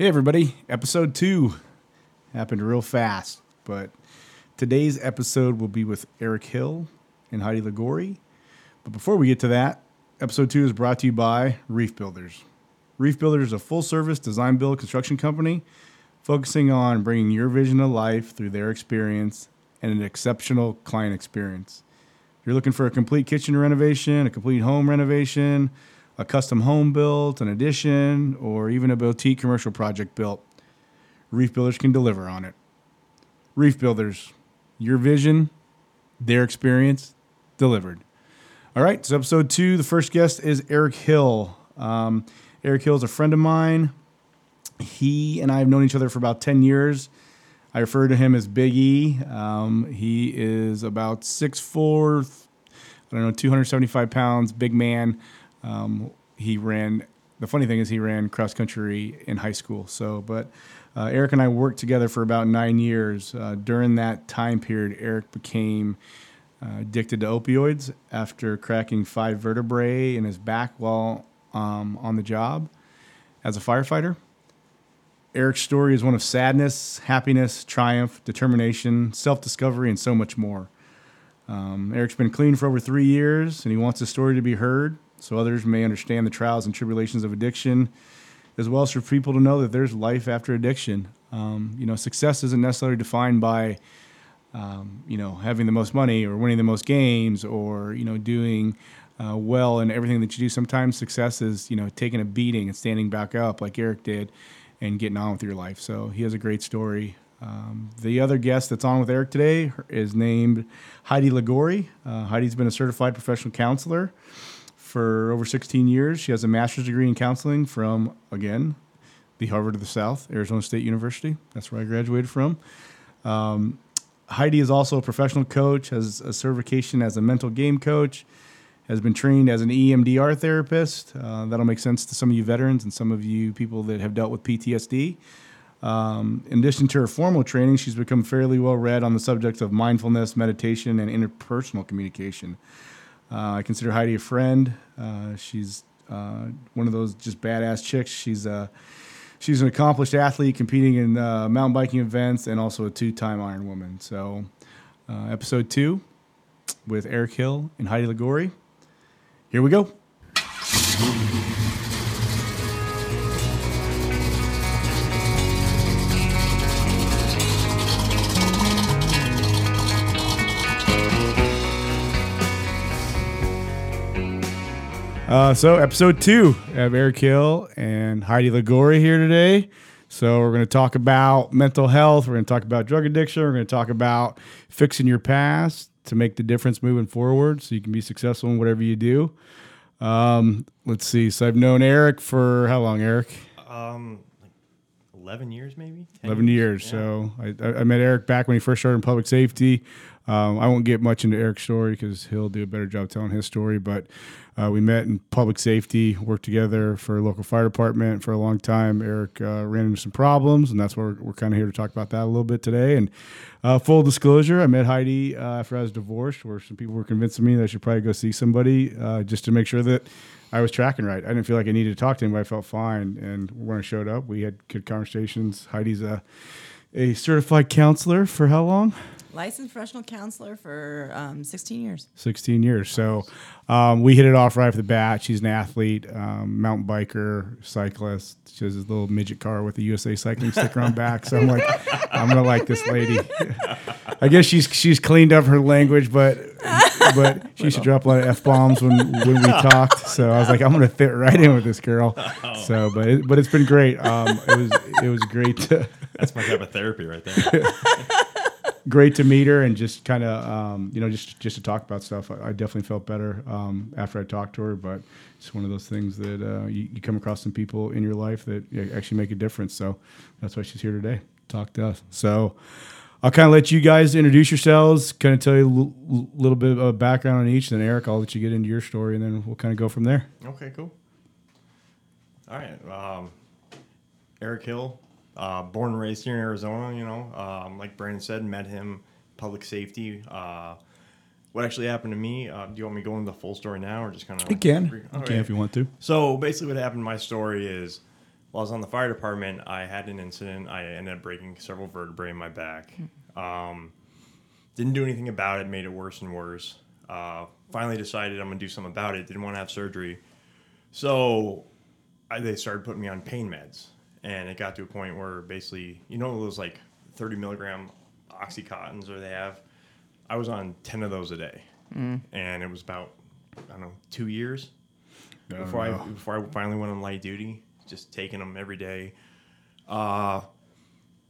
Hey, everybody. Episode two happened real fast, but today's episode will be with Eric Hill and Heidi Ligori. But before we get to that, episode two is brought to you by Reef Builders. Reef Builders is a full service design build construction company focusing on bringing your vision to life through their experience and an exceptional client experience. If you're looking for a complete kitchen renovation, a complete home renovation, a custom home built, an addition, or even a boutique commercial project built, Reef Builders can deliver on it. Reef Builders, your vision, their experience, delivered. All right, so episode two, the first guest is Eric Hill. Um, Eric Hill is a friend of mine. He and I have known each other for about 10 years. I refer to him as Big E. Um, he is about 6'4, I don't know, 275 pounds, big man. Um, he ran, the funny thing is, he ran cross country in high school. So, but uh, Eric and I worked together for about nine years. Uh, during that time period, Eric became uh, addicted to opioids after cracking five vertebrae in his back while um, on the job as a firefighter. Eric's story is one of sadness, happiness, triumph, determination, self discovery, and so much more. Um, Eric's been clean for over three years, and he wants his story to be heard so others may understand the trials and tribulations of addiction, as well as for people to know that there's life after addiction. Um, you know, success isn't necessarily defined by, um, you know, having the most money or winning the most games or, you know, doing uh, well in everything that you do. Sometimes success is, you know, taking a beating and standing back up like Eric did and getting on with your life. So he has a great story. Um, the other guest that's on with Eric today is named Heidi Ligori. Uh, Heidi's been a certified professional counselor for over 16 years. She has a master's degree in counseling from, again, the Harvard of the South, Arizona State University. That's where I graduated from. Um, Heidi is also a professional coach, has a certification as a mental game coach, has been trained as an EMDR therapist. Uh, that'll make sense to some of you veterans and some of you people that have dealt with PTSD. Um, in addition to her formal training, she's become fairly well read on the subjects of mindfulness, meditation, and interpersonal communication. Uh, I consider Heidi a friend. Uh, she's uh, one of those just badass chicks. She's uh, she's an accomplished athlete competing in uh, mountain biking events and also a two-time Ironwoman. So, uh, episode two with Eric Hill and Heidi Ligori. Here we go. Uh, so, episode two of Eric Hill and Heidi Ligori here today. So, we're going to talk about mental health. We're going to talk about drug addiction. We're going to talk about fixing your past to make the difference moving forward so you can be successful in whatever you do. Um, let's see. So, I've known Eric for how long, Eric? Um, like eleven years, maybe. 11 years. Yeah. So I, I I met Eric back when he first started in public safety. Um, I won't get much into Eric's story because he'll do a better job telling his story. But uh, we met in public safety, worked together for a local fire department for a long time. Eric uh, ran into some problems, and that's why we're, we're kind of here to talk about that a little bit today. And uh, full disclosure, I met Heidi uh, after I was divorced, where some people were convincing me that I should probably go see somebody uh, just to make sure that I was tracking right. I didn't feel like I needed to talk to but I felt fine. And when I showed up, we had good conversations. Heidi's a a certified counselor for how long? Licensed professional counselor for um, 16 years. 16 years. So um, we hit it off right off the bat. She's an athlete, um, mountain biker, cyclist. She has this little midget car with a USA cycling sticker on back. So I'm like, I'm gonna like this lady. I guess she's she's cleaned up her language, but but she used to drop a lot of f bombs when when we talked. So I was like, I'm gonna fit right in with this girl. So, but it, but it's been great. Um, it was it was great to That's my type of therapy right there. great to meet her and just kind of um, you know just just to talk about stuff. I, I definitely felt better um, after I talked to her, but it's one of those things that uh, you, you come across some people in your life that actually make a difference. So that's why she's here today, talk to us. So. I'll kind of let you guys introduce yourselves, kind of tell you a l- little bit of background on each. Then Eric, I'll let you get into your story, and then we'll kind of go from there. okay, cool. All right. Um, Eric Hill, uh, born and raised here in Arizona. You know, um, like Brandon said, met him public safety. Uh, what actually happened to me? Uh, do you want me to go into the full story now, or just kind of? You can, you can if you want to. So basically, what happened in my story is, while I was on the fire department, I had an incident. I ended up breaking several vertebrae in my back. Um, didn't do anything about it. Made it worse and worse. Uh, finally decided I'm gonna do something about it. Didn't want to have surgery, so I, they started putting me on pain meds, and it got to a point where basically, you know, those like 30 milligram oxycontins, or they have. I was on 10 of those a day, and it was about I don't know two years Oh, before no. I before I finally went on light duty, just taking them every day. Uh,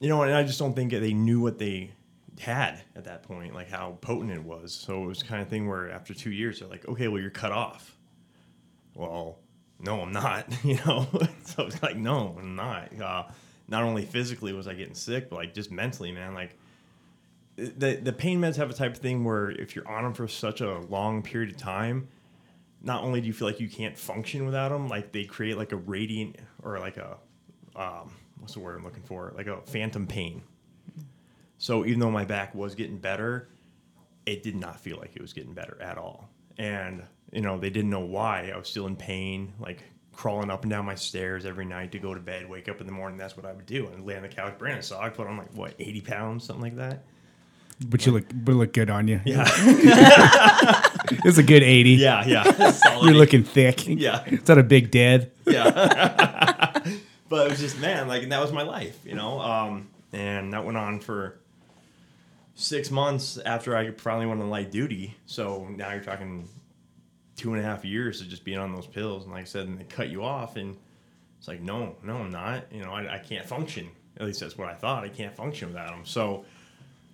you know, and I just don't think they knew what they had at that point, like how potent it was. So it was the kind of thing where after two years, they're like, okay, well, you're cut off. Well, no, I'm not. You know, so it's like, no, I'm not. Uh, not only physically was I getting sick, but like just mentally, man. Like the the pain meds have a type of thing where if you're on them for such a long period of time, not only do you feel like you can't function without them, like they create like a radiant or like a um, what's the word I'm looking for? Like a phantom pain. So even though my back was getting better, it did not feel like it was getting better at all. And you know they didn't know why I was still in pain, like crawling up and down my stairs every night to go to bed, wake up in the morning. That's what I would do and lay on the couch. Brandon saw I put on like what 80 pounds, something like that. But you look, but look good on you. Yeah, It's a good eighty. yeah, yeah. You're looking thick. Yeah. It's not a big dead. yeah. but it was just man, like and that was my life, you know. Um, and that went on for six months after I finally went on light duty. So now you're talking two and a half years of just being on those pills. And like I said, and they cut you off, and it's like, no, no, I'm not. You know, I, I can't function. At least that's what I thought. I can't function without them. So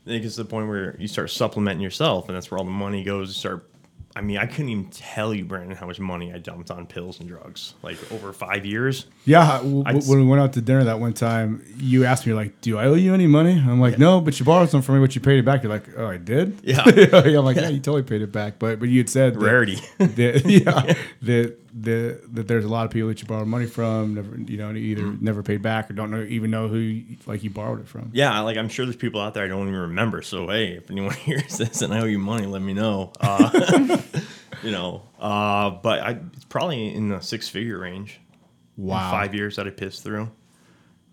it gets to the point where you start supplementing yourself, and that's where all the money goes. You start. I mean, I couldn't even tell you, Brandon, how much money I dumped on pills and drugs. Like over five years. Yeah, w- when we went out to dinner that one time, you asked me like, "Do I owe you any money?" I'm like, "No, but you borrowed some from me, but you paid it back." You're like, "Oh, I did." Yeah. I'm like, "Yeah, you totally paid it back." But but you had said that, Rarity. that yeah, that that that there's a lot of people that you borrowed money from, never you know, either Mm-hmm. never paid back or don't know even know who you, like you borrowed it from. Yeah, like I'm sure there's people out there I don't even remember. So hey, if anyone hears this and I owe you money, let me know. Uh, you know, uh, but I it's probably in the six figure range. Wow. five years that I pissed through.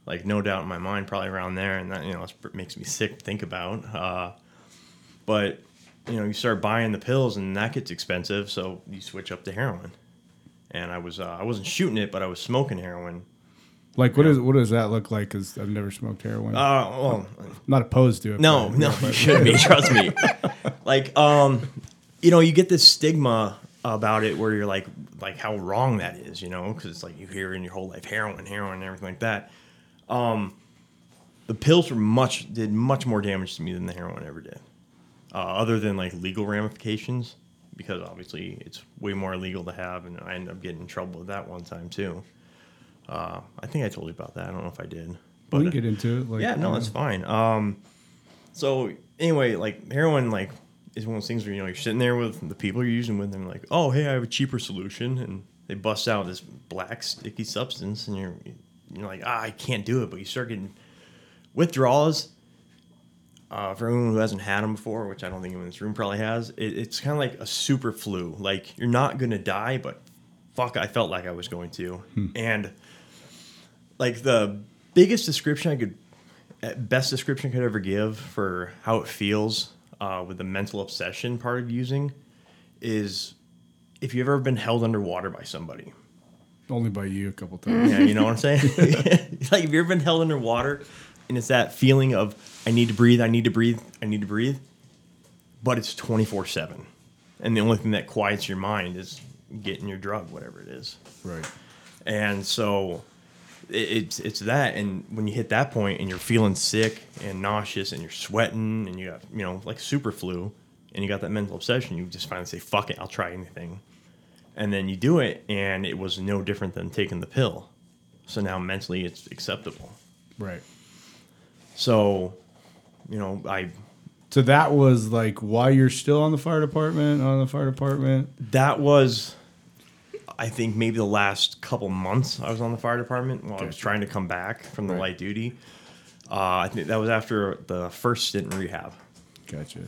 Like no doubt in my mind, probably around there, and that you know it makes me sick to think about. Uh, but you know, you start buying the pills, and that gets expensive, so you switch up to heroin. And I was uh, I wasn't shooting it, but I was smoking heroin. Like what is what does that look like? Because I've never smoked heroin. Uh, well, not opposed to it. No, no, you should be. Trust me. like, um, you know, you get this stigma about it where you're like, like how wrong that is, you know, because it's like you hear in your whole life heroin, heroin, and everything like that. Um, the pills were much did much more damage to me than the heroin ever did. Uh, other than like legal ramifications, because obviously it's way more illegal to have, and I ended up getting in trouble with that one time too. Uh, I think I told you about that. I don't know if I did. we But can uh, get into it. Like, yeah, no, that's fine. Um, so anyway, like heroin, like is one of those things where you know you're sitting there with the people you're using with, and they're like, oh, hey, I have a cheaper solution, and they bust out this black sticky substance, and you're you're like, ah, I can't do it, but you start getting withdrawals. Uh, for anyone who hasn't had them before, which I don't think anyone in this room probably has, it, it's kind of like a super flu. Like you're not gonna die, but fuck, I felt like I was going to, and like the biggest description I could, uh, best description I could ever give for how it feels uh, with the mental obsession part of using is if you've ever been held underwater by somebody. only by you a couple times. Yeah, you know what I'm saying? like, have you've ever been held underwater and it's that feeling of, I need to breathe, I need to breathe, I need to breathe, but it's 24 7. And the only thing that quiets your mind is getting your drug, whatever it is. Right. And so it's it's that and when you hit that point and you're feeling sick and nauseous and you're sweating and you got you know like super flu and you got that mental obsession you just finally say fuck it i'll try anything and then you do it and it was no different than taking the pill so now mentally it's acceptable Right. so you know i So that was like why you're still on the fire department, on the fire department. that was i think maybe the last couple months i was on the fire department while i was trying to come back from the Right. light duty uh, i think that was after the first stint in rehab Gotcha.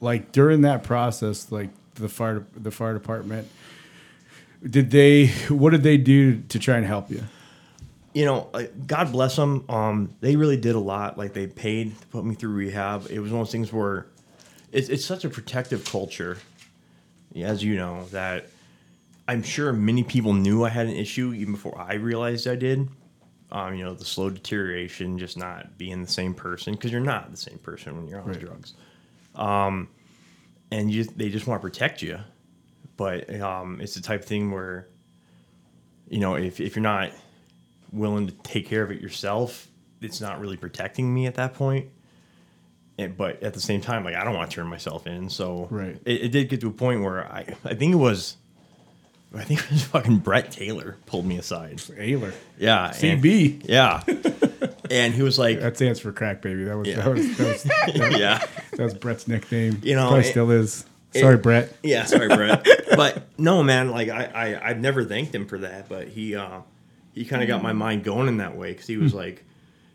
Like during that process, like the fire the fire department, did they what did they do to try and help you? You know, God bless them. Um, they really did a lot. Like they paid to put me through rehab. It was one of those things where it's it's such a protective culture, as you know, that I'm sure many people knew I had an issue even before I realized I did. Um, you know, the slow deterioration, just not being the same person because you're not the same person when you're on Right. drugs. Um, and you, they just want to protect you, but um, it's the type of thing where, you know, if if you're not willing to take care of it yourself, it's not really protecting me at that point. And, but at the same time, like I don't want to turn myself in, so Right. it, it did get to a point where I I think it was. I think it was fucking Brett Taylor pulled me aside. Taylor. Yeah. and- CB. yeah. and he was like, That stands for crack baby. That was Yeah. that was that was, that, yeah. that was Brett's nickname. You know, Probably it- still is. Sorry, it- Brett. Yeah, sorry, Brett. but no, man, like I, I, I've never thanked him for that, but he, uh, he kind of got my mind going in that way because he was like,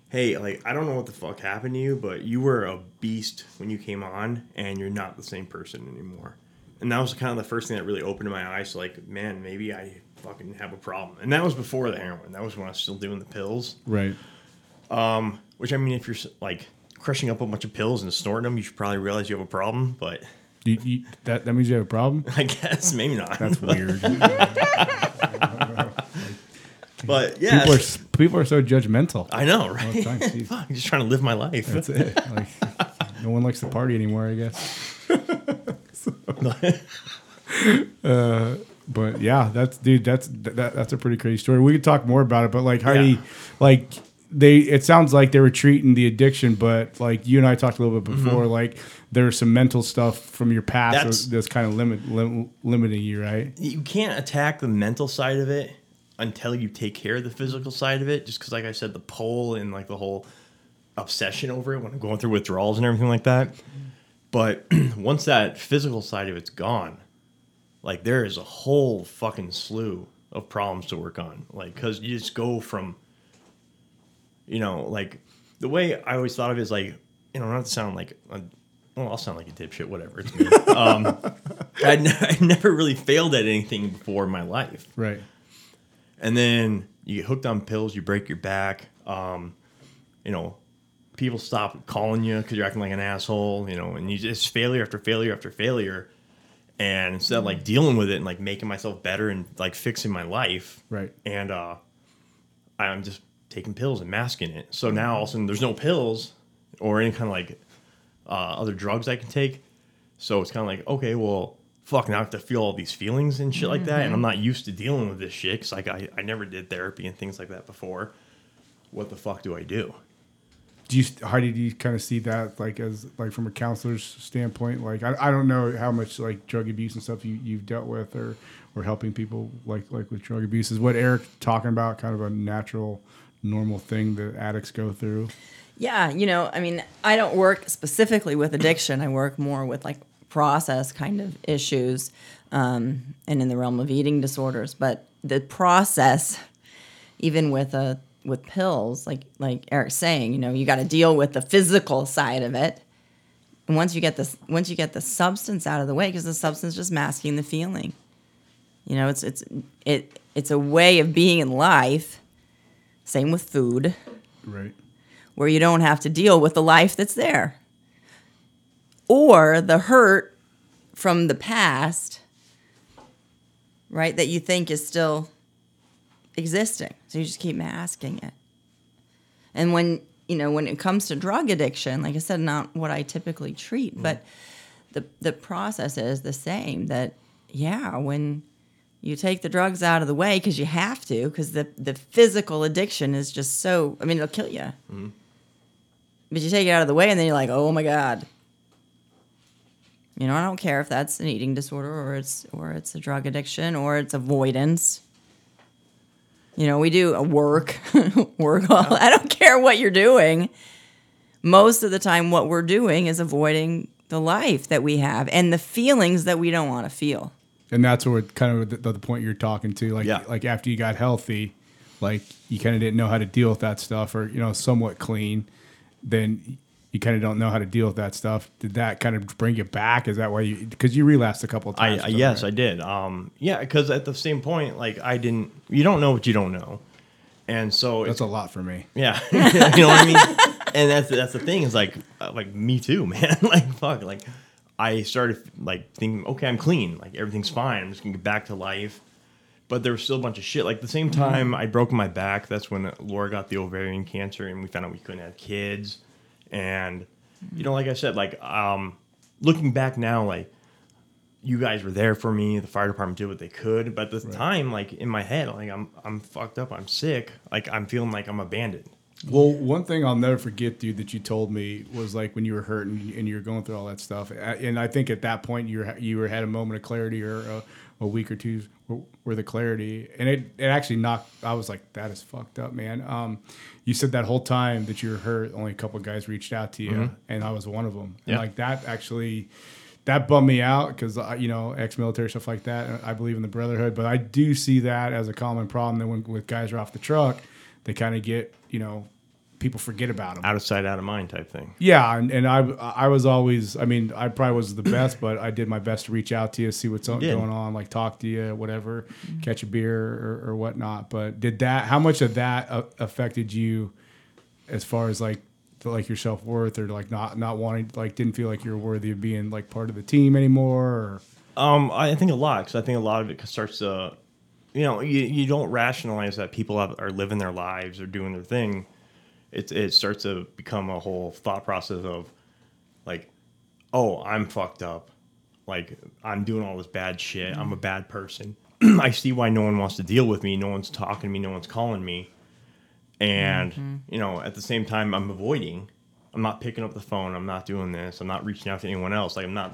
"Hey, like I don't know what the fuck happened to you, but you were a beast when you came on, and you're not the same person anymore." And that was kind of the first thing that really opened my eyes. Like, man, maybe I fucking have a problem. And that was before the heroin. That was when I was still doing the pills. Right. Um, which I mean, if you're like crushing up a bunch of pills and snorting them, you should probably realize you have a problem. But You, you, that that means you have a problem. I guess maybe not. That's weird. But yeah, people are people are so judgmental. I know, right? the time. Fuck, I'm just trying to live my life. That's it. Like, no one likes to party anymore, I guess. uh, but yeah, that's dude. That's that, that's a pretty crazy story. We could talk more about it, but like Heidi, Yeah. like they, it sounds like they were treating the addiction, but like you and I talked a little bit before, like there's some mental stuff from your past Mm-hmm. That's- that's, kind of limit lim, limiting you, right? you can't attack the mental side of it until you take care of the physical side of it. Just because, like I said, the pull and like the whole obsession over it when I'm going through withdrawals and everything like that. But once that physical side of it's gone, like there is a whole fucking slew of problems to work on. Like, because you just go from, you know, like the way I always thought of it is like, you know, not to sound like, a, well, I'll sound like a dipshit, whatever. It's me. um, I'd, I'd never really failed at anything before in my life Right. And then you get hooked on pills, you break your back. Um, you know, people stop calling you because you're acting like an asshole. You know, and you just failure after failure after failure. And instead of like dealing with it and like making myself better and like fixing my life, Right. and uh, I'm just taking pills and masking it. So now all of a sudden there's no pills or any kind of like uh, other drugs I can take. So it's kind of like, okay, well, fuck, now I have to feel all these feelings and shit like that. And mm-hmm. I'm not used to dealing with this shit because like, I, I never did therapy and things like that before. What the fuck do I do? do you how did you kind of see that like as like from a counselor's standpoint like I, I don't know how much like drug abuse and stuff you, you've dealt with or or helping people like like with drug abuse is what eric talking about kind of a natural normal thing that addicts go through Yeah, you know, I mean, I don't work specifically with addiction. I work more with like process kind of issues um, and in the realm of eating disorders. But the process, even with a with pills, like like Eric's saying, you know, you got to deal with the physical side of it. And once you get this, once you get the substance out of the way, because the substance is just masking the feeling. You know, it's it's it it's a way of being in life. Same with food right where you don't have to deal with the life that's there. Or the hurt from the past, right, that you think is still existing. So you just keep masking it. And when, you know, when it comes to drug addiction, like I said, not what I typically treat, but the the process is the same that yeah, when you take the drugs out of the way because you have to, because the, the physical addiction is just so, I mean, it'll kill you. Mm-hmm. But you take it out of the way and then you're like, oh my God. You know, I don't care if that's an eating disorder or it's or it's a drug addiction or it's avoidance. You know, we do a work, work. All, I don't care what you're doing. Most of the time, what we're doing is avoiding the life that we have and the feelings that we don't want to feel. and that's what kind of the, the point you're talking to like Yeah. like after you got healthy like you kind of didn't know how to deal with that stuff or you know somewhat clean then you kind of don't know how to deal with that stuff did that kind of bring you back is that why you because you relapsed a couple of times I yes, right? I did. Um, yeah, because at the same point, like I didn't. You don't know what you don't know, And so That's it's a lot for me. yeah, you know what I mean. And that's that's the thing is like uh, like me too, man. like fuck, like I started like thinking, okay, I'm clean, like everything's fine. I'm just gonna get back to life. But there was still a bunch of shit. Like the same time I broke my back, that's when Laura got the ovarian cancer, and we found out we couldn't have kids. And you know, like I said, like um, looking back now, like you guys were there for me. The fire department did what they could, but at the time, like in my head, like I'm I'm fucked up. I'm sick. Like I'm feeling like I'm abandoned. Well, one thing I'll never forget, dude, that you told me was like when you were hurt and, and you were going through all that stuff, and I think at that point you were you were had a moment of clarity or a, a week or two where the clarity, and it it actually knocked. I was like, that is fucked up, man. Um, you said that whole time that you were hurt, only a couple of guys reached out to you, mm-hmm. and I was one of them. And like that actually. That bummed me out because uh, you know ex-military stuff like that. I believe in the brotherhood, but I do see that as a common problem. That when with guys are off the truck, they kind of get you know people forget about them. Out of sight, out of mind type thing. Yeah, and, and I I was always I mean I probably was the best, but I did my best to reach out to you, see what's did. going on, like talk to you, whatever, catch a beer or, or whatnot. But did that? How much of that uh, affected you, as far as like like your self worth or like not not wanting like didn't feel like you were worthy of being like part of the team anymore? Or Um, I think a lot because I think a lot of it starts to, you know, you, you don't rationalize that people have, are living their lives or doing their thing. It it starts to become a whole thought process of, like, oh, I'm fucked up, like I'm doing all this bad shit. I'm a bad person. I see why no one wants to deal with me. No one's talking to me. No one's calling me. And mm-hmm. you know, at the same time, I'm avoiding. I'm not picking up the phone. I'm not doing this. I'm not reaching out to anyone else. Like I'm not.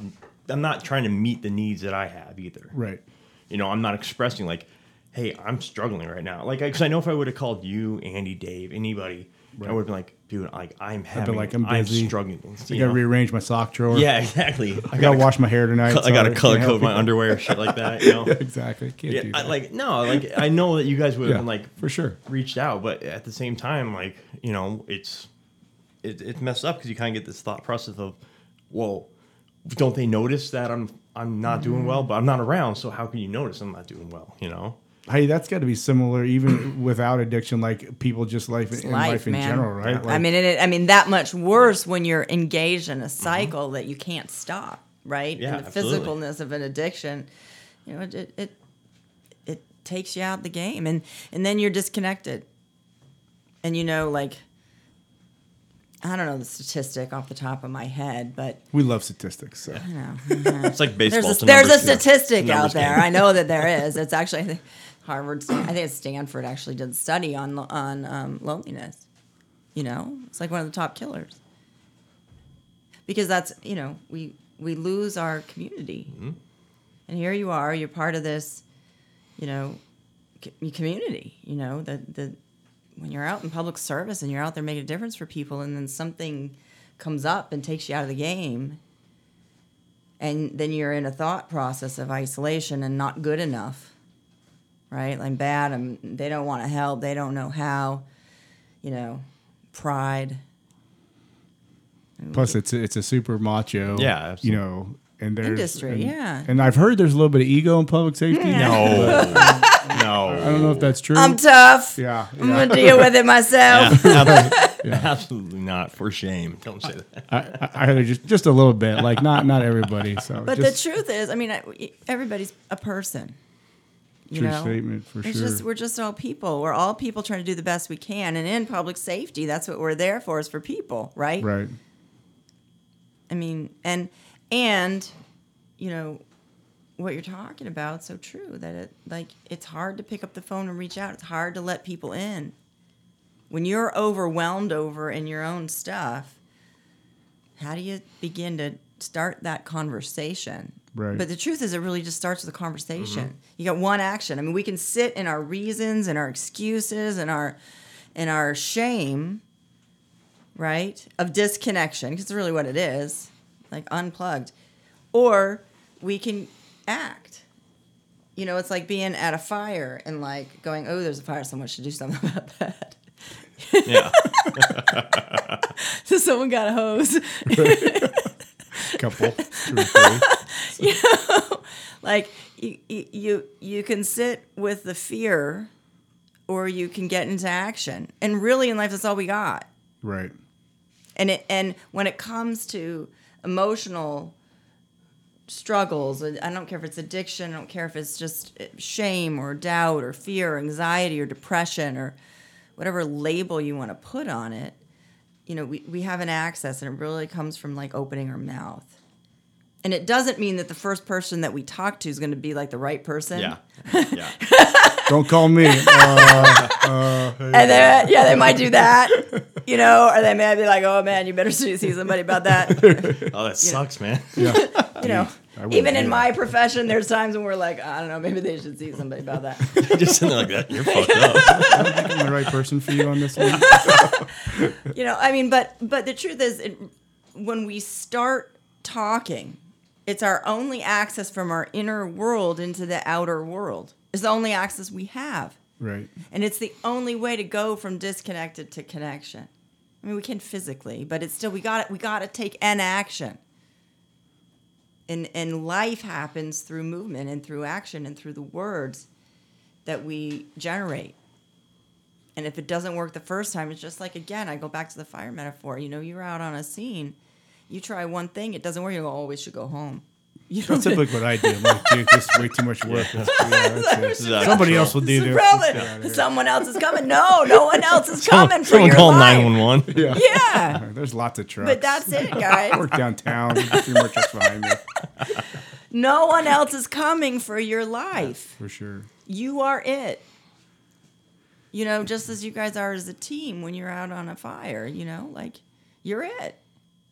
I'm not trying to meet the needs that I have either. right? You know, I'm not expressing like, "Hey, I'm struggling right now." Like, because I know if I would have called you, Andy, Dave, anybody, I would have been like, "Dude, like I'm having, like, I'm busy. struggling." I you gotta know? rearrange my sock drawer. Yeah, exactly. I I gotta wash my hair tonight. I gotta color code my underwear, shit like that. You know. Yeah, exactly. Can't Yeah, I, like no, like I know that you guys would have yeah, been like for sure. reached out, but at the same time, like you know, it's it, it's messed up because you kind of get this thought process of, well, don't they notice that I'm I'm not doing well, but I'm not around, so how can you notice I'm not doing well? You know? Hey, that's got to be similar, even without addiction. Like people just life in life, life in man. general, right? I Like, mean, it, I mean that much worse when you're engaged in a cycle that you can't stop, right? Yeah, and the absolutely. physicalness of an addiction, you know, it, it it it takes you out of the game, and and then you're disconnected, and you know, like I don't know the statistic off the top of my head, but we love statistics. So. you know, It's like baseball. there's it's a, there's a statistic Numbers out there. game. I know that there is. It's actually Harvard. I think it's Stanford actually did a study on on um, loneliness. You know, it's like one of the top killers because that's you know we we lose our community, Mm-hmm. and here you are. You're part of this, you know, c- community. You know the the when you're out in public service and you're out there making a difference for people, and then something comes up and takes you out of the game and then you're in a thought process of isolation and not good enough right i'm bad I'm, they don't want to help they don't know how you know pride Plus, it's a, it's a super macho, Yeah, you know, and there's Industry, and, yeah. And I've heard there's a little bit of ego in public safety. No, No, I don't know if that's true. i'm tough yeah, i'm gonna deal with it myself Absolutely, absolutely not. For shame. Don't say that. I, I I just just a little bit, like not not everybody. So, but just the truth is i mean I- everybody's a person you true know statement for It's sure. just we're just all people. We're all people trying to do the best we can. And in public safety, that's what we're there for is for people, right? right. I mean, and and you know what you're talking about so true that it like it's hard to pick up the phone and reach out. It's hard to let people in. When you're overwhelmed over in your own stuff, how do you begin to start that conversation? Right. But the truth is, it really just starts with a conversation. Mm-hmm. You got one action. I mean, we can sit in our reasons and our excuses and our and our shame, right, of disconnection, because it's really what it is, like unplugged, or we can act. You know, it's like being at a fire and like going, "Oh, there's a fire. Someone should do something about that." Yeah. So someone got a hose. Couple, two three. like you, you you can sit with the fear or you can get into action. And really in life that's all we got. Right. And it and when it comes to emotional struggles, I don't care if it's addiction, I don't care if it's just shame or doubt or fear or anxiety or depression or whatever label you want to put on it, you know, we, we have an access and it really comes from like opening our mouth. And it doesn't mean that the first person that we talk to is going to be like the right person. Yeah. Yeah. Don't call me. Uh, And then, yeah, they might do that, you know, or they may be like, oh man, you better see see somebody about that. Oh, that sucks, man. yeah. You know, I wouldn't even in that. my profession, there's times when we're like, I don't know, maybe they should see somebody about that. Just sitting there like that. You're fucked up. I'm the right person for you on this one. you know i mean but but the truth is it, when we start talking it's our only access from our inner world into the outer world it's the only access we have Right. and it's the only way to go from disconnected to connection i mean we can physically but it's still we got to we got to take an action and and life happens through movement and through action and through the words that we generate and if it doesn't work the first time, it's just like again, I go back to the fire metaphor. You know, you're out on a scene, you try one thing, it doesn't work, you go, oh, should go home. You That's typically what I do. I'm like, dude, this is way too much work. That's, yeah, that's it. Exactly. Somebody else will do this is probably- Let's get outta here. someone else is coming. No, no one else is coming for Someone your call life. 911. Yeah. Yeah, There's lots of trucks. but that's it, guys. I work downtown. There's a few more trucks behind me. No one else is coming for your life. For sure. You are it. You know, just as you guys are as a team when you're out on a fire, you know, like you're it.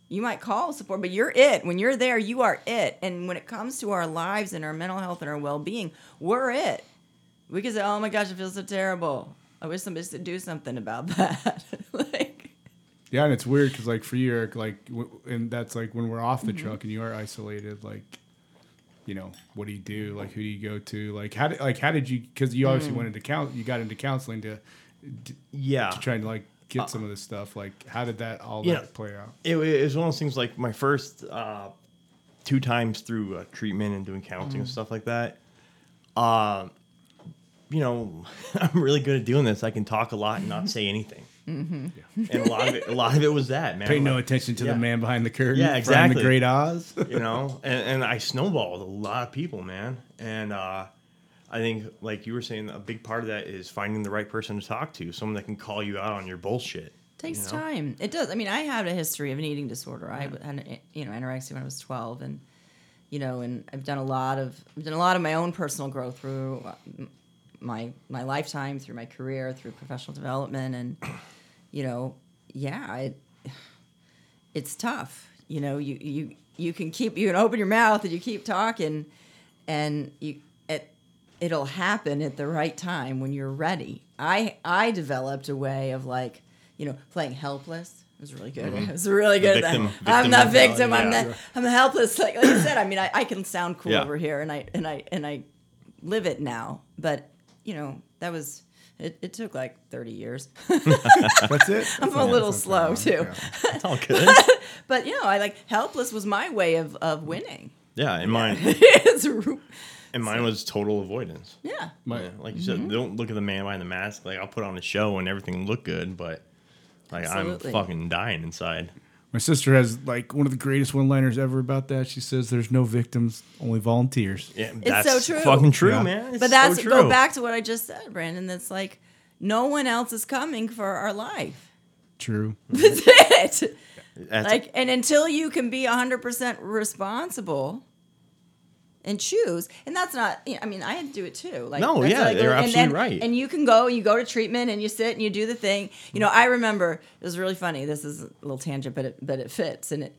You might call support, but you're it. When you're there, you are it. And when it comes to our lives and our mental health and our well being, we're it. We can say, oh my gosh, I feel so terrible. I wish somebody could do something about that. like, Yeah, and it's weird because like for you, Eric, like, w- and that's like when we're off the Mm-hmm. truck and you are isolated, like, you know, what do you do? Like, who do you go to? Like, how did like how did you? Because you obviously Mm. went into count, you got into counseling to Yeah. to try to like get some of this stuff. Like, how did that all Yeah. that play out? It, it was one of those things like my first uh, two times through uh, treatment and doing counseling and stuff like that. Uh, you know, I'm really good at doing this. I can talk a lot and not say anything. Yeah. And a lot of it, a lot of it was that man. Pay no Like, attention to yeah. the man behind the curtain. Yeah, from exactly. The Great Oz. you know and, and i snowballed a lot of people man and uh, i think like you were saying a big part of that is finding the right person to talk to someone that can call you out on your bullshit takes you know? time. It does. I mean, I had a history of an eating disorder. I had, you know, anorexia when I was 12 and you know, and I've done a lot of I've done a lot of my own personal growth through uh, my my lifetime, through my career, through professional development and you know, yeah, it, it's tough. You know, you you you can keep you can open your mouth and you keep talking and you it'll happen at the right time when you're ready. I I developed a way of like, you know, playing helpless. It was really good. Mm-hmm. It was really good. at that. victim- I'm victim not mentality, victim. I'm yeah. not. I'm helpless. Like, like I said, I mean, I, I can sound cool Yeah. over here, and I and I and I live it now. But you know, that was it. It took like 30 years. That's it. I'm a little slow too. it's all good But you know, I like helpless was my way of of winning. yeah in mine It's ru- and mine was total avoidance yeah. My, Yeah, like you Mm-hmm. said don't look at the man behind the mask like i'll put on a show and everything look good but like Absolutely. i'm fucking dying inside my sister has like one of the greatest one-liners ever about that. She says, "There's no victims, only volunteers." yeah It's that's so true. fucking true Yeah. man It's But that's so true. go back to what I just said, Brandon. That's like no one else is coming for our life. True. That's it. That's- like and until you can be 100% responsible and choose and that's not you know, i mean i had to do it too like No, yeah, like- you're and absolutely then- right. and you can go you go to treatment and you sit and you do the thing you know i remember it was really funny this is a little tangent but it but it fits and it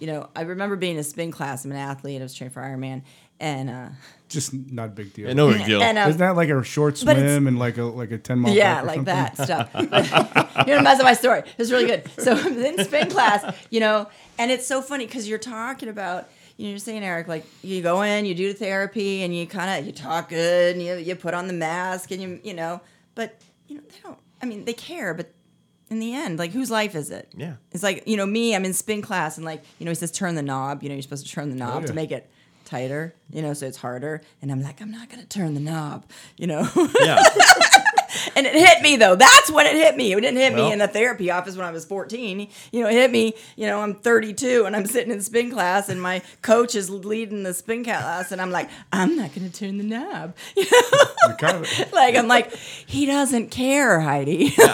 you know i remember being in a spin class i'm an athlete i was trained for ironman and uh Just not a big deal. Yeah, no big deal and um, Isn't that like a short swim and like a like a ten mile? yeah, or like something? that stuff. But, you know, mess up my story. It's really good. So in spin class, you know, and it's so funny because you're talking about, you know, you're saying Eric, like you go in, you do the therapy, and you kind of you talk good, and you you put on the mask, and you you know, but you know they don't. I mean, they care, but in the end, like whose life is it? Yeah. It's like you know me. I'm in spin class, and like you know he says turn the knob. You know you're supposed to turn the knob yeah. to make it tighter. You know, so it's harder. And I'm like, I'm not gonna turn the knob. You know. yeah and it hit me though. That's when it hit me. It didn't hit Well- me in a therapy office when I was 14. You know, it hit me. You know, I'm 32 and I'm sitting in spin class, and my coach is leading the spin class, and I'm like, I'm not going to turn the knob. You know, kind of, like I'm like, he doesn't care, Heidi.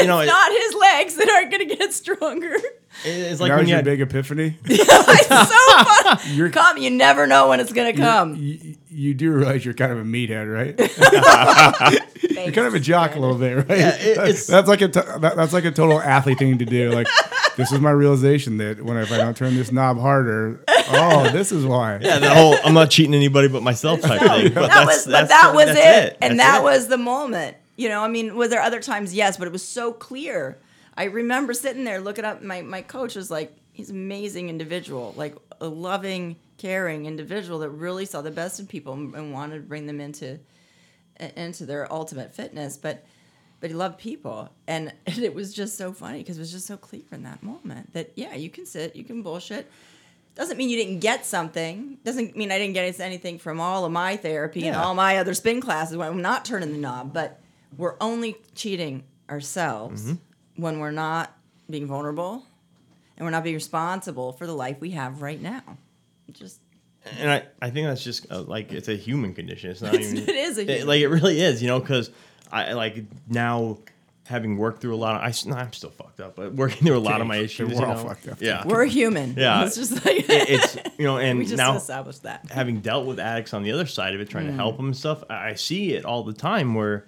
You know, it, not his legs that aren't going to get stronger. It's like like that when was you your had, big epiphany. it's so fun. You're, Come, you never know when it's going to come. you, you do realize you're kind of a meathead, right? You're kind of a jock a little bit, right? Yeah, it- it's- that's like a that, that's like a total athlete thing to do. Like, this is my realization that when if I don't turn this knob harder, oh, this is why. yeah, the whole I'm not cheating anybody but myself type thing. But that that's, was, but that the- was that's it, and That's that it. was the moment. You know, I mean, was there other times? Yes, but it was so clear. I remember sitting there looking up. My my coach was like, he's an amazing individual, like a loving, caring individual that really saw the best in people and, wanted to bring them into into their ultimate fitness. But but he loved people, and, and it was just so funny because it was just so clear in that moment that yeah, you can sit, you can bullshit. Doesn't mean you didn't get something. Doesn't mean I didn't get anything from all of my therapy and all my other spin classes when I'm not turning the knob. But we're only cheating ourselves Mm-hmm. When we're not being vulnerable and we're not being responsible for the life we have right now. Just and I, I think that's just uh, like it's a human condition. It's not It's- even. it is a human. like it really is, you know, because I like now having worked through a lot of. I, s- no, I'm still fucked up, but working through a lot of my issues. we're you all know? fucked up. Yeah, we're human. Yeah. It's just like It- it's you know, and we just now established that. having dealt with addicts on the other side of it, trying to Mm. help them and stuff, I I see it all the time where,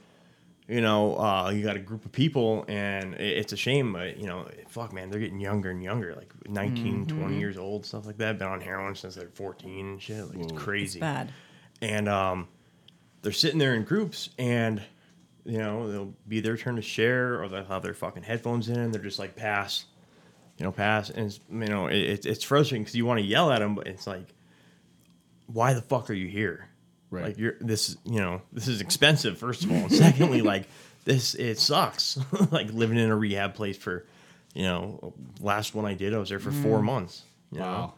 you know, uh, you got a group of people and it- it's a shame, but, you know, fuck, man, they're getting younger and younger, like 19, Mm-hmm. 20 years old, stuff like that, been on heroin since they're 14 and shit. Like, it's crazy. Bad. And um, they're sitting there in groups and, you know, they'll be their turn to share or they'll have their fucking headphones in and they're just like, pass, you know, pass. And, it's, you know, it, it's- it's frustrating because you want to yell at them, but it's like, why the fuck are you here? Right. Like you're this, you know, this is expensive. First of all, and secondly, like this, it sucks. like living in a rehab place for, you know, last one I did, I was there for four mm. months. You know? Wow.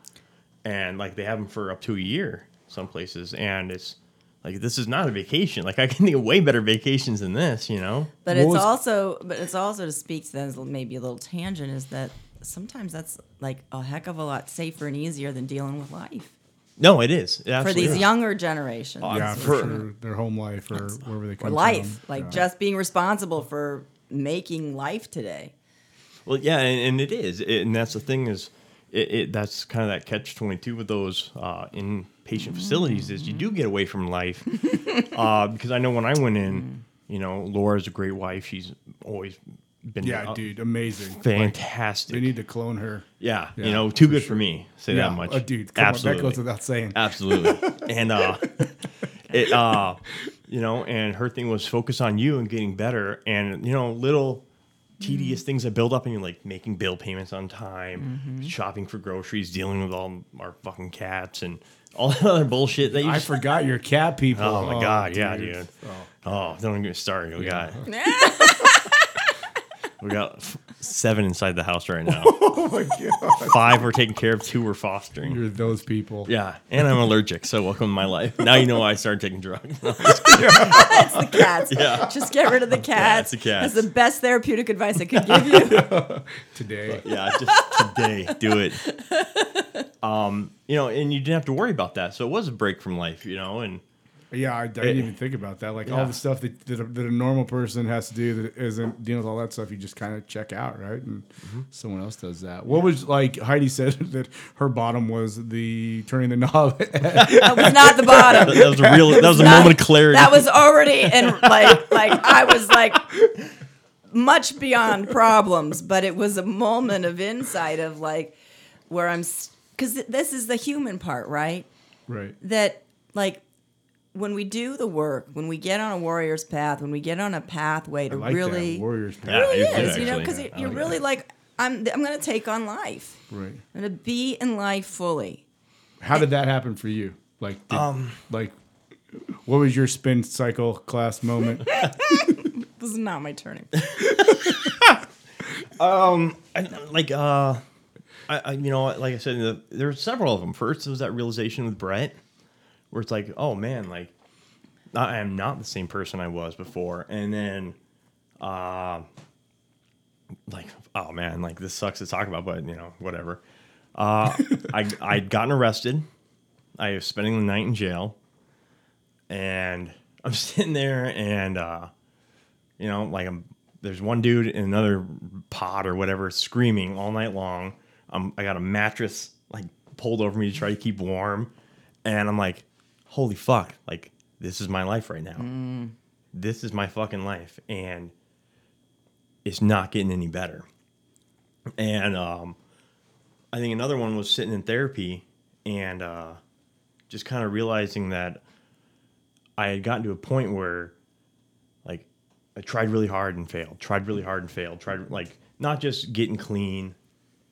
and like they have them for up to a year some places, and it's like this is not a vacation. Like I can think of way better vacations than this. You know? But What it's was- also, but it's also to speak to that maybe a little tangent is that sometimes that's like a heck of a lot safer and easier than dealing with life No, it is It for these is. younger generations. Oh, Yeah, For- for sure. Their home life or wherever they or come life, from. like Yeah. just being responsible for making life today. Well, yeah, and, and it is, it, and that's the thing is, it, it that's kind of that catch twenty two with those uh, inpatient facilities is you do get away from life, uh, because I know when I went in, you know, Laura's a great wife. She's always been Yeah, dude, amazing. Like, fantastic. they need to clone her. yeah, Yeah, you know, too for good sure. for me. Say yeah, that much, uh, dude, come absolutely. on, that goes without saying. Absolutely. and uh it uh you know, and her thing was focus on you and getting better and you know, little tedious things that build up and you're like making bill payments on time, shopping for groceries, dealing with all our fucking cats and all that other bullshit that you I just, forgot your cat people. Oh my god, yeah, dude. dude. Oh. Oh, don't even get started. We got We got seven inside the house right now. Oh my god, Five we're taking care of, two we're fostering. you're those people. Yeah, and I'm allergic, so welcome to my life. Now you know why I started taking drugs. It's the cats. Yeah. Just get rid of the cats. It's the cats. That's the best therapeutic advice I could give you. Today, yeah, just today, do it. Um, you know, and you didn't have to worry about that, so it was a break from life, you know, and yeah, I, I didn't even think about that. Like all the stuff that, that, a, that a normal person has to do that isn't dealing with all that stuff. You just kind of check out, right? And Mm-hmm. someone else does that. What was like Heidi said that her bottom was the turning the knob. That was not the bottom. that was a real, that was a Not- moment of clarity. That was already in like like I was like much beyond problems, but it was a moment of insight of like where I'm because this is the human part, right? right. That like when we do the work, when we get on a warrior's path, when we get on a pathway I to like really, that warriors. Yeah, really you do, is, you know, because I you're like really that. like I'm I'm gonna take on life. Right. I'm gonna be in life fully. How did that happen for you? Like, did, Um, like, what was your spin cycle class moment? This is not my turning. I, like uh I, I you know like i said the, there's several of them first was that realization with brett where it's like oh man like I am not the same person I was before. And then, uh, like, oh man, like this sucks to talk about, but you know, whatever. Uh, I I'd gotten arrested. I was spending the night in jail, and I'm sitting there, and uh, you know, like I'm there's one dude in another pod or whatever screaming all night long. Um, I got a mattress like pulled over me to try to keep warm, and I'm like, holy fuck, like this is my life right now. This is my fucking life, and it's not getting any better. And um, I think another one was sitting in therapy and uh, just kind of realizing that I had gotten to a point where, like, I tried really hard and failed, tried really hard and failed, tried, like, not just getting clean,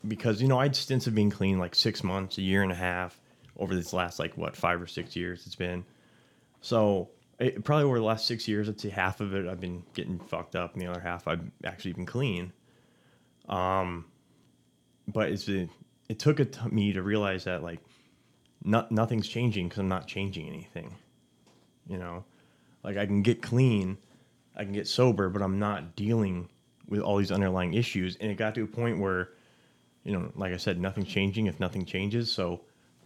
because, you know, I had stints of being clean like six months, a year and a half over this last, like, what, five or six years it's been. So, it, probably over the last six years, I'd say half of it I've been getting fucked up, and the other half I've actually been clean. Um, but it's it, it took me to realize that like not, nothing's changing because I'm not changing anything. You know, like I can get clean, I can get sober, but I'm not dealing with all these underlying issues. And it got to a point where, you know, like I said, nothing's changing if nothing changes. So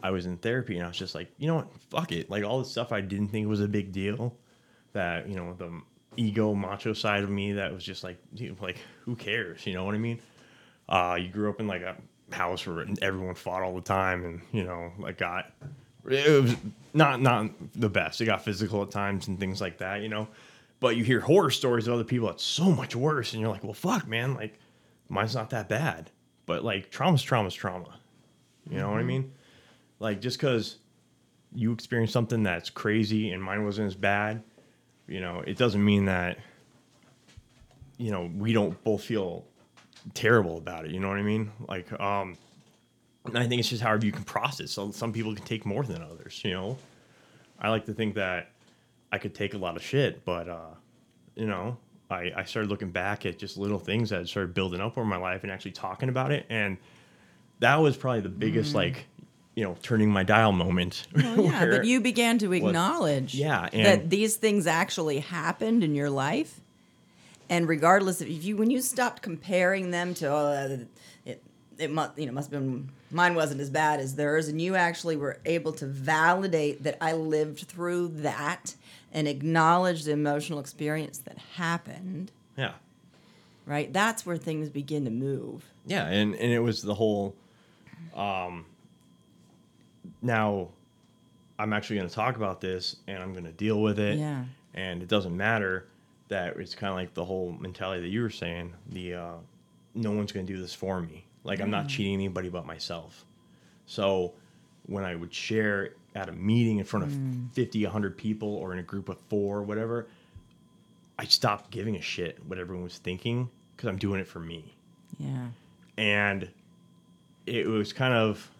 I was in therapy and I was just like, you know what, fuck it. Like all the stuff I didn't think was a big deal, that you know the ego macho side of me that was just like, like who cares? You know what I mean? Uh, you grew up in like a house where everyone fought all the time, and you know, like got it was not not the best. It got physical at times and things like that, you know. But you hear horror stories of other people that's so much worse, and you're like, well, fuck, man, like mine's not that bad. But like trauma's trauma's trauma. You know what I mean? Like just because you experience something that's crazy and mine wasn't as bad, you know, it doesn't mean that you know we don't both feel terrible about it. You know what I mean? Like, um, I think it's just however you can process. So some people can take more than others. You know, I like to think that I could take a lot of shit, but uh, you know, I, I started looking back at just little things that started building up over my life and actually talking about it, and that was probably the biggest like, you know, turning my dial moment. Well, yeah, but you began to acknowledge Yeah, that these things actually happened in your life. And regardless of if you, when you stopped comparing them to, oh, it, it must, you know, must have been mine wasn't as bad as theirs, and you actually were able to validate that I lived through that and acknowledge the emotional experience that happened. yeah. Right, that's where things begin to move. Yeah, and and it was the whole. Um, now, I'm actually going to talk about this, and I'm going to deal with it. Yeah. And it doesn't matter that it's kind of like the whole mentality that you were saying. The uh, no one's going to do this for me. Like I'm not cheating anybody but myself. So when I would share at a meeting in front of 50, 100 people, or in a group of four, whatever, I stopped giving a shit what everyone was thinking because I'm doing it for me Yeah. and it was kind of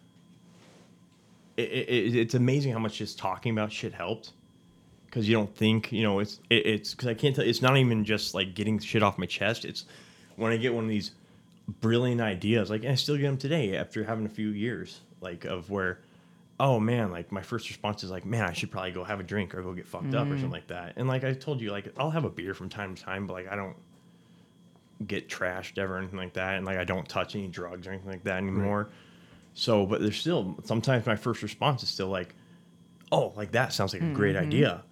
it, it, it's amazing how much just talking about shit helped. Because you don't think you know it's it, it's because I can't tell it's not even just like getting shit off my chest. It's when I get one of these brilliant ideas like and I still get them today after having a few years like of where oh man like my first response is like man I should probably go have a drink or go get fucked up or something mm-hmm. like that. And like I told you like I'll have a beer from time to time but like I don't get trashed ever or anything like that and like I don't touch any drugs or anything like that anymore. So but there's still sometimes my first response is still like, Oh, like that sounds like a great mm-hmm. idea.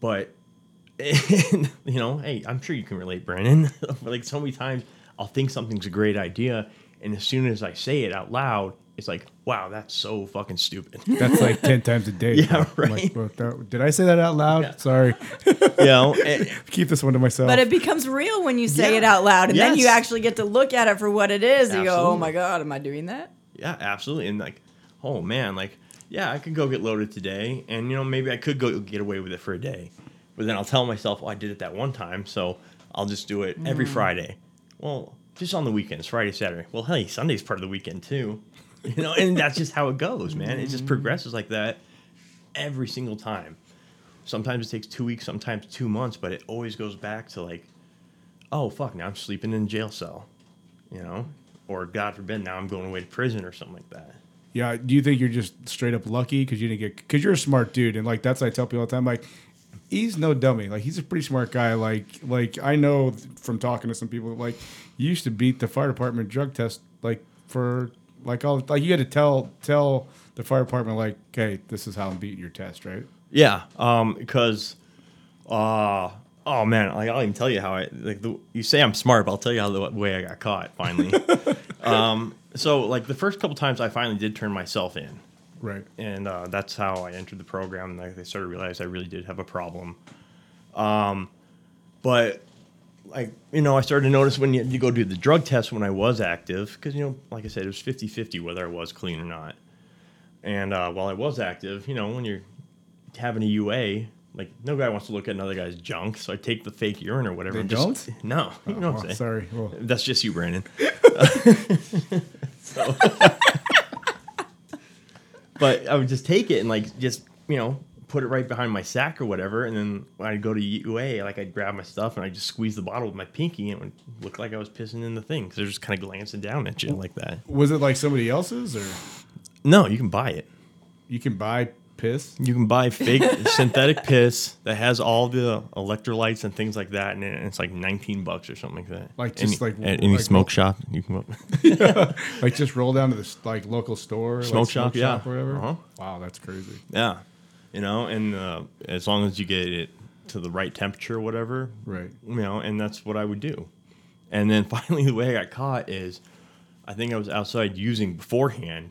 But you know, hey, I'm sure you can relate, Brandon. like so many times I'll think something's a great idea and as soon as I say it out loud, it's like, wow, that's so fucking stupid. That's like 10 times a day. Yeah, I'm like, right. "Well, that- did I say that out loud? Yeah. Sorry. you know? And- eh, Keep this one to myself. But it becomes real when you say Yeah. it out loud, and then you actually get to look at it for what it is. And you go, "Oh my god, am I doing that?" Yeah, absolutely. And like, oh man, like, yeah, I could go get loaded today, and you know, maybe I could go get away with it for a day. But then I'll tell myself, oh, I did it that one time, so I'll just do it every mm. Friday. Well, just on the weekends, Friday, Saturday. Well, hey, Sunday's part of the weekend too. You know, and that's just how it goes, man. It just mm. progresses like that every single time. Sometimes it takes two weeks, sometimes two months, but it always goes back to like, oh fuck, now I'm sleeping in jail cell, you know, or God forbid, now I'm going away to prison or something like that. Yeah. Do you think you're just straight up lucky because you didn't get? Because you're a smart dude, and like that's what I tell people all the time. Like, he's no dummy. Like he's a pretty smart guy. Like like I know from talking to some people. Like you used to beat the fire department drug test like for like all like you had to tell tell the fire department like, okay, this is how I'm beating your test, right? Yeah, um, because, uh, oh man, like I'll even tell you how I like. The, you say I'm smart, but I'll tell you how the way I got caught finally. um, so like the first couple times, I finally did turn myself in, Right. and uh, that's how I entered the program. And they started to realize I really did have a problem. Um, but like you know, I started to notice when you, you go do the drug test when I was active, because you know, like I said, it was 50-50 whether I was clean or not. And uh, while I was active, you know, when you're having a UA, like no guy wants to look at another guy's junk, so I take the fake urine or whatever. They and don't? No, you know what Oh, I'm saying. sorry. Well, That's just you, Brandon. So- but I would just take it and like just you know put it right behind my sack or whatever, and then when I'd go to UA, like I'd grab my stuff and I just squeeze the bottle with my pinky, and it would look like I was pissing in the thing because they're just kind of glancing down at you like that. was it like somebody else's or No, you can buy it. you can buy piss? You can buy fake synthetic piss that has all the electrolytes and things like that, and it's like 19 bucks or something like that. Like, just any, like- at any like- smoke shop, you can. go- Like just roll down to the like local store, like, Smoke shop, yeah. or whatever. Uh-huh. Wow, that's crazy. Yeah, you know, and uh, as long as you get it to the right temperature, or whatever, Right. you know, and that's what I would do. And then finally, the way I got caught is, I think I was outside using beforehand,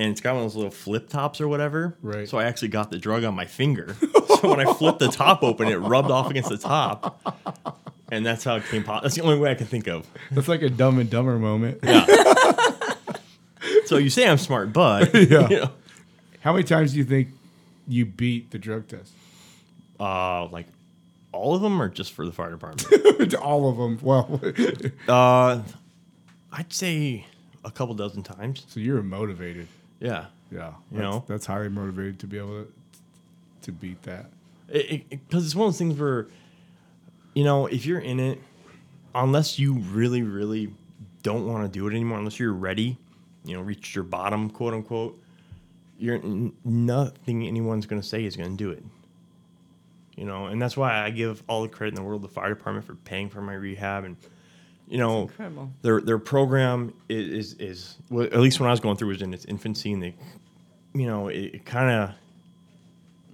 and it's got one of those little flip tops or whatever. Right. So I actually got the drug on my finger. so when I flipped the top open, it rubbed off against the top, and that's how it came. Po- that's the only way I can think of. That's like a dumb and dumber moment. Yeah. so you say I'm smart, but Yeah. you know, How many times do you think you beat the drug test? uh, like all of them are just for the fire department. All of them. Well, Uh, I'd say a couple dozen times. so you're motivated. Yeah. Yeah. You that's, know? that's highly motivated to be able to to beat that. Because it, it's one of those things where, you know, if you're in it, unless you really, really don't want to do it anymore, unless you're ready, you know, reached your bottom, quote unquote, you're n- nothing anyone's going to say is going to do it. You know, and that's why I give all the credit in the world to the fire department for paying for my rehab and, you know, their their program is is, is well, at least when I was going through was in its infancy and they, you know, it, it kind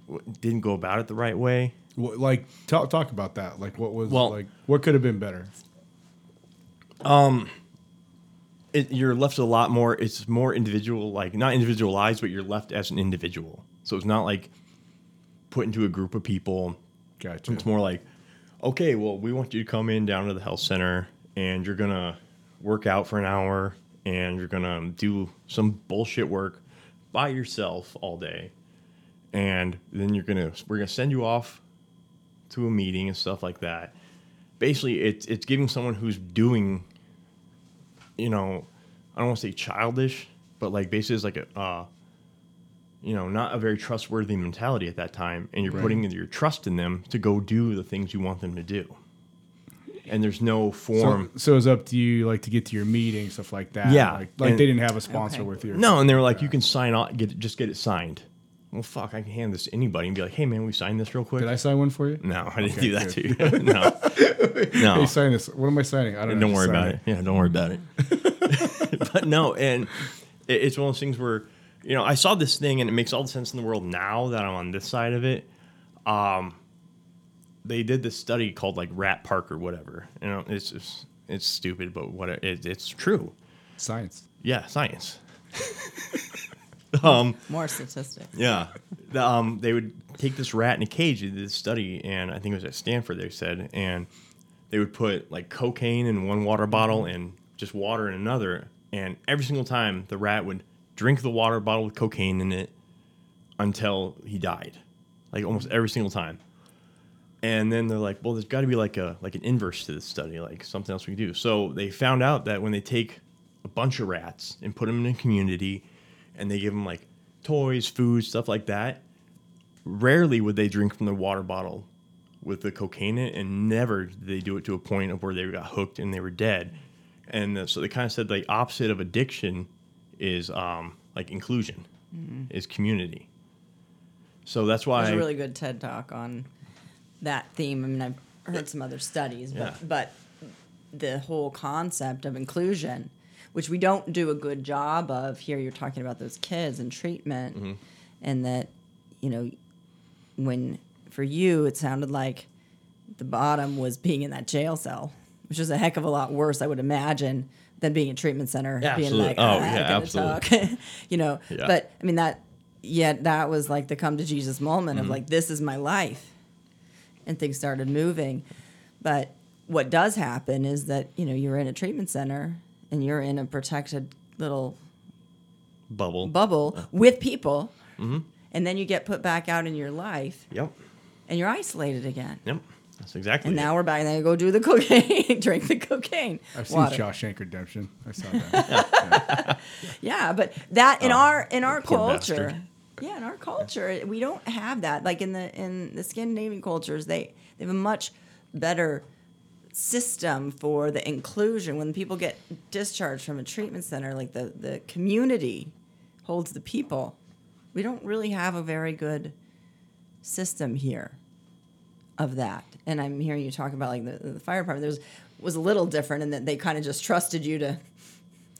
of didn't go about it the right way. What, like talk talk about that. Like what was Well- like what could have been better? Um, it, you're left a lot more. It's more individual, like not individualized, but you're left as an individual. So it's not like put into a group of people. Gotcha. It's more like, okay, well, we want you to come in down to the health center and you're gonna work out for an hour and you're gonna do some bullshit work by yourself all day, and then you're gonna we're gonna send you off to a meeting and stuff like that. Basically, it's it's giving someone who's doing, you know, I don't want to say childish, but like basically it's like a. Uh, you know, not a very trustworthy mentality at that time, and you're Right. putting your trust in them to go do the things you want them to do. And there's no So, form. so it's up to you like to get to your meeting stuff like that. Yeah, Like, like and- they didn't have a sponsor Okay. with you. no, and they were like, you can sign on, get it, just get it signed. Well, fuck, I can hand this to anybody and be like, hey man, we signed this real quick. Did I sign one for you? no, I didn't Okay, do that good. to you. no, no. Hey, sign this. What am I signing? I don't know. don't worry sign about it. Yeah, don't worry about it. but no, and it, it's one of those things where you know I saw this thing and it makes all the sense in the world now that I'm on this side of it. Um, they did this study called like Rat Park or whatever. You know, it's just it's stupid, but what it, it, it's true. Science. Yeah, science. um, More statistics. yeah. The, um, they would take this rat in a cage. They did this study, and I think it was at Stanford. They said, and they would put like cocaine in one water bottle and just water in another, and every single time the rat would drink the water bottle with cocaine in it until he died, like almost every single time. And then they're like, well, there's got to be like a like an inverse to this study, like something else we can do. So they found out that when they take a bunch of rats and put them in a community, and they give them like toys, food, stuff like that, rarely would they drink from the water bottle with the cocaine in it, and never did they do it to a point of where they got hooked and they were dead. And uh, so they kind of said the opposite of addiction is um, like inclusion, is community. So that's why There's a really good TED talk on that theme. I mean, I've heard some other studies, but Yeah. but the whole concept of inclusion, which we don't do a good job of here. You're talking about those kids and treatment, Mm-hmm. and that you know when for you it sounded like the bottom was being in that jail cell, which is a heck of a lot worse, I would imagine, than being in treatment center. Yeah, being absolutely. like, Oh, "Ah, yeah, absolutely." talk," you know. Yeah. But I mean that. Yet that was like the come to Jesus moment Mm-hmm. of like this is my life, and things started moving. But what does happen is that you know you're in a treatment center and you're in a protected little Bubble. bubble with people, Mm-hmm. and then you get put back out in your life Yep. and you're isolated again. Yep. That's exactly. And it. now we're back and then you go do the cocaine, drink the cocaine. I've seen water. Shawshank Redemption. I saw that. Yeah, but that in Oh, our in our culture, bastard. Yeah, in our culture, we don't have that. Like in the in the Scandinavian cultures, they they have a much better system for the inclusion. When people get discharged from a treatment center like the the community holds the people. We don't really have a very good system here of that. And i'm hearing you talk about like the, the fire department. There's was a little different in that they kind of just trusted you to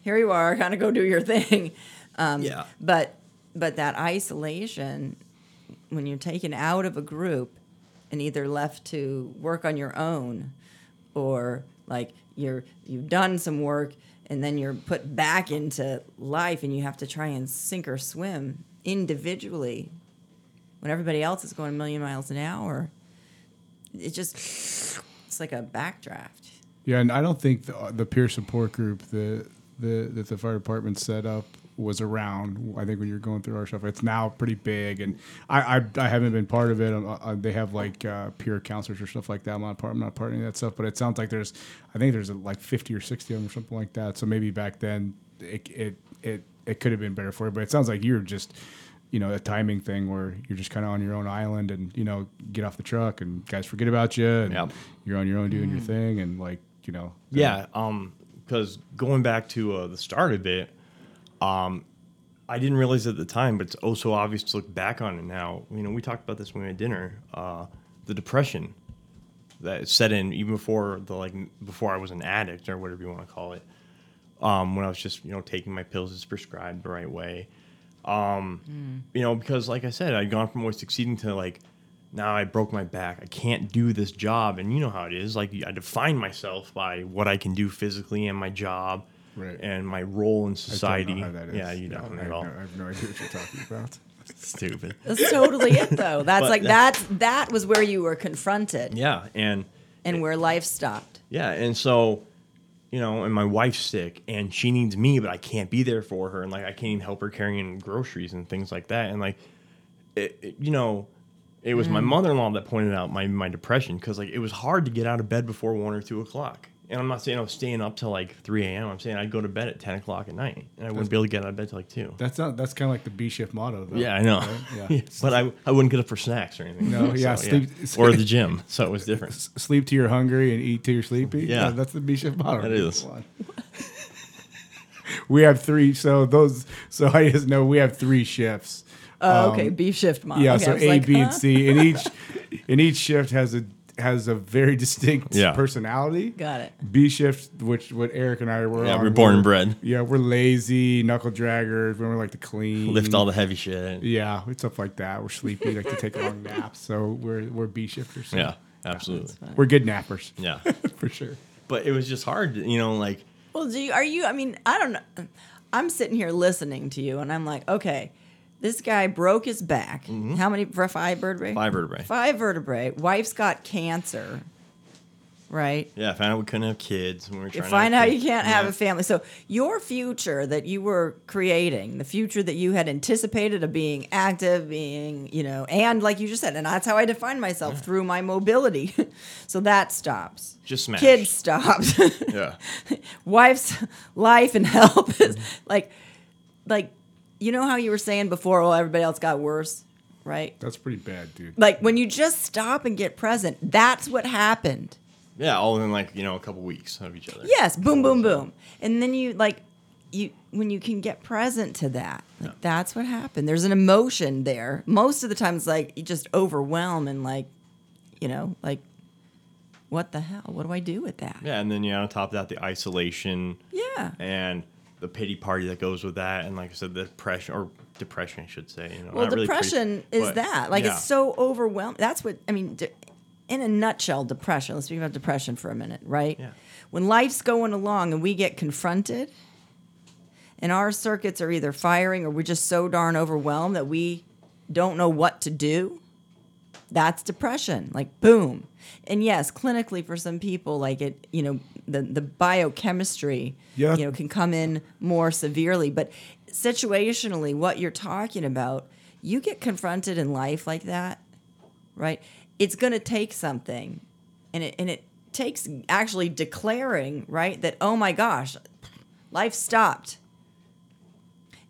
here you are kind of go do your thing. Um, Yeah. but but that isolation when you're taken out of a group and either left to work on your own or like you're you've done some work and then you're put back into life and you have to try and sink or swim individually when everybody else is going a million miles an hour it just it's like a backdraft. Yeah, and I don't think the, the peer support group the, the that the fire department set up was around. I think when you're going through our stuff, it's now pretty big, and I I, I haven't been part of it. Uh, uh, they have like uh, peer counselors or stuff like that. I'm not part. I'm not part of any of that stuff, but it sounds like there's I think there's like 50 or 60 of them or something like that. So maybe back then it it it, it could have been better for you, but it sounds like you're just you know a timing thing where you're just kind of on your own island and you know get off the truck and guys forget about you and Yep. you're on your own doing your thing and like you know Yeah, um, because going back to uh, the start of it, um, I didn't realize at the time, but it's oh so obvious to look back on it now. You know, we talked about this when we had dinner. Uh, the depression that set in even before the like before I was an addict or whatever you want to call it. Um, when I was just you know taking my pills as prescribed the right way. Um, You know, because like I said, I'd gone from always succeeding to like now I broke my back. I can't do this job, and you know how it is. Like I define myself by what I can do physically and my job, Right. and my role in I don't society. know how that is. Yeah, you don't have at all. No, I have no idea what you're talking about. Stupid. that's totally it though that's But like that- that's that was where you were confronted Yeah, and and where life stopped Yeah, and so, you know, and my wife's sick and she needs me, but I can't be there for her, and like I can't even help her carrying groceries and things like that, and like, it, it- you know, it was my mm. mother-in-law that pointed out my my depression because like it was hard to get out of bed before one or two o'clock. And I'm not saying I was staying up till like 3 a.m. I'm saying I'd go to bed at 10 o'clock at night, and I wouldn't be able to get out of bed till like two. That's not. That's kind of like the B shift motto. Though, Yeah, I know. right? Yeah. but I, I wouldn't get up for snacks or anything. No, yeah, sleep- or the gym, so it was different. S- Sleep till you're hungry and eat till you're sleepy. Yeah. that's the B shift motto. That is. We have three. So those. So I just know we have three shifts. oh okay b shift mom Um, Yeah, okay, so was A, like, B, huh? and C, and each and each shift has a has a very distinct Yeah. personality. got it B shift, which what Eric and I were Yeah, on, we're born and bred. Yeah, we're lazy, knuckle draggers. We don't like to clean. Lift all the heavy shit. Yeah, it's stuff like that. We're sleepy, like to take long naps. So we're we're B shifters. So Yeah, absolutely. we're good nappers Yeah. for sure. but it was just hard, you know, like Well, do you, are you? I mean, I don't know. I'm sitting here listening to you, and I'm like, okay, this guy broke his back. How many? Five vertebrae. Mm-hmm. five vertebrae. Five vertebrae. Wife's got cancer. Right. Yeah, found out we couldn't have kids. When we were trying find out you can't have a family. So your future that you were creating, the future that you had anticipated of being active, being, you know, and like you just said, and that's how I define myself through my mobility. so that stops. Just smash. Kids stopped. Yeah. wife's life and health is like like you know how you were saying before oh everybody else got worse right That's pretty bad, dude. like when you just stop and get present that's what happened Yeah, all in like, you know, a couple weeks of each other. yes boom boom boom and then you like you when you can get present to that like Yeah. that's what happened there's an emotion there most of the time it's like you just overwhelm and like you know, like what the hell? What do I do with that? Yeah, and then you know, on top of that, the isolation Yeah. and the pity party that goes with that, and like I said, the depression or depression, I should say. You know, Well, not really pretty- depression is but, that. Like yeah. it's so overwhelming. That's what I mean. De- in a nutshell, depression. Let's speak about depression for a minute, right? Yeah. When life's going along and we get confronted, and our circuits are either firing or we're just so darn overwhelmed that we don't know what to do. That's depression. Like boom. And yes, clinically for some people, like it, you know, the the biochemistry, Yeah. you know, can come in more severely. But situationally, what you're talking about, you get confronted in life like that, right? It's going to take something, and it and it takes actually declaring, right, that oh my gosh, life stopped.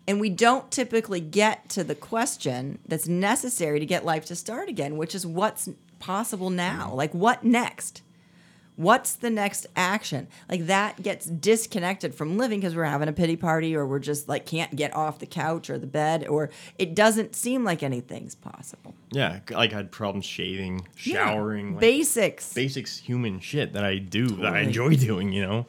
And we don't typically get to the question that's necessary to get life to start again, which is what's possible now? Like, what next? What's the next action? Like, that gets disconnected from living because we're having a pity party or we're just like can't get off the couch or the bed or it doesn't seem like anything's possible. yeah, like I had problems shaving, Yeah. showering, like, Basics. basics human shit that I do that I enjoy doing. You know.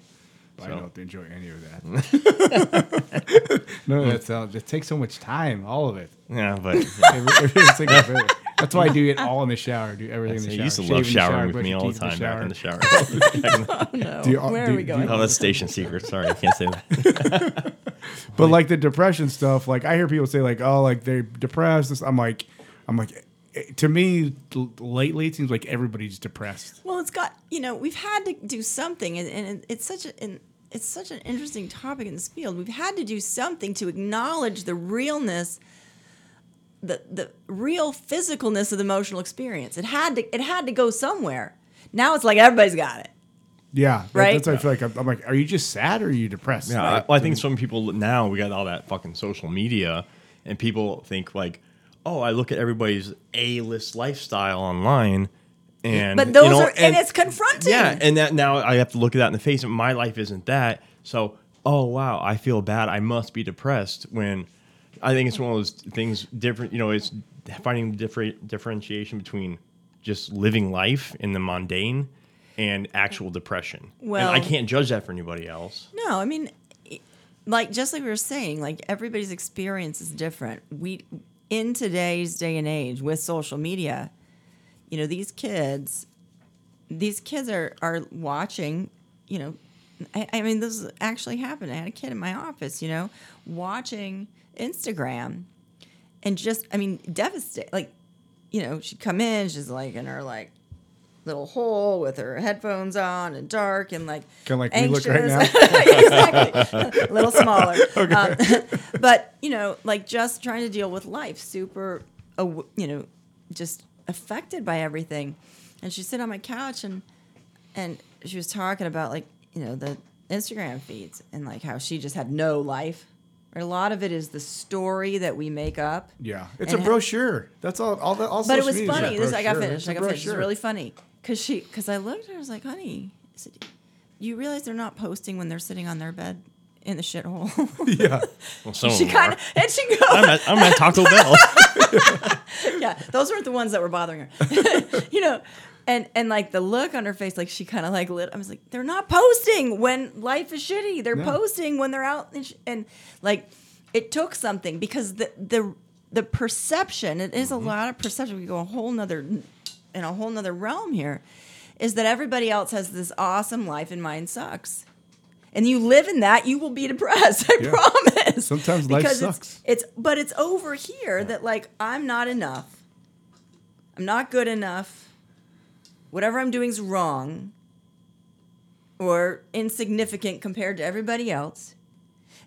I don't enjoy any of that. no, that's uh, it takes so much time, all of it. Yeah, but Every, every single bit. That's why I do it all in the shower. Do everything in the I shower. used to Shave love in the shower, showering with brush me your all the teeth time back in the shower. oh, No. Do you- Where do- are we do- going? oh, that's station secret. Sorry, I can't say that. But like the depression stuff, like I hear people say like, oh, like they're depressed. This- I'm like, I'm like, eh, to me, l- lately it seems like everybody's depressed. Well, it's got you know we've had to do something, and, and it's such a and it's such an interesting topic in this field. We've had to do something to acknowledge the realness, the the real physicalness of the emotional experience. It had to it had to go somewhere. Now it's like everybody's got it. Yeah, Right? That's why I feel like I'm, I'm like, are you just sad or are you depressed? Yeah, Like, I, well, I think some people now we got all that fucking social media, and people think like, oh, I look at everybody's A list lifestyle online, and But those you know, are and, it's confronting. yeah, and that now I have to look at that in the face. And my life isn't that. So, oh wow, I feel bad. I must be depressed. When I think it's one of those things. Different, you know, it's finding the different differentiation between just living life in the mundane and actual depression. Well- and I can't judge that for anybody else. No, I mean, like just like we were saying, like everybody's experience is different. We in today's day and age with social media, you know, these kids, these kids are are watching. You know, I, I mean, this actually happened. I had a kid in my office, you know, watching Instagram, and just, I mean, devastated. Like, you know, she'd come in, she's like in her like little hole with her headphones on and dark and like Kinda like we look right anxious. exactly, a little smaller. Um, but you know, like just trying to deal with life, super, you know, just affected by everything. And she'd sit on my couch and and she was talking about like you know the Instagram feeds and like how she just had no life. Right? A lot of it is the story that we make up. Yeah, it's And a brochure. That's all. All that. All But it was media is a funny. This I got finished. I got finished. It's brochure. really funny because she because I looked at her. I was like, honey, I said, you realize they're not posting when they're sitting on their bed in the shithole. yeah. Well, some she of them kind are. of and she goes, I'm at, I'm at Taco Bell. yeah, those weren't the ones that were bothering her, you know. And and like the look on her face, like she kind of like lit. I was like, they're not posting when life is shitty. They're Yeah. posting when they're out and, sh- and like it took something because the the the perception it is a mm-hmm. lot of perception. We go a whole nother in a whole nother realm here. Is that everybody else has this awesome life and mine sucks. And you live in that, you will be depressed. I Yeah. promise. Sometimes life Because sucks. It's, it's but it's over here that like I'm not enough. I'm not good enough. Whatever I'm doing is wrong or insignificant compared to everybody else.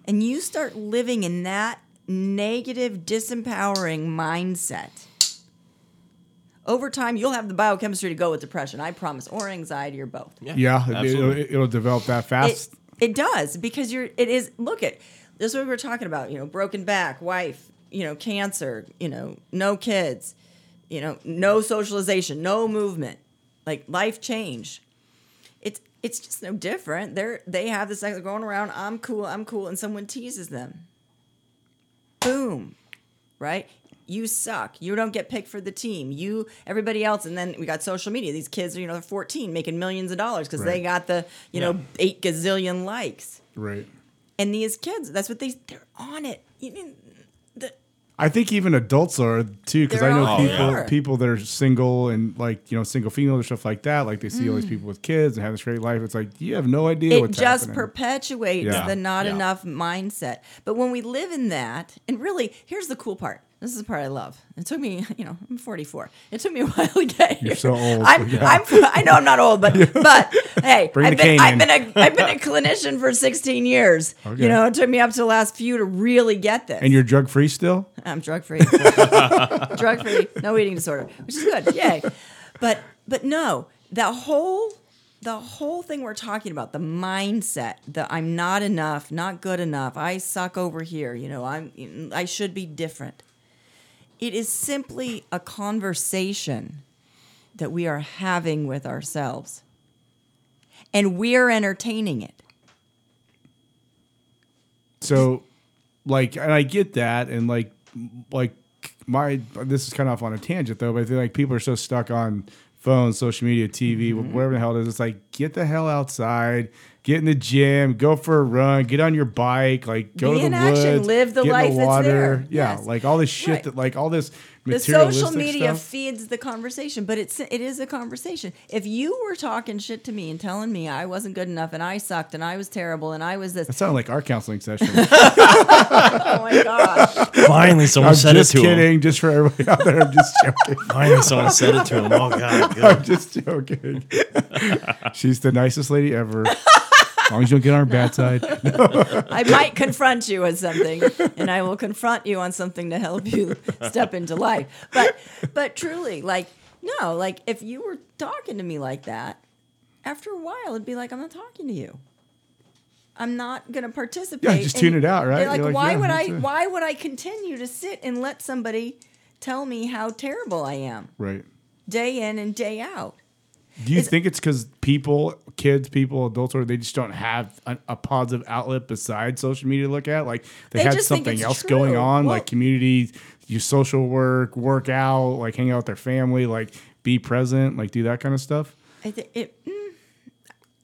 And you start living in that negative, disempowering mindset. Over time, you'll have the biochemistry to go with depression, I promise, or anxiety, or both. Yeah, it, it'll, it'll develop that It, fast. it does because you're it is look at this is what we were talking about you know broken back wife you know cancer you know no kids you know no socialization no movement like life change it's it's just no different they're they have this thing going around i'm cool i'm cool and someone teases them boom right you suck. You don't get picked for the team. You, everybody else, and then we got social media. These kids are, you know, they're 14 making millions of dollars because they got the, you Yeah. know, eight gazillion likes. Right. And these kids, that's what they, they're on it. You mean, I think even adults are too, because I know people there. people that are single and like you know single females and stuff like that. Like they see all these people with kids and have this great life. It's like you have no idea Mm. it what's just happening. perpetuates Yeah. the not Yeah. enough mindset. But when we live in that, and really, here's the cool part. This is the part I love. It took me, you know, I'm 44. It took me a while to get here. You're so old, I'm, yeah. I'm, I know I'm not old, but, but hey, Bring I've been, I've been a, I've been a clinician for 16 years. Okay. You know, it took me up to the last few to really get this. and you're drug free still. I'm drug free. drug free, no eating disorder, which is good. Yay. But but no, the whole the whole thing we're talking about, the mindset, that I'm not enough, not good enough, I suck over here, you know, I'm I should be different. It is simply a conversation that we are having with ourselves. And we're entertaining it. So, like, and I get that, and like, like my this is kind of off on a tangent though, but I feel like people are so stuck on phones, social media, TV, Mm-hmm. whatever the hell it is. It's like get the hell outside, get in the gym, go for a run, get on your bike, like go Be to in the action, woods, live the get in life that's water. there. Yeah, Yes. like all this shit Right. that like all this the social media stuff. feeds the conversation but it's it is a conversation if you were talking shit to me and telling me i wasn't good enough and i sucked and i was terrible and i was this That sounded like our counseling session. oh my gosh Finally, someone I'm said it just to him. Just kidding, just for everybody out there. I'm just joking. Finally, someone said it to him. Oh God, good. I'm just joking. She's the nicest lady ever. As long as you don't get on her bad side. i might confront you with something and i will confront you on something to help you step into life but but truly like no like if you were talking to me like that after a while it'd be like i'm not talking to you I'm not going to participate. Yeah, just tune And it out, right? Like, like, why yeah, would I? it. Why would I continue to sit and let somebody tell me how terrible I am Right. day in and day out? Do you think it's because people, kids, people, adults, or they just don't have a, a positive outlet besides social media to look at? Like they, They had something else going on, Well- like community, you social work, work out, like hang out with their family, like be present, like do that kind of stuff. I think it. Mm,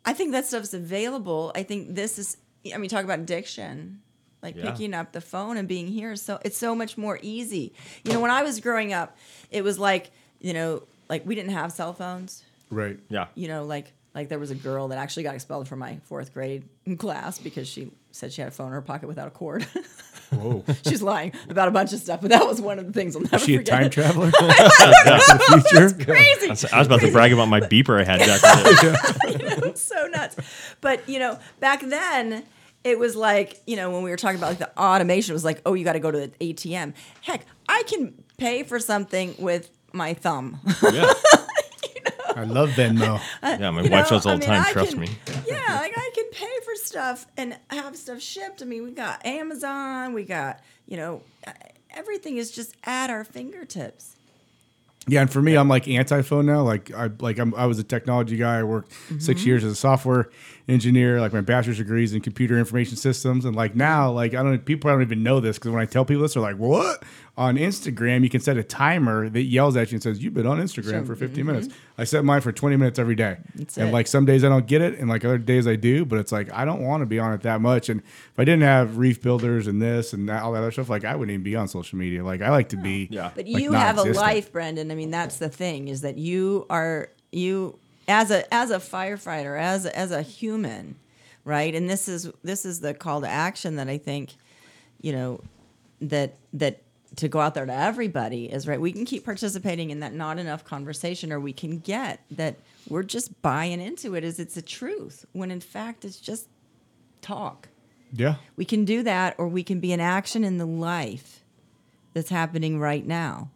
I think that stuff's available. I think this is. I mean, talk about addiction. Like Yeah. picking up the phone and being here, so it's so much more easy. You know, when I was growing up, it was like you know, like we didn't have cell phones. Right. Yeah. You know, like like there was a girl that actually got expelled from my fourth grade class because she said she had a phone in her pocket without a cord. Whoa. She's lying about a bunch of stuff, but that was one of the things I'll never Is she a forget. time traveler? Back to the future? Crazy. I was- I was about to brag about my beeper I had back in the day. so nuts. But you know, back then it was like, you know, when we were talking about like the automation, it was like, oh, you got to go to the ATM. Heck, I can pay for something with my thumb. Yeah, I love Venmo. yeah. My You wife know, says all I the mean, time. I Trust can- me. Yeah, like I can pay for stuff and have stuff shipped. I mean, we got Amazon, we got, you know, everything is just at our fingertips. Yeah, and for me, I'm like anti-phone now. Like I like I'm, I was a technology guy. I worked six Mm-hmm. years as a software engineer. Like my bachelor's degrees in computer information systems. And like now, like I don't people don't even know this because when I tell people this, they're like, "What?" On Instagram, you can set a timer that yells at you and says, "You've been on Instagram for 15 minutes." I set mine for 20 minutes every day. mm-hmm. That's and it. like some days I don't get it, and like other days I do. But it's like I don't want to be on it that much. And if I didn't have reef builders and this and that, all that other stuff, like I wouldn't even be on social media. Like I like to be. Yeah. But like, you have a life, Brendan. I mean, that's the thing is that you are you as a as a firefighter, as a, as a human, right? And this is this is the call to action that I think, you know, that that to go out there to everybody is right. We can keep participating in that not enough conversation, or we can get that we're just buying into it as it's a truth when in fact it's just talk. Yeah. We can do that, or we can be in action in the life that's happening right now.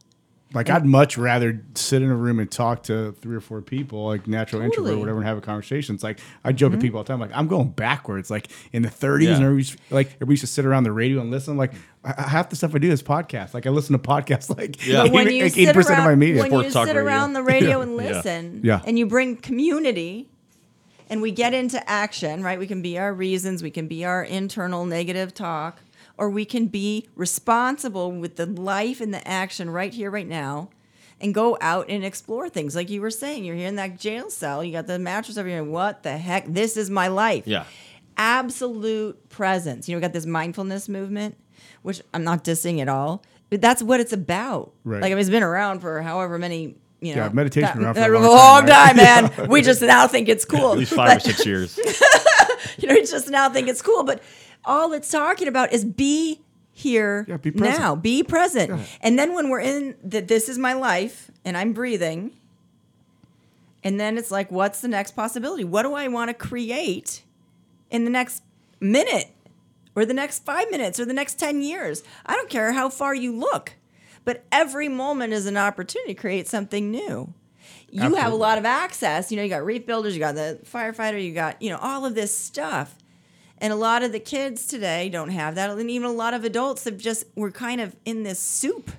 Like I'd much rather sit in a room and talk to three or four people, like natural introvert, or whatever, and have a conversation. It's like I joke with mm-hmm. people all the time, like I'm going backwards. Like in the 30s, Yeah. and everybody used, like everybody used to sit around the radio and listen. Like I, I- half the stuff I do is podcasts. Like I listen to podcasts, like Yeah. But when eighty you like sit 80% of my around, media. when Sports you talk sit radio. around the radio Yeah. and Yeah. listen, Yeah. and you bring community, and we get into action, right? We can be our reasons, we can be our internal negative talk, or we can be responsible with the life and the action right here, right now, and go out and explore things. Like you were saying, you're here in that jail cell, you got the mattress over here. What the heck? This is my life. Yeah. Absolute presence. You know, we got this mindfulness movement, which I'm not dissing at all, but that's what it's about. Right. Like I mean, it's been around for however many. You know, Yeah, meditation that- around for a long long time, time, man. We just now think it's cool. At least five or six years. you know, we just now think it's cool, but all it's talking about is be here Yeah, be now, be present. And then when we're in that, this is my life and I'm breathing, and then it's like, what's the next possibility? What do I want to create in the next minute or the next five minutes or the next 10 years? I don't care how far you look, but every moment is an opportunity to create something new. You have a lot of access. You know, you got reef builders, you got the firefighter, you got, you know, all of this stuff. And a lot of the kids today don't have that. And even a lot of adults have just, we're kind of in this soup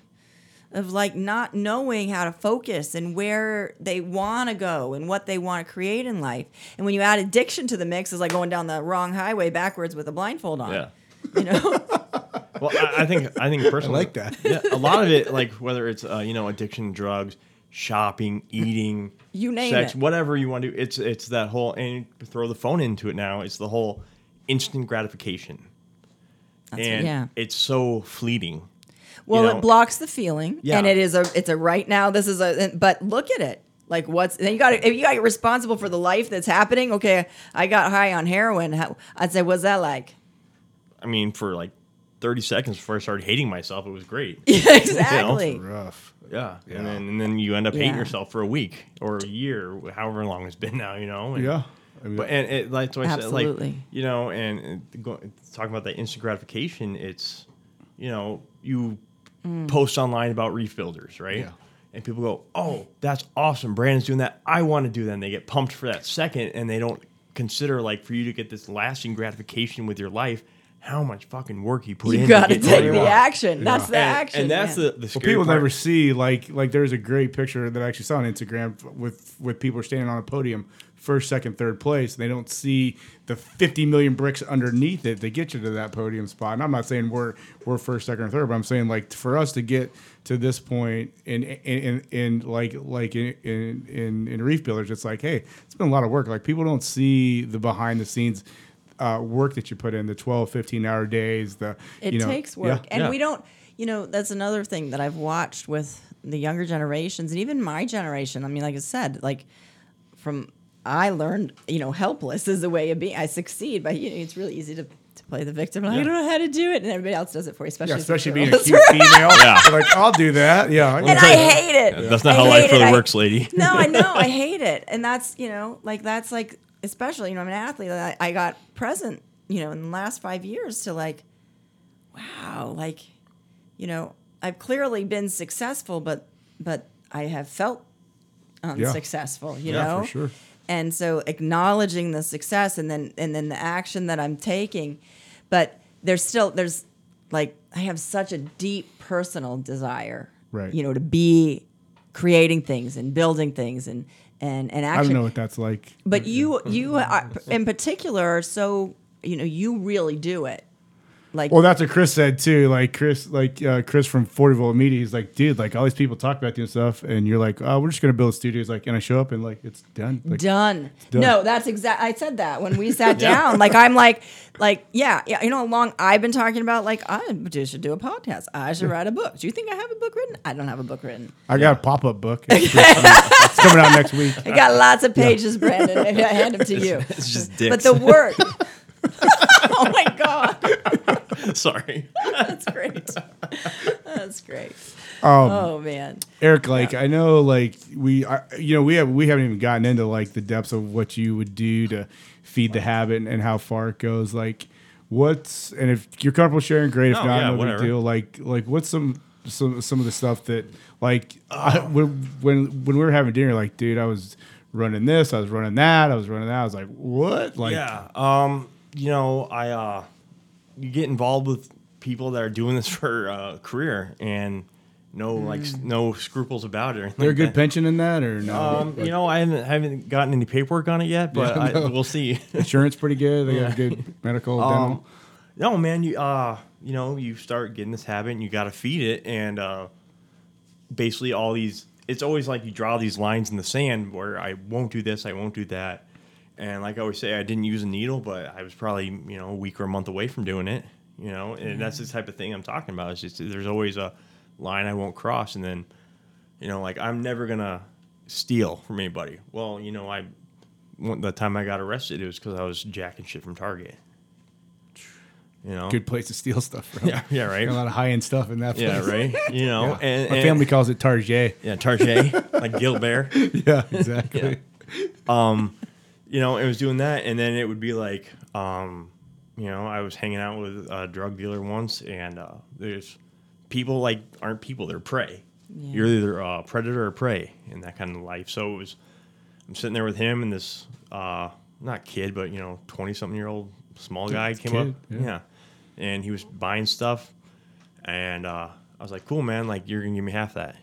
of like not knowing how to focus and where they want to go and what they want to create in life. And when you add addiction to the mix, it's like going down the wrong highway backwards with a blindfold on. Yeah. You know? Well, I, I think I think personally, like that. Yeah, a lot of it, like whether it's uh, you know addiction, drugs, shopping, eating, You name sex, it. whatever you want to do. It's it's that whole and throw the phone into it now. It's the whole instant gratification, and yeah. it's so fleeting. Well, know? it blocks the feeling, Yeah. and it is a it's a right now. This is a but look at it. Like what's then you got to if you got to get responsible for the life that's happening. Okay, I got high on heroin. How, I'd say, what's that like? I mean, for like thirty seconds before I started hating myself, it was great. Yeah, exactly. Rough. Yeah, Yeah. and then and then you end up hating Yeah. yourself for a week or a year, however long it's been now. You know. And- Yeah. I mean, But and it, like so I said, like you know, and, and go, talking about that instant gratification, it's you know you Mm. post online about reef builders, right? Yeah. And people go, "Oh, that's awesome! Brandon's doing that. I want to do that." And they get pumped for that second, and they don't consider like for you to get this lasting gratification with your life, how much fucking work you put in. You got to get to take the you are. action. That's the and, action, and that's yeah. the the Well, people part. never see like like there's a great picture that I actually saw on Instagram with with people standing on a podium, first, second, third place. They don't see the 50 million bricks underneath it to get you to that podium spot. And I'm not saying we're we're first, second, or third, but I'm saying like for us to get to this point in in, in, in like like in, in in in reef builders, it's like hey, it's been a lot of work. Like people don't see the behind the scenes. Uh, work that you put in the 12 15 hour days the It you know, takes work. yeah. And Yeah. we don't, you know, that's another thing that I've watched with the younger generations and even my generation. I mean, like I said, like from I learned, you know, helpless is the way of being. I succeed, but you know, it's really easy to, to play the victim. Like, I don't know how to do it, and everybody else does it for you, especially Yeah, especially being a cute female. Yeah. You're like, I'll do that. Yeah. I and I hate it. That's not I how life really I- works, lady. no, I know. I hate it. And that's, you know, like that's like, especially, you know, I'm an athlete. I, I got present, you know, in the last five years to like, wow, like, you know, I've clearly been successful, but, but I have felt unsuccessful, you Yeah, know? for sure. And so acknowledging the success and then, and then the action that I'm taking, but there's still, there's like, I have such a deep personal desire, Right. you know, to be creating things and building things and and and I don't know what that's like. But you you are, in particular are so you know you really do it. Like Well, that's what Chris said too. Like Chris, like uh, Chris from Forty Volt Media, he's like, dude, like all these people talk about doing stuff, and you're like, oh, we're just gonna build a studio. He's like, and I show up and like it's done. Like, done. done. No, that's exact. I said that when we sat down. Like I'm like, like yeah, yeah. You know, how long I've been talking about like I should do a podcast. I should write a book. Do you think I have a book written? I don't have a book written. I got a pop up book. It's, it's coming out next week. I got lots of pages, Brandon. Maybe I hand them to you. It's just dicks. But the work. oh my god, Sorry. that's great. That's great. oh man. Eric, like I know, like we, I, you know, we have we haven't even gotten into like the depths of what you would do to feed the habit and, and how far it goes. Like, what's and if you're comfortable sharing, great. If No, not, yeah, no big deal. Like, like what's some some some of the stuff that like. I, when when when we were having dinner, like, dude, I was running this, I was running that, I was running that. I was like, what? Like, yeah. Um, you know, I uh, you get involved with people that are doing this for a career and no like no scruples about it. Or anything there a good that. pension in that or no? Um, you know, I haven't haven't gotten any paperwork on it yet, but Yeah, I, we'll see. insurance pretty good. They got good medical, dental. no, man, you uh, you know, you start getting this habit, and you got to feed it, and uh, basically all these. It's always like you draw these lines in the sand where I won't do this, I won't do that, and like I always say, I didn't use a needle, but I was probably you know a week or a month away from doing it, you know, and mm-hmm. that's the type of thing I'm talking about. It's just there's always a line I won't cross, and then you know, like I'm never gonna steal from anybody. Well, you know, I the time I got arrested, it was because I was jacking shit from Target. You know, Good place to steal stuff from. Yeah, yeah, right. Got a lot of high end stuff in that place. Yeah, right. You know, Yeah. and, My and- family calls it Target. yeah, Target, like Gilbert. Yeah, exactly. Um, you know, it was doing that, and then it would be like, um, you know, I was hanging out with a drug dealer once, and uh, there's people like aren't people; they're prey. Yeah. You're either a predator or prey in that kind of life. So it was, I'm sitting there with him and this, uh, not kid, but you know, twenty something year old small guy came kid, up, yeah. yeah, and he was buying stuff, and uh, I was like, cool, man, like you're gonna give me half that,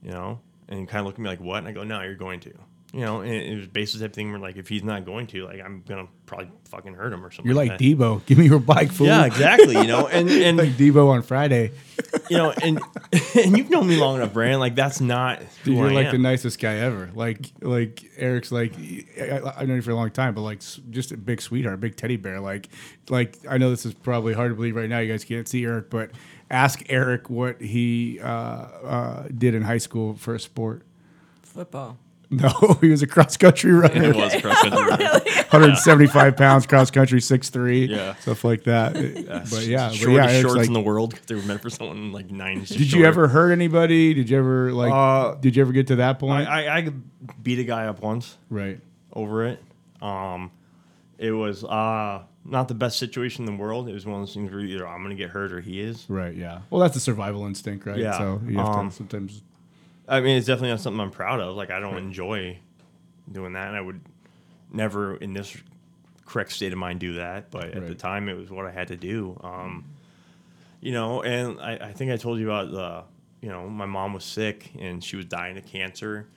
you know, and he kind of looked at me like, what? And I go, no, you're going to. You know, and it was basically the type of thing where, like, if he's not going to, like, I'm gonna probably fucking hurt him or something. You're like that. Debo. Give me your bike, fool. Yeah, exactly. You know, and and like Debo on Friday. you know, and and you've known me long enough, Brandon. Like, that's not who Dude, you're I like am. the nicest guy ever. Like, like Eric's like, I, I've known you for a long time, but like, just a big sweetheart, big teddy bear. Like, like I know this is probably hard to believe right now. You guys can't see Eric, but ask Eric what he uh, uh, did in high school for a sport. Football. No, he was a cross country runner. It was cross country running. 175 pounds, cross country, 6'3", Yeah. stuff like that. but yeah, but shortest yeah, shorts like, in the world. 'cause They were meant for someone like nine. inches did you ever hurt anybody? Did you ever like? Uh, did you ever get to that I, point? I I beat a guy up once right. over it. Um, it was uh not the best situation in the world. It was one of those things where either I'm gonna get hurt or he is. Right. Yeah. Well, that's a survival instinct, right? Yeah, So you have um, to sometimes. I mean, it's definitely not something I'm proud of. Like I don't enjoy doing that, and I would never, in this correct state of mind, do that. But at the time, it was what I had to do. Um, you know, and I, I think I told you about the, you know, my mom was sick and she was dying of cancer.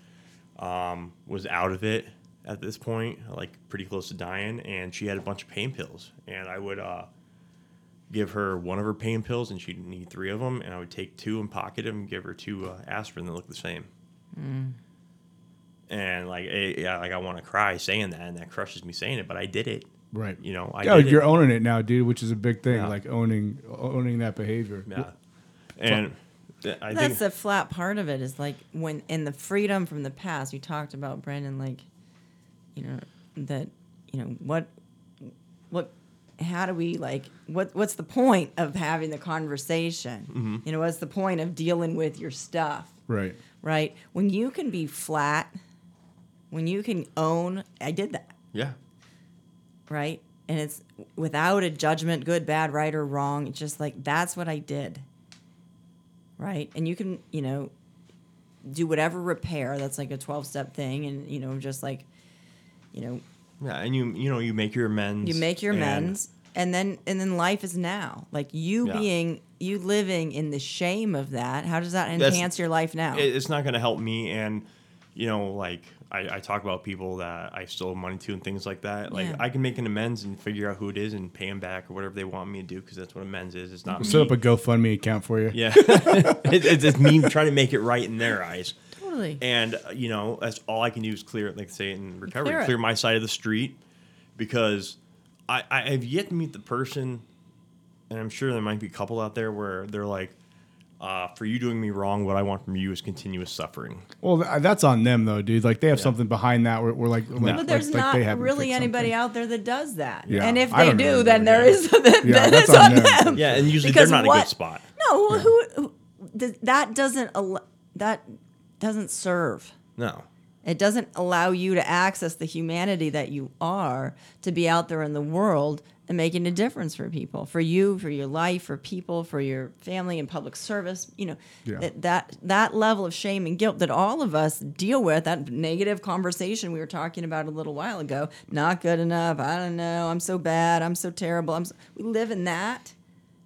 Um, was out of it at this point, like pretty close to dying, and she had a bunch of pain pills, and I would uh, give her one of her pain pills, and she'd need three of them, and I would take two and pocket them, and give her two uh, aspirin that looked the same. And like, eh, yeah, like I want to cry saying that, and that crushes me saying it, but I did it. Right. You know, I oh, did you're it. owning it now, dude, which is a big thing. Yeah. Like owning owning that behavior. Yeah. And th- I That's think the flat part of it is like when in the freedom from the past, you talked about Brandon, like, you know, that, you know, what, what, how do we like, what, what's the point of having the conversation? Mm-hmm. You know, what's the point of dealing with your stuff? Right. Right. When you can be flat, when you can own, I did that. yeah. right? And it's without a judgment, good, bad, right, or wrong. It's just like that's what I did, right? And you can, you know, do whatever repair. That's like a twelve-step thing, and you know, just like, you know, Yeah, and you you know you make your amends. you make your and- amends, and then and then life is now. Like you Yeah. being you living in the shame of that. How does that That's- enhance your life now? it- it's not going to help me and you know like I, I talk about people that i stole money to and things like that like Yeah. i can make an amends and figure out who it is and pay them back or whatever they want me to do because that's what amends is it's not We'll me. set up a GoFundMe account for you. yeah it, it's just me trying to make it right in their eyes totally. and uh, you know that's all i can do is clear it like say in recovery Clear clear, my side of the street because I, I have yet to meet the person and i'm sure there might be a couple out there where they're like uh, for you doing me wrong what i want from you is continuous suffering Well, th- that's on them though, dude. Like they have Yeah. something behind that. Where we're like, like, But there's like not they haven't really anybody something. out there that does that. Yeah, And if they don't know then there is then, Yeah, then that's it's on on them. them. yeah and usually Because they're not in a good spot No, who, who th- that doesn't al- that doesn't serve. no It doesn't allow you to access the humanity that you are to be out there in the world and making a difference for people, for you, for your life, for people, for your family and public service. You know, Yeah. that, that that level of shame and guilt that all of us deal with, that negative conversation we were talking about a little while ago, not good enough. I don't know. I'm so bad. I'm so terrible. I'm so, we live in that.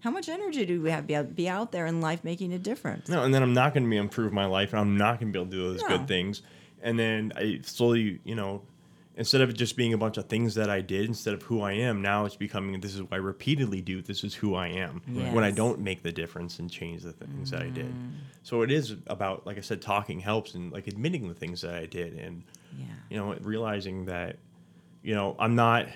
How much energy do we have to be out, there in life making a difference? No, and then I'm not going to be improve my life, and I'm not going to be able to do those No. good things. And then I slowly, you know, instead of it just being a bunch of things that I did instead of who I am, now it's becoming this is what I repeatedly do. This is who I am when I don't make the difference and change the things that I did. Mm. So it is about, like I said, talking helps and like admitting the things that I did and Yeah. you know realizing that you know I'm not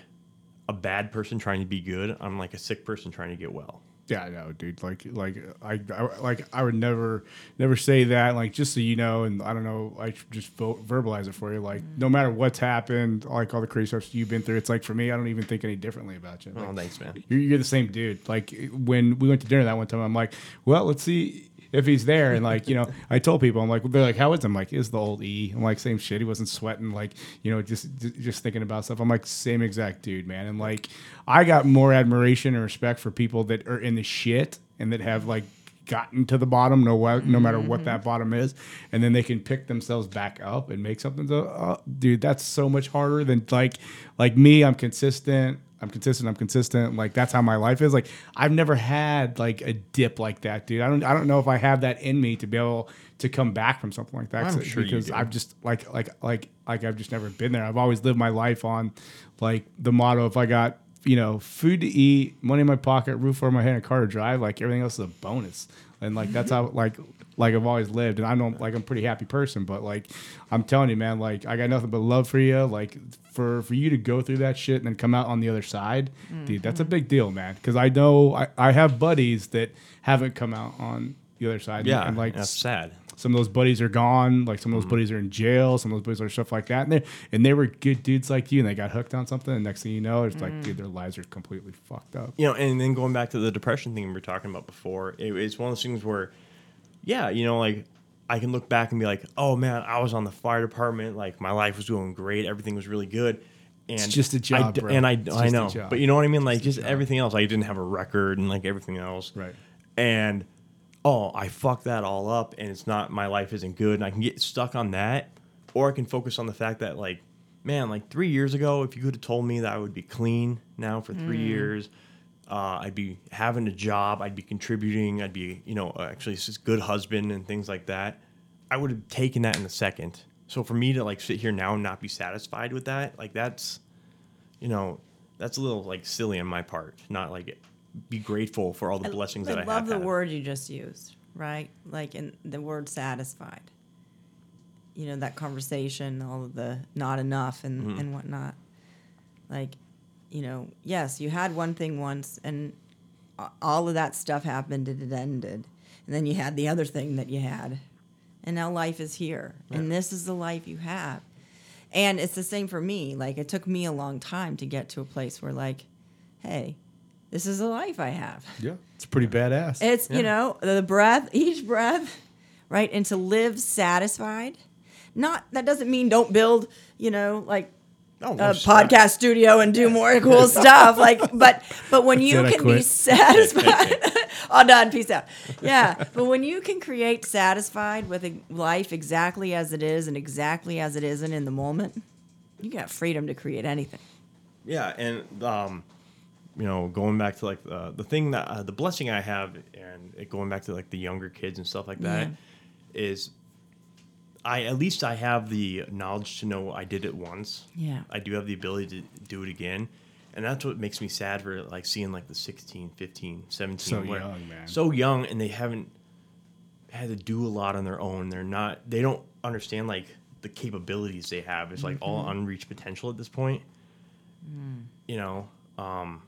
a bad person trying to be good. I'm like a sick person trying to get well. Yeah, I know, dude. Like, like I, I, like I would never, never say that. Like, just so you know, and I don't know, I just vo- verbalize it for you. Like, mm-hmm. no matter what's happened, like all the crazy stuff you've been through, it's like for me, I don't even think any differently about you. Oh, like, Oh, thanks, man. You're, you're the same dude. Like when we went to dinner that one time, I'm like, well, let's see if he's there. And like, you know, I told people, I'm like, they're like, how is him? I'm like, is the old E. I'm like, same shit. He wasn't sweating. Like, you know, just just thinking about stuff. I'm like, same exact dude, man. And like, I got more admiration and respect for people that are in the shit and that have like gotten to the bottom, no no matter what that bottom is, and then they can pick themselves back up and make something. To, uh, dude, that's so much harder than like, like me. I'm consistent. I'm consistent. I'm consistent. Like that's how my life is. Like I've never had like a dip like that, dude. I don't. I don't know if I have that in me to be able to come back from something like that. I'm sure you because. I've just like like like like I've just never been there. I've always lived my life on like the motto: if I got you know food to eat, money in my pocket, roof over my head, and a car to drive, like everything else is a bonus. And like that's mm-hmm. how like like I've always lived. And I know like I'm a pretty happy person, but like I'm telling you, man, like I got nothing but love for you. Like for for you to go through that shit and then come out on the other side, dude, that's a big deal, man. Because I know I, I have buddies that haven't come out on the other side. Yeah, and like that's sad. some of those buddies are gone. Like some of those Mm-hmm. buddies are in jail. Some of those buddies are stuff like that. And they and they were good dudes like you, and they got hooked on something. And next thing you know, it's like, dude, their lives are completely fucked up. you know, and then going back to the depression thing we were talking about before, it, it's one of those things where, yeah, you know, like I can look back and be like, oh man, I was on the fire department, like my life was going great, everything was really good. And it's just a job, d- bro. And I, It's I know, but you know what I mean? Like Just just everything else, I didn't have a record and like everything else. Right. And oh, I fucked that all up, and it's not my life isn't good, and I can get stuck on that, or I can focus on the fact that like, man, like three years ago, if you could have told me that I would be clean now for three mm. years, uh, I'd be having a job, I'd be contributing, I'd be you know actually just a good husband and things like that, I would have taken that in a second. So for me to like sit here now and not be satisfied with that, like that's, you know, that's a little like silly on my part. Not like be grateful for all the blessings that I that I love the had. word you just used, right? Like in the word satisfied. You know, that conversation, all of the not enough and, Mm-hmm. and whatnot. Like, you know, yes, you had one thing once and all of that stuff happened and it ended. And then you had the other thing that you had. And now life is here. And this is the life you have. And it's the same for me. Like, it took me a long time to get to a place where, like, hey, this is the life I have. Yeah, it's pretty badass. It's you know the breath, each breath, right, and to live satisfied. Not that doesn't mean don't build, you know, like Oh, a well, podcast studio and do more cool stuff. Like, but but when you can be satisfied, all done, peace out. Yeah, but when you can create satisfied with a life exactly as it is and exactly as it isn't in the moment, you got freedom to create anything. Yeah, and um, you know, going back to like the the thing that uh, the blessing I have, and it going back to like the younger kids and stuff like that, is I at least I have the knowledge to know I did it once. Yeah. I do have the ability to do it again. And that's what makes me sad for like seeing like the 16, 15, 17 So where- young, man. So young and they haven't had to do a lot on their own. They're not they don't understand like the capabilities they have. It's like all Mm-hmm. unreached potential at this point. You know, um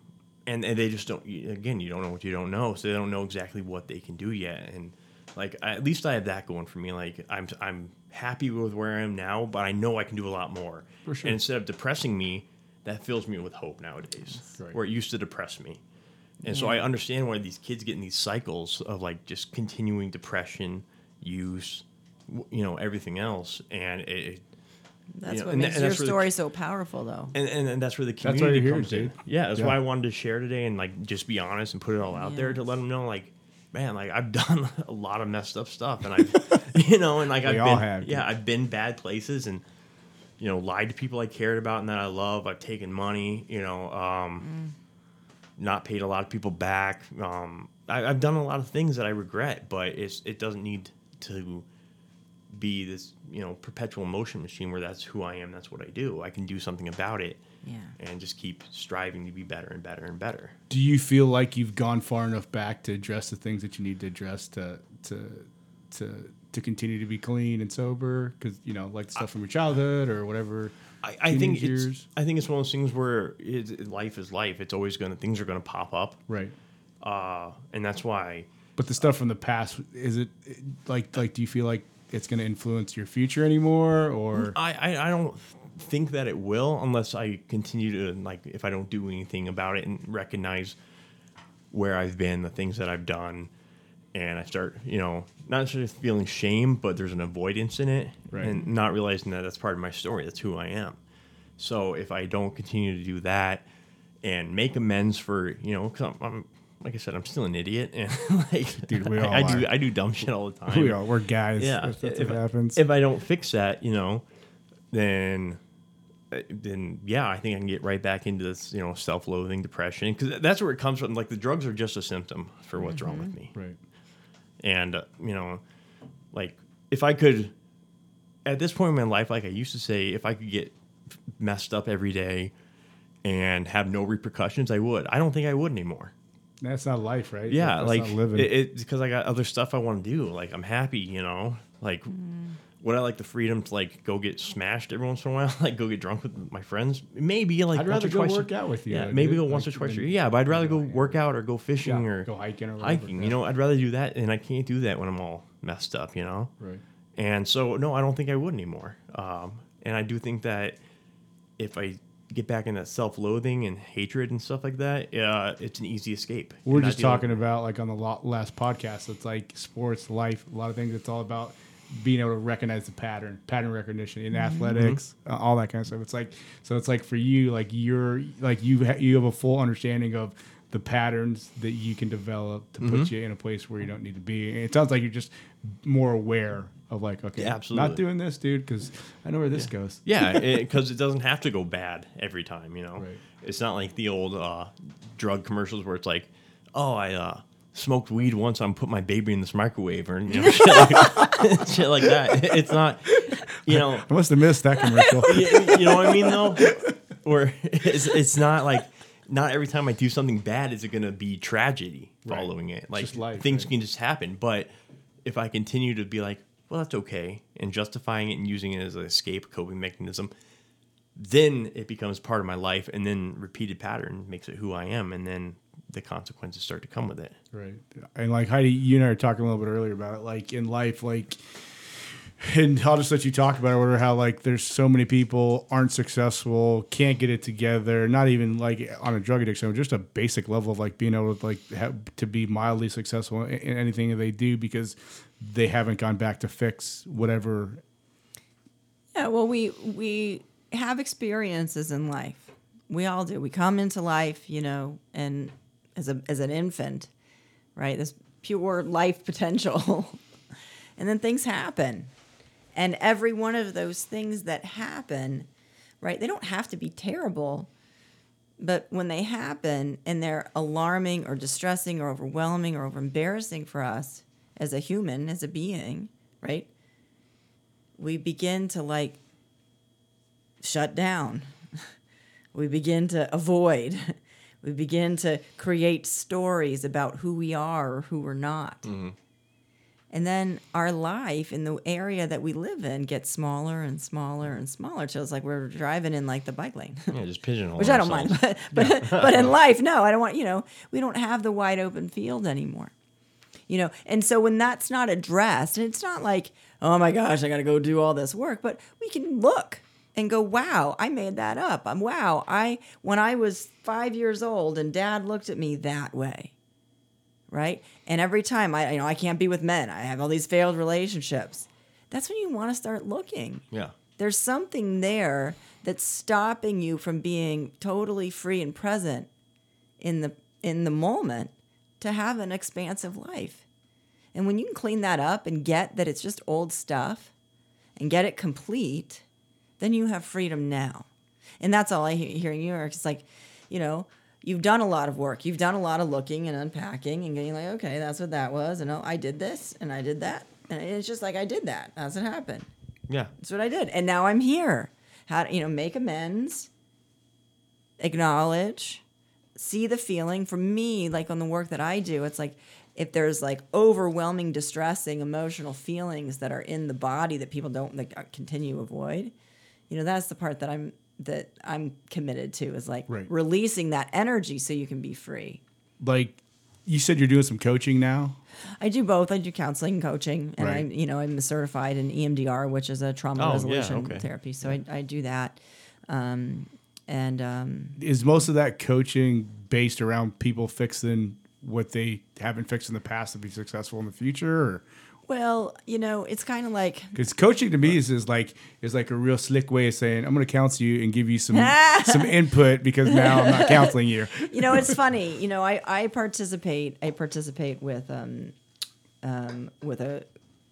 and, and they just don't again you don't know what you don't know so they don't know exactly what they can do yet and like at least i have that going for me like i'm i'm happy with where i am now but i know i can do a lot more For sure. and instead of depressing me that fills me with hope nowadays Right. where it used to depress me and so i understand why these kids get in these cycles of like just continuing depression use you know everything else and it, it That's know, what and tha- makes and your that's where the- story so powerful, though. and, and, and that's where the That's why community you're here, comes in. dude. Yeah, that's Yeah. why I wanted to share today and like just be honest and put it all out there to let them know like, man, like I've done a lot of messed up stuff and I've, you know, and like I've been, have, yeah. I've been bad places and you know lied to people I cared about and that I love. I've taken money, you know, um, not paid a lot of people back. Um, I, I've done a lot of things that I regret, but it's it doesn't need to be this you know perpetual motion machine where that's who I am, that's what I do. I can do something about it, Yeah. and just keep striving to be better and better and better. Do you feel like you've gone far enough back to address the things that you need to address to to to to continue to be clean and sober? Because you know, like the stuff from your childhood or whatever. I, I think teenage it's. I think it's one of those things where it, it- life is life. It's always gonna things are gonna pop up, right. uh, and that's why But the stuff from the past is it like like do you feel like it's going to influence your future anymore or I, I I don't think that it will unless I continue to like if I don't do anything about it and recognize where I've been, the things that I've done, and I start you know not necessarily feeling shame, but there's an avoidance in it, Right. and not realizing that that's part of my story. That's who I am. So if I don't continue to do that and make amends for you know, because I'm, I'm like I said, I'm still an idiot, and like Dude, we I, all I do are. I do dumb shit all the time. we are we're guys Yeah, if that's if, what happens if I don't fix that, you know, then uh, then yeah, I think I can get right back into this, you know, self-loathing, depression, because that's where it comes from. Like the drugs are just a symptom for what's wrong with me, right and uh, you know, like if I could, at this point in my life, like I used to say, if I could get messed up every day and have no repercussions, I would. I don't think I would anymore. that's not life right Yeah, that's like not living it, it's because I got other stuff I want to do. Like I'm happy, you know. Like would I like the freedom to like go get smashed every once in a while? Like go get drunk with my friends? Maybe like I'd once rather or go twice. work out with you, Yeah, maybe dude. go once Like, or twice. a year. Yeah, but I'd rather go Yeah. work out or go fishing Yeah, or go hiking or whatever, hiking. You know, I'd rather do that, and I can't do that when I'm all messed up. You know. right And so, no, I don't think I would anymore. Um, and I do think that if I get back in that self-loathing and hatred and stuff like that, uh, it's an easy escape. we we're just talking about like on the last podcast it's like sports life a lot of things it's all about being able to recognize the pattern pattern recognition in athletics uh, all that kind of stuff it's like so it's like for you like you're like you ha- you have a full understanding of the patterns that you can develop to put you in a place where you don't need to be and it sounds like you're just more aware of like okay Yeah, absolutely. not doing this dude because i know where this goes Yeah, because it, doesn't have to go bad every time. You know, Right. it's not like the old uh, drug commercials where it's like, "Oh, I uh, smoked weed once. I'm put my baby in this microwave," or you know, shit, like, shit like that. It's not, you know, i must have missed that commercial you, you know what I mean though, or it's it's not like. Not every time I do something bad is it going to be tragedy Right. following it. Like life, things right? can just happen. But if I continue to be like, well, that's okay, and justifying it and using it as an escape coping mechanism, then it becomes part of my life, and then repeated pattern makes it who I am, and then the consequences start to come with it. Right. And like Heidi, you and I were talking a little bit earlier about it. Like in life, like, and I'll just let you talk about it. Or how like there's so many people aren't successful, can't get it together. Not even like on a drug addiction, but just a basic level of like being able to like have, to be mildly successful in, in anything that they do because they haven't gone back to fix whatever. Yeah, well, we we have experiences in life. We all do. We come into life, you know, and as a as an infant, right? This pure life potential, and then things happen, and every one of those things that happen, right? They don't have to be terrible, but when they happen and they're alarming or distressing or overwhelming or over embarrassing for us as a human, as a being, right? we begin to like shut down. We begin to avoid. We begin to create stories about who we are or who we're not. Mm-hmm. And then our life in the area that we live in gets smaller and smaller and smaller till it's like we're driving in like the bike lane. Yeah, just pigeonhole. Which I don't mind, but but, but in life, no, I don't want. You know, we don't have the wide open field anymore. You know, and so when that's not addressed, and it's not like, oh my gosh, I got to go do all this work, but we can look and go, wow, I made that up. I'm wow, I when I was five years old and Dad looked at me that way, right? And every time I, you know, I can't be with men. I have all these failed relationships. That's when you want to start looking Yeah. there's something there that's stopping you from being totally free and present in the in the moment to have an expansive life. And when you can clean that up and get that it's just old stuff and get it complete, then you have freedom now. And that's all I hear in New York. It's like, you know, you've done a lot of work. You've done a lot of looking and unpacking and getting like, okay, that's what that was. And oh, I did this and I did that. And it's just like I did that. That's what happened. Yeah. That's what I did. And now I'm here. How to, you know, make amends, acknowledge, see the feeling. For me, like on the work that I do, it's like if there's like overwhelming, distressing emotional feelings that are in the body that people don't like uh, continue to avoid, you know, that's the part that I'm that I'm committed to is like Right. releasing that energy so you can be free. Like you said, you're doing some coaching now. I do both. I do counseling and coaching, and Right. I'm you know I'm certified in EMDR, which is a trauma Oh, yeah, resolution okay. therapy. So I, I do that, um, and um, Is most of that coaching based around people fixing what they haven't fixed in the past to be successful in the future, or well, you know, it's kind of like Because coaching to me is, is like is like a real slick way of saying I'm going to counsel you and give you some some input because now I'm not counseling you. you know it's funny. You know, I I participate. I participate with um, um, with a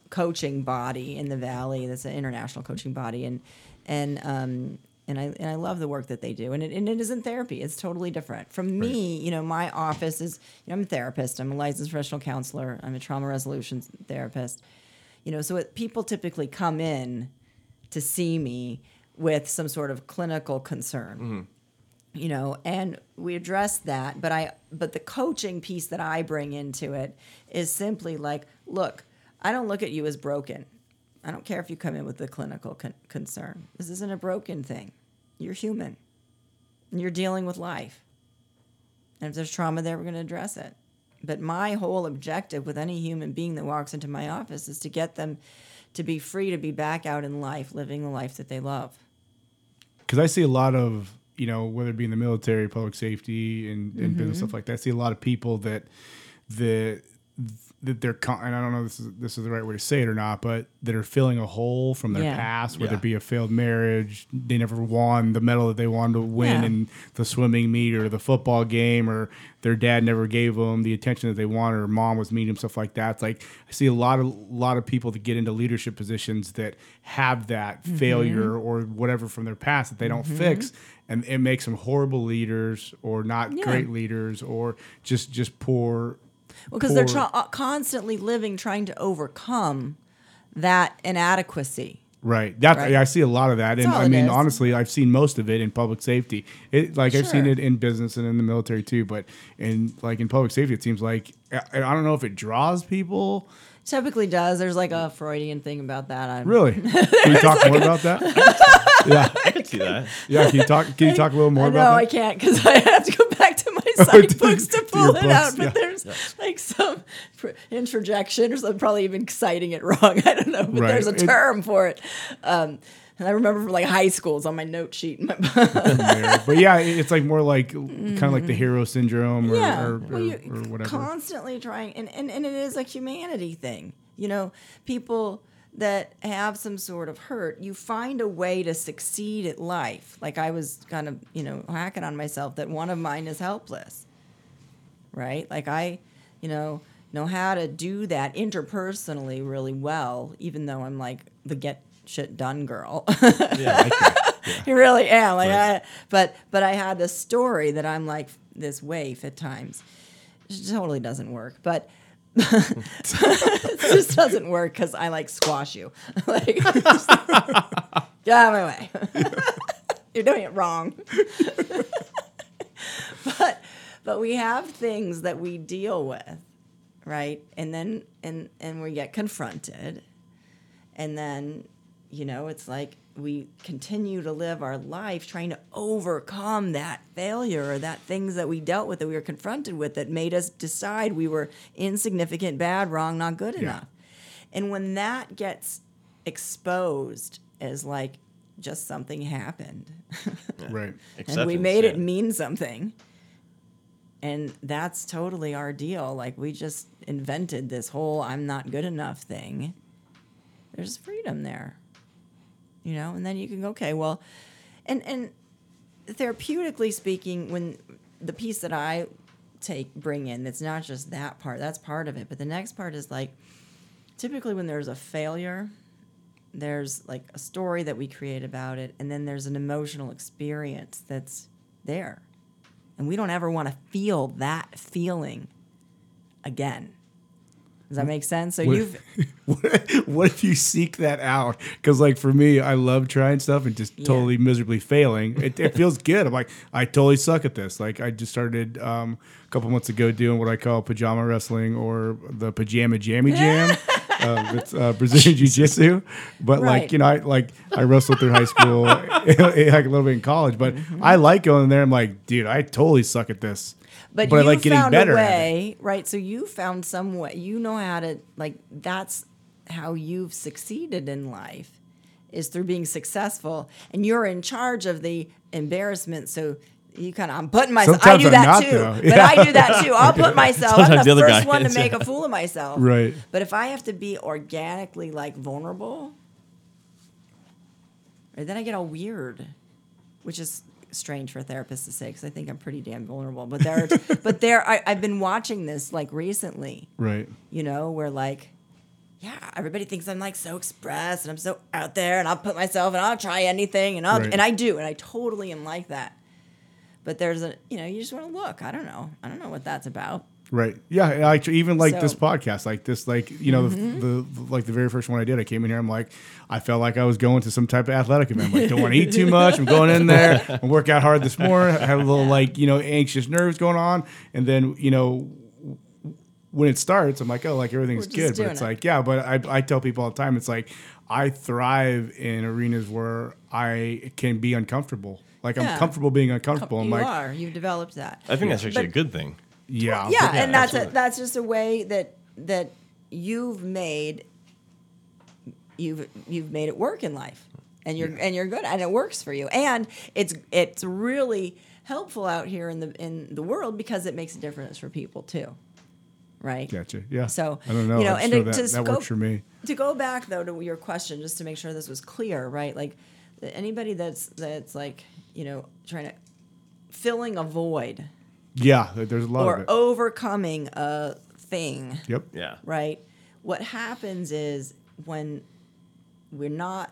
coaching body in the valley. That's an international coaching body, and and um, and I and I love the work that they do. And it, and it isn't therapy. It's totally different. From me, you know, my office is. You know, I'm a therapist. I'm a licensed professional counselor. I'm a trauma resolution therapist. You know, so it, people typically come in to see me with some sort of clinical concern mm-hmm. you know and we address that but i but the coaching piece that i bring into it is simply like look i don't look at you as broken i don't care if you come in with a clinical con- concern this isn't a broken thing you're human. And you're dealing with life. And if there's trauma there we're going to address it. But my whole objective with any human being that walks into my office is to get them to be free to be back out in life living the life that they love. Because I see a lot of you know whether it be in the military, public safety, and, and mm-hmm. business stuff like that. I see a lot of people that that that they're con- and I don't know if this is this is the right way to say it or not, but that are filling a hole from their Yeah. past, whether Yeah. it be a failed marriage, they never won the medal that they wanted to win Yeah. in the swimming meet or the football game, or their dad never gave them the attention that they wanted, or mom was mean to them, stuff like that. It's like I see a lot of lot of people that get into leadership positions that have that Mm-hmm. failure or whatever from their past that they don't fix, and it makes them horrible leaders or not Yeah. great leaders or just just poor. Well, because they're tra- uh, constantly living trying to overcome that inadequacy. Right. That Right. I see a lot of that, and all I mean, is. honestly, I've seen most of it in public safety. It like I've seen it in business and in the military too, but in like in public safety, it seems like I, I don't know if it draws people. Typically does. There's like a Freudian thing about that. I'm, Really? Can you talk more about that? yeah, I can see that. yeah. Can you talk? Can you talk a little more I know about I that? can't because I have to go back to my Oh, psych to- books to to pull your it books, out. But yeah. there's like some pr- interjection or something. Probably even citing it wrong. I don't know. But Right. there's a It- term for it. Um, and I remember from like high school. It's on my note sheet. My But yeah, it's like more like kind of like the mm-hmm. hero syndrome or, yeah. or, or, you or whatever. constantly trying, and, and and it is a humanity thing. You know, people that have some sort of hurt, you find a way to succeed at life. Like I was kind of, you know, hacking on myself that one of mine is helpless. Right? Like I, you know, know how to do that interpersonally really well, even though I'm like the get shit done girl. Yeah, I can. you really am. Like Right. I, but but i had this story that i'm like this waif at times. It totally doesn't work but it just doesn't work because i like squash you. Like just- get out of my way. You're doing it wrong. But but we have things that we deal with right? And then and and we get confronted. And then you know it's like we continue to live our life trying to overcome that failure or that things that we dealt with that we were confronted with that made us decide we were insignificant bad wrong not good enough. And when that gets exposed as like just something happened. Right. and we Acceptance, made it mean something. And that's totally our deal. Like we just invented this whole i'm not good enough thing. There's freedom there you know and then you can go okay well and and therapeutically speaking when the piece that i take bring in that's not just that part that's part of it but the next part is like typically when there's a failure there's like a story that we create about it and then there's an emotional experience that's there. And we don't ever want to feel that feeling again Does that make sense? So What- you've what, what if you seek that out? Because like for me, I love trying stuff and just Yeah. totally miserably failing. It, it feels good. I'm like, I totally suck at this. Like I just started um, a couple months ago doing what I call pajama wrestling or the pajama jammy jam. uh, it's uh, Brazilian jiu jitsu, but Right. like you know, I like I wrestled through high school, like a little bit in college. But Mm-hmm. I like going there. I'm like, dude, I totally suck at this. but, but I you like getting found better a way, right? So you found some way. You know how to like. That's how you've succeeded in life, is through being successful, and you're in charge of the embarrassment. So. You kind of, I'm putting myself. I Sometimes do I'm that not, too, though. but Yeah. I do that too. I'll put myself. I'm Sometimes the the other first guy one to make yeah. a fool of myself. Right. But if I have to be organically like vulnerable, or then I get all weird, which is strange for a therapist to say because I think I'm pretty damn vulnerable. But there, are, but there, I, I've been watching this like recently, Right. you know, where like, yeah, everybody thinks I'm like so expressed and I'm so out there and I'll put myself and I'll try anything and I'll Right. and I do and I totally am like that. But there's a, you know, you just want to look. I don't know. I don't know what that's about. Right. Yeah. Like even like this So- Mm-hmm. podcast, like this, like you know, the, the like the very first one I did, I came in here. I'm like, I felt like I was going to some type of athletic event. I'm like, don't want to eat too much. I'm going in there and work out hard this morning. I have a little like you know anxious nerves going on, and then you know when it starts, I'm like, oh, like everything's good. But it's it. like, yeah, but I, I tell people all the time, it's like I thrive in arenas where I can be uncomfortable. Like I'm comfortable being uncomfortable. I'm you like, are. You've developed that. I think that's actually But- a good thing. yeah, yeah, but- and that's a, that's just a way that that you've made you've you've made it work in life, and you're and you're good, and it works for you, and it's it's really helpful out here in the in the world because it makes a difference for people too, right? Gotcha. Yeah. So, I don't know. you know, I just and know to- that, to that scope- works for me. To go back though to your question, just to make sure this was clear, right? Like anybody that's that's like you know trying to filling a void Yeah, there's a lot of or it. overcoming a thing. Yep. Yeah. right? What happens is when we're not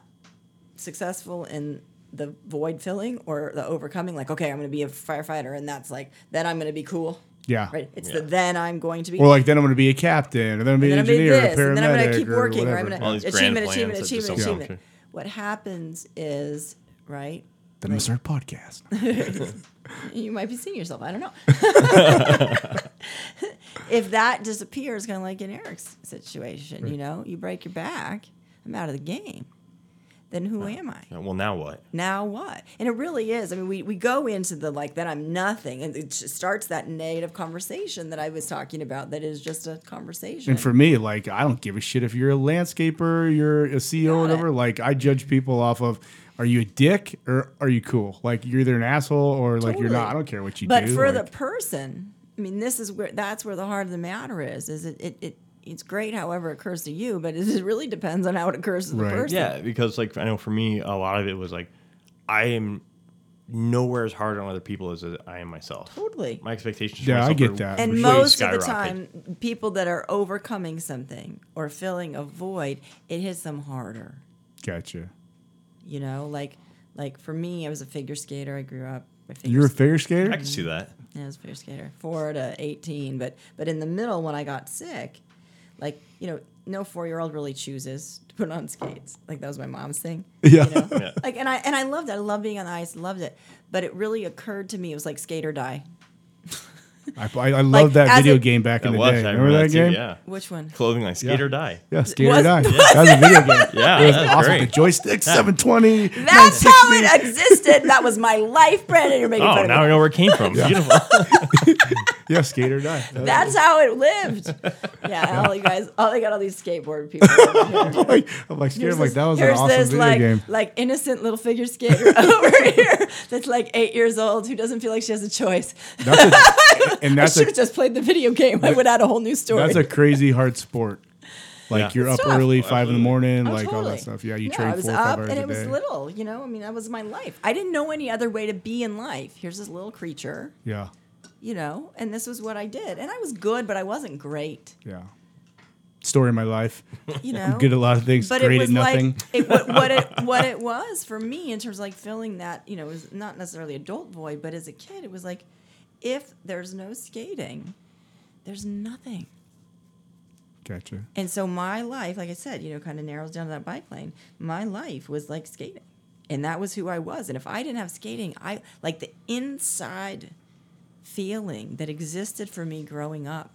successful in the void filling or the overcoming, like, okay, I'm going to be a firefighter, and that's like, then I'm going to be cool, Yeah. right? It's Yeah. the then I'm going to be. Or like then I'm going to be a captain, or then I'm going to be I'm an gonna engineer, do or this, and then I'm going paramedic, to keep or working, or I'm whatever. going All to these grand achievement, plans achievement, that just achievement, don't achievement. What happens is, right? Then I'm start podcast. You might be seeing yourself. I don't know. if that disappears, kind of like in Eric's situation, you know, you break your back, I'm out of the game. Then who am I? Yeah, Well, now what? Now what? And it really is. I mean, we, we go into the like, that I'm nothing. And it just starts that negative conversation that I was talking about that is just a conversation. And for me, like I don't give a shit if you're a landscaper, you're a CEO, or Got it. whatever. Like I judge people off of. Are you a dick or are you cool? Like you're either an asshole or like you're not. I don't care what you but do. But for the person, I mean, this is where that's where the heart of the matter is. Is it it, it it's great however it occurs to you, but it really depends on how it occurs to the Right. person. Yeah, because like I know for me, a lot of it was like I am nowhere as hard on other people as I am myself. Totally. My expectations. for Yeah, I get are that. And most of the time, people that are overcoming something or filling a void, it hits them harder. gotcha. You know, like like for me, I was a figure skater. I grew up. You're a figure skater. I can see that. Yeah, I was a figure skater, four to eighteen. But but in the middle, when I got sick, like you know, no four year old really chooses to put on skates. Like that was my mom's thing. Yeah. You know? Yeah. Like and I and I loved it. I loved being on the ice. Loved it. But it really occurred to me. It was like skate or die. I, I, I love that as video a- game back in the was. day. I Remember, that, too, game? Yeah. Which one? Clothing line, skate Yeah. or die. Yeah, Skate or Was- Die. That was a video game. Yeah, It was that's awesome. great. The joystick, 720. That's how it existed. That was my life, Brandon. You're making Oh, fun of now I know where it came from. Beautiful. Yeah, Skate or Die. That was- That's how it lived. Yeah, all you guys, all they got all these skateboard people. I'm like, I'm like scared. I'm like that was an awesome this, video like, game. Like innocent little figure skater over here that's like eight years old who doesn't feel like she has a choice. That's a, and I that's should have just played the video game. I would add a whole new story. that's a crazy hard sport. Like Yeah. you're It's up tough. early, five in the morning, Oh, like all that stuff. Yeah, you Yeah, train I was four or five up hours and a it was little. You know, I mean, that was my life. I didn't know any other way to be in life. Here's this little creature, Yeah, you know, and this was what I did. And I was good, but I wasn't great. yeah. Story of my life. You know, I'm good at a lot of things. but great it was at nothing. like it, what, what it what it was for me in terms of like filling that you know it was not necessarily adult void but as a kid it was like if there's no skating there's nothing Gotcha. And so my life, like I said, you know, kind of narrows down to that bike lane. My life was like skating. And that was who I was. And if I didn't have skating, I like the inside feeling that existed for me growing up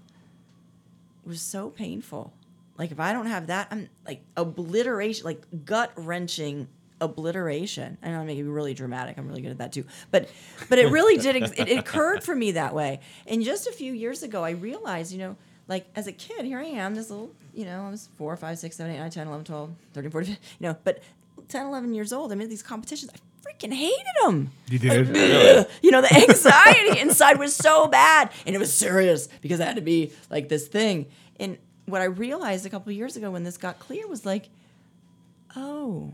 was so painful. Like if I don't have that, I'm like obliteration, like gut wrenching obliteration. I know I'm making really dramatic. I'm really good at that too. But but it really did. ex- It, it occurred for me that way. And just a few years ago, I realized, you know, like as a kid, here I am, this little, you know, I was 4, 5, 7, 8, 9, 10, 11, 12, 13, 14, you know, but 10, 11 years old, I'm in these competitions. I freaking hated them. You did. you know, the anxiety inside was so bad. And it was serious because I had to be like this thing. And what I realized a couple of years ago when this got clear was like, oh,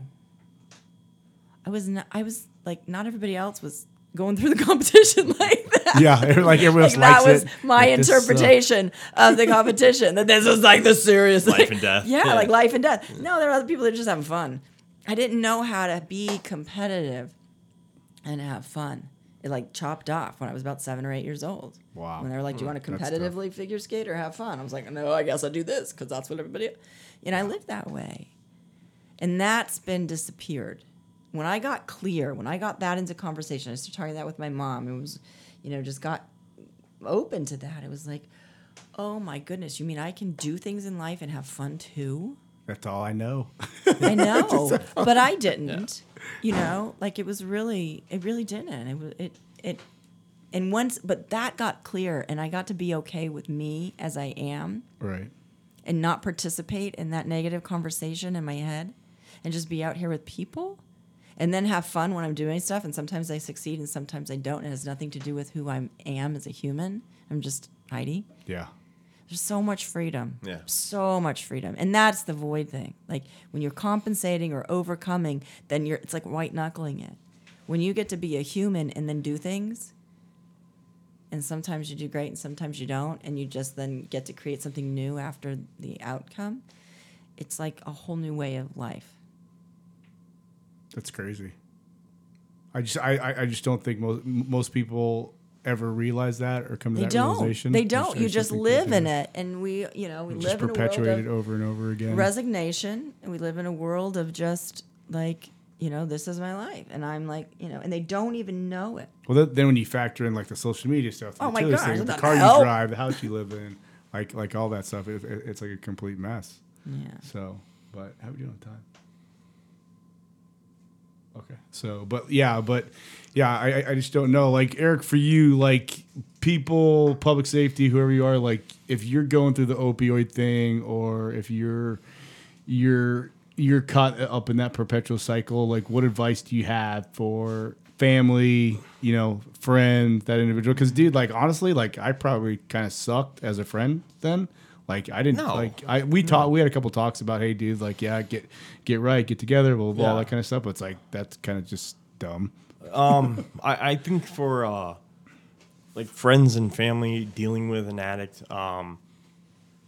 I was not, I was like, not everybody else was going through the competition like that. yeah, like everyone else Like that was it. my Like, this uh, interpretation of the competition. that this was like the serious Life like- and death. Yeah, Yeah. like life and death. No, there are other people that are just having fun. I didn't know how to be competitive and have fun. It like chopped off when I was about seven or eight years old. Wow. When they were like, "Do you want to competitively figure skate or have fun?" I was like, "No, I guess I do this because that's what everybody." And I lived that way, and that's been disappeared. When I got clear, when I got that into conversation, I started talking that with my mom. It was, you know, just got open to that. It was like, "Oh my goodness, you mean I can do things in life and have fun too?" That's all I know. I know, but I didn't. You know, like it was really, it really didn't. It was it it, and once, but that got clear, and I got to be okay with me as I am, right. and not participate in that negative conversation in my head, and just be out here with people, and then have fun when I'm doing stuff. And sometimes I succeed, and sometimes I don't. And it has nothing to do with who I am as a human. I'm just Heidi. Yeah. There's so much freedom. Yeah. So much freedom. And that's the void thing. Like when you're compensating or overcoming, then you're it's like white knuckling it. When you get to be a human and then do things, and sometimes you do great and sometimes you don't, and you just then get to create something new after the outcome, it's like a whole new way of life. That's crazy. I just I, I- I just don't think most most people ever realize that or come to They that don't. realization. They don't. You just live in it, and we, you know, we Just live in a perpetuate it over and over again. resignation and we live in a world of just like you know this is my life and i'm like you know and they don't even know it well, then, then when you factor in like the social media stuff, oh the Oh my gosh, things, the that car you drive, the house you live in, like like all that stuff, it, it- it's like a complete mess. yeah So, but how we doing on time? Okay. So, but yeah, but yeah, I I- just don't know. Like Eric, for you, like people, public safety, whoever you are, like if you're going through the opioid thing, or if you're you're you're caught up in that perpetual cycle, like what advice do you have for family, you know, friend, that individual? Because dude, like honestly, like I probably kind of sucked as a friend then. Like I didn't No. like I we talked we had a couple talks about hey dude like yeah get get right get together blah blah, blah all that kind of stuff but it's like that's kind of just dumb um, I, I think for uh, like friends and family dealing with an addict, um,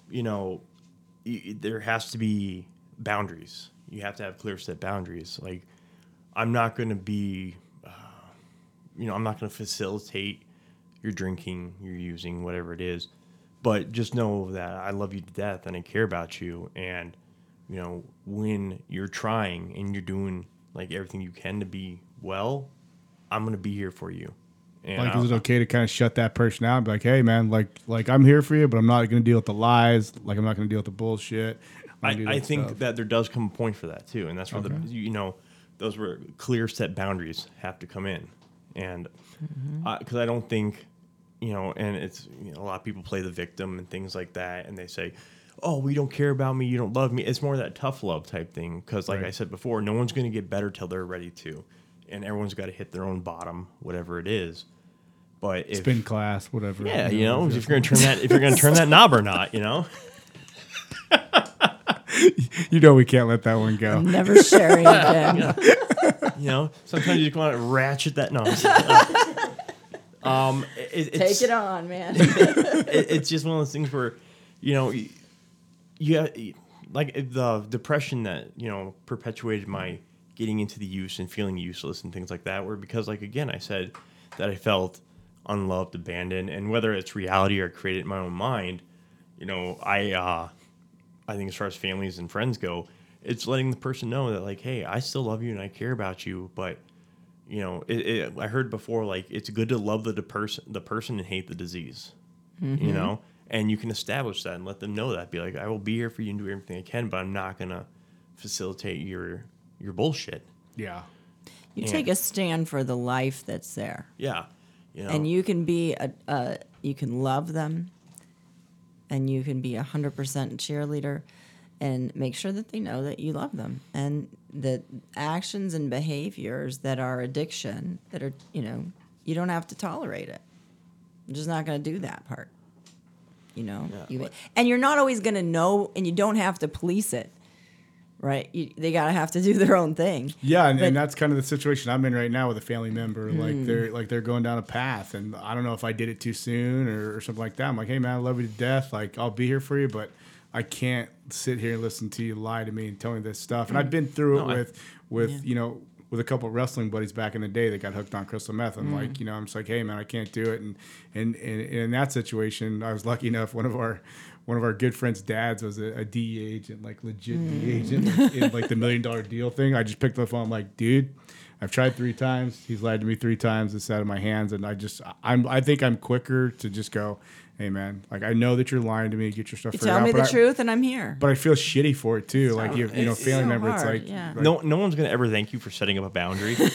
you know, there has to be boundaries. You have to have clear set boundaries. Like, I'm not going to be, uh, you know, I'm not going to facilitate your drinking, your using, whatever it is. But just know that I love you to death and I care about you. And, you know, when you're trying and you're doing like everything you can to be well, I'm going to be here for you. And like I'll- is it okay to kind of shut that person out and be like hey man like like i'm here for you but i'm not going to deal with the lies like i'm not going to deal with the bullshit I'm I, gonna do I that think stuff. that there does come a point for that too, and that's where Okay. the you know those were clear set boundaries have to come in, and mm-hmm. because I don't think you know, and it's you know, a lot of people play the victim and things like that, and they say, "Oh, we don't care about me, you don't love me." It's more that tough love type thing because, like I said before, no one's going to get better till they're ready to, and everyone's got to hit their own bottom, whatever it is. But if spin class whatever yeah, you know, if you're going to turn that, if you're going to turn that knob or not, you know. you know we can't let that one go never sharing again You know, sometimes you just want to ratchet that. No, um, it, it's, take it on man it- it's just one of those things where, you know, y- you have, like the depression that you know perpetuated my getting into the use and feeling useless and things like that. Were because, like again, I said that I felt unloved, abandoned, and whether it's reality or created in my own mind, you know, I uh, I think as far as families and friends go, it's letting the person know that like, hey, I still love you and I care about you, but you know, it, it, I heard before like it's good to love the, the person, the person and hate the disease. You know, and you can establish that and let them know that. Be like, I will be here for you and do everything I can, but I'm not gonna facilitate your your bullshit. Yeah. You Yeah. take a stand for the life that's there. Yeah, you know, and you can be a, a you can love them and you can be a hundred percent cheerleader and make sure that they know that you love them and that actions and behaviors that are addiction that are you know you don't have to tolerate it i'm just not going to do that part you know Yeah. you, and you're not always going to know and you don't have to police it right you, they gotta have to do their own thing Yeah, and, But- and that's kind of the situation I'm in right now with a family member. Hmm. Like they're like they're going down a path, and I don't know if I did it too soon or, or something like that. I'm like, hey man, I love you to death. Like I'll be here for you, but I can't sit here and listen to you lie to me and tell me this stuff. And I've been through it No, I- with with Yeah. you know with a couple of wrestling buddies back in the day that got hooked on crystal meth. I'm like, you know, I'm just like, hey man, I can't do it. And and, and in that situation, I was lucky enough. One of our one of our good friends' dads was a, a DE agent, like legit DE mm. agent, in like the million dollar deal thing. I just picked up the phone, I'm like, dude, I've tried three times. He's lied to me three times. It's out of my hands, and I just, I'm, I think I'm quicker to just go, hey man, like I know that you're lying to me. Get your stuff. you tell out, me but the I- truth and i'm here But I feel shitty for it too. Like you, you know, family so member. It's like, yeah. like- no no one's gonna ever thank you for setting up a boundary.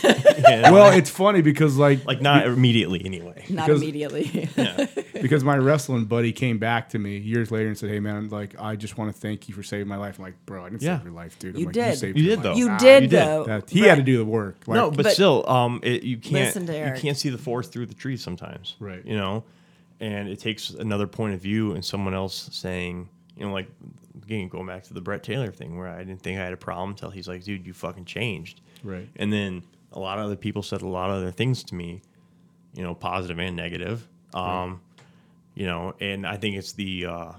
Well, it's funny because like, like not immediately anyway. not because- immediately Yeah. because my wrestling buddy came back to me years later and said, "Hey man, like I just want to thank you for saving my life." I'm like, "Bro, I didn't Yeah. save your life, dude." I'm You like, did. saved You did, life." though. you Nah, did you did. though That, he had to do the work. Like, no, but, But- still, um, it, you can't you can't see the forest through the trees sometimes. Right. You know, and it takes another point of view and someone else saying, you know, like again going back to the Brett Taylor thing where I didn't think I had a problem until he's like, dude, you fucking changed. Right. And then a lot of other people said a lot of other things to me, you know, positive and negative. Um, you know, and I think it's the uh,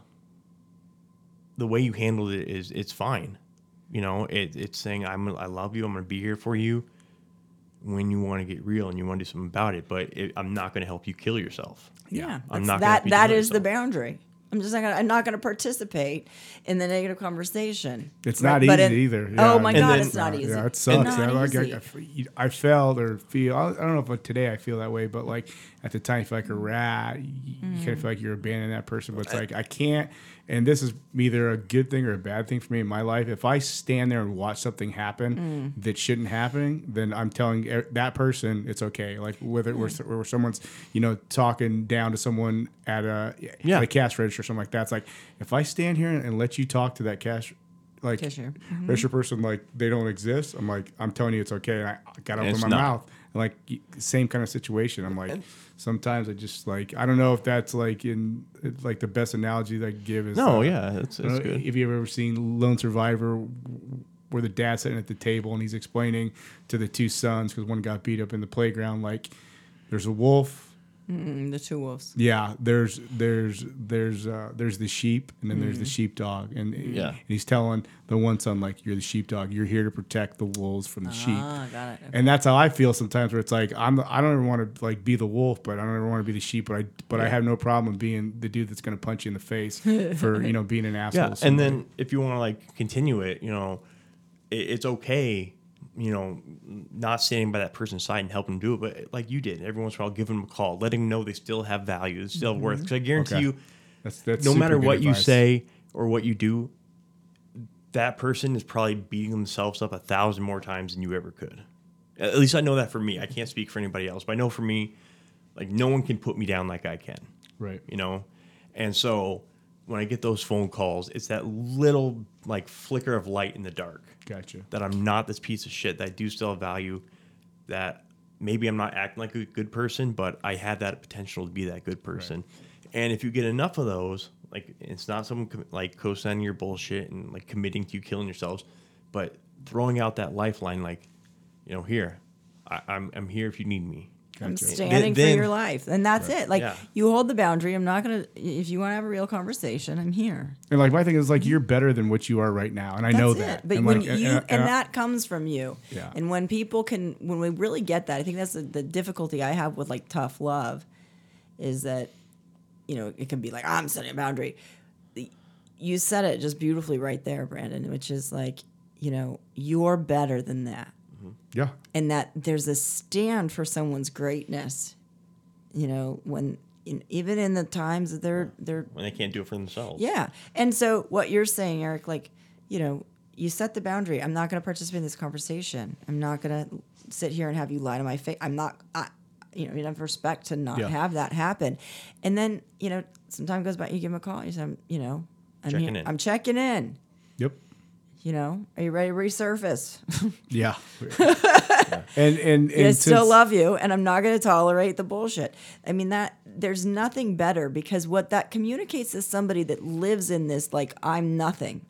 the way you handled it is it's fine. You know, it, it's saying I'm I love you. I'm going to be here for you when you want to get real and you want to do something about it. But it, I'm not going to help you kill yourself. Yeah, I'm that's- not that. be That the boundary. I'm just not gonna. I'm not gonna participate in the negative conversation. It's not but easy in- either. Oh my And god, then- it's not Uh, easy. Yeah, it sucks. Not man. Like, I, easy. I f- I felt or feel. I don't know if today I feel that way, but like at the time, you feel like a rat. You, you kind Mm. of feel like you're abandoning that person. But it's like I can't. And this is either a good thing or a bad thing for me in my life. If I stand there and watch something happen Mm. that shouldn't happen, then I'm telling e- that person it's okay. Like whether where, Mm. where someone's you know talking down to someone at a Yeah. at a cash register or something like that. It's like if I stand here and let you talk to that cash like Cashier. register person like they don't exist. I'm like I'm telling you it's okay. And I gotta And open my not. mouth. And like same kind of situation. I'm like sometimes I just like I don't know if that's like in like the best analogy that I can give is No, uh, yeah, that's, I don't that's know good. If you've ever seen Lone Survivor, where the dad's sitting at the table and he's explaining to the two sons because one got beat up in the playground, like there's a wolf. Mm, the two wolves. Yeah, there's there's there's uh, there's the sheep and then there's the sheepdog and, Yeah. and he's telling the one son like you're the sheepdog you're here to protect the wolves from the sheep. Ah, got it. and that's how I feel sometimes where it's like I'm I don't ever want to like be the wolf but I don't ever want to be the sheep but I but I have no problem being the dude that's going to punch you in the face for you know being an asshole Yeah, to and then if you want to like continue it, you know, it, it's okay, you know, not standing by that person's side and helping them do it, but like you did, every once in a while, give them a call, letting them know they still have value, they still have worth. Mm-hmm. Because I guarantee Okay. you, that's that's no matter what you say or what you do, that person is probably beating themselves up a thousand more times than you ever could. At least I know that for me. I can't speak for anybody else, but I know for me, like no one can put me down like I can right you know and so when i get those phone calls it's that little like flicker of light in the dark gotcha. that i'm not this piece of shit that i do still have value that maybe i'm not acting like a good person but i have that potential to be that good person. And if you get enough of those like it's not someone com- like co-signing your bullshit and like committing to you killing yourselves but throwing out that lifeline like you know here I, I'm, I'm here if you need me I'm Gotcha. standing Then- for your life, and that's it. Like Yeah. you hold the boundary. I'm not gonna. If you want to have a real conversation, I'm here. and like my thing is like mm-hmm. you're better than what you are right now and I know That's that it. But and when like, you and, I- uh, that comes from you. Yeah. And when people can, when we really get that, I think that's the, the difficulty I have with like tough love, is that, you know, it can be like I'm setting a boundary. You said it just beautifully right there, Brandon, which is like, you know, you're better than that. Yeah. And that there's a stand for someone's greatness, you know, when in, even in the times that they're they're when they can't do it for themselves. yeah. And so what you're saying, Erik, like, you know, you set the boundary. I'm not going to participate in this conversation. I'm not going to sit here and have you lie to my face. I'm not, I, you know, you have respect to not Yeah. have that happen. And then, you know, some time goes by, you give him a call. You say, you know, I'm, Checking here- in. I'm checking in. You know, are you ready to resurface? Yeah. and and and I still love you, and I'm not going to tolerate the bullshit. I mean that there's nothing better because what that communicates to somebody that lives in this like I'm nothing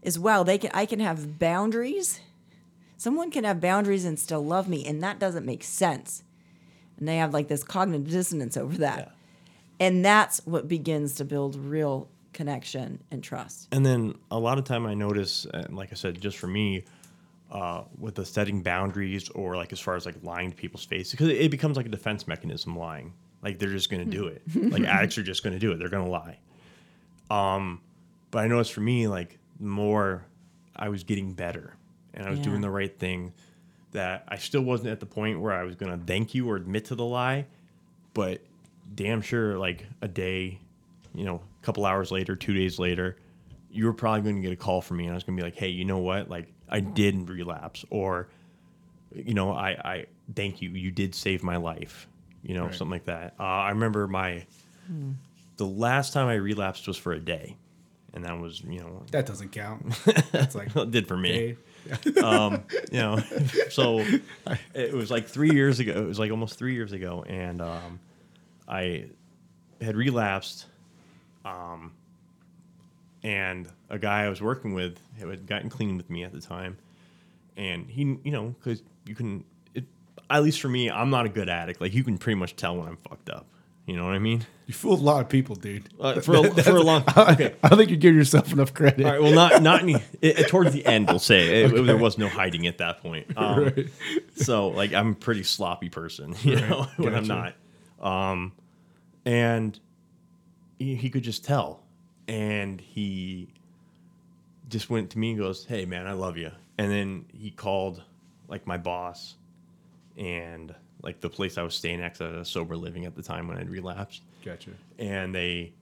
is wow they can I can have boundaries. Someone can have boundaries and still love me, and that doesn't make sense. And they have like this cognitive dissonance over that, Yeah. and that's what begins to build real connection and trust. And then a lot of time I notice, and like I said, just for me, uh, with the setting boundaries or like as far as like lying to people's faces, because it becomes like a defense mechanism. Lying, like they're just going to do it. like addicts are just going to do it. They're going to lie. Um, but I noticed for me, like more I was getting better and I was Yeah. doing the right thing, that I still wasn't at the point where I was going to thank you or admit to the lie, but damn sure like a day, you know, a couple hours later, two days later, you were probably going to get a call from me and I was going to be like, hey, you know what? Like I did relapse or, you know, I, I thank you. You did save my life, you know, Right. something like that. Uh, I remember my, the last time I relapsed was for a day. And that was, you know, that doesn't count. That's like it did for me hey, you know so it was like three years ago it was like almost three years ago and um, i had relapsed um, and a guy i was working with had gotten clean with me at the time and he you know because you can it, at least for me i'm not a good addict like you can pretty much tell when i'm fucked up you know what i mean you fooled a lot of people, dude. uh, for, a, for a long okay I don't think you give yourself enough credit. all right. Well, not not any, it, it- towards the end. We'll say it, there was no hiding at that point. Um, Right. So like I'm a pretty sloppy person, you know, when I'm not. Um, and he, he could just tell, and he just went to me and goes, "Hey, man, I love you." And then he called like my boss, and like the place I was staying at, 'cause I was sober living at the time when I'd relapsed, Gotcha. and they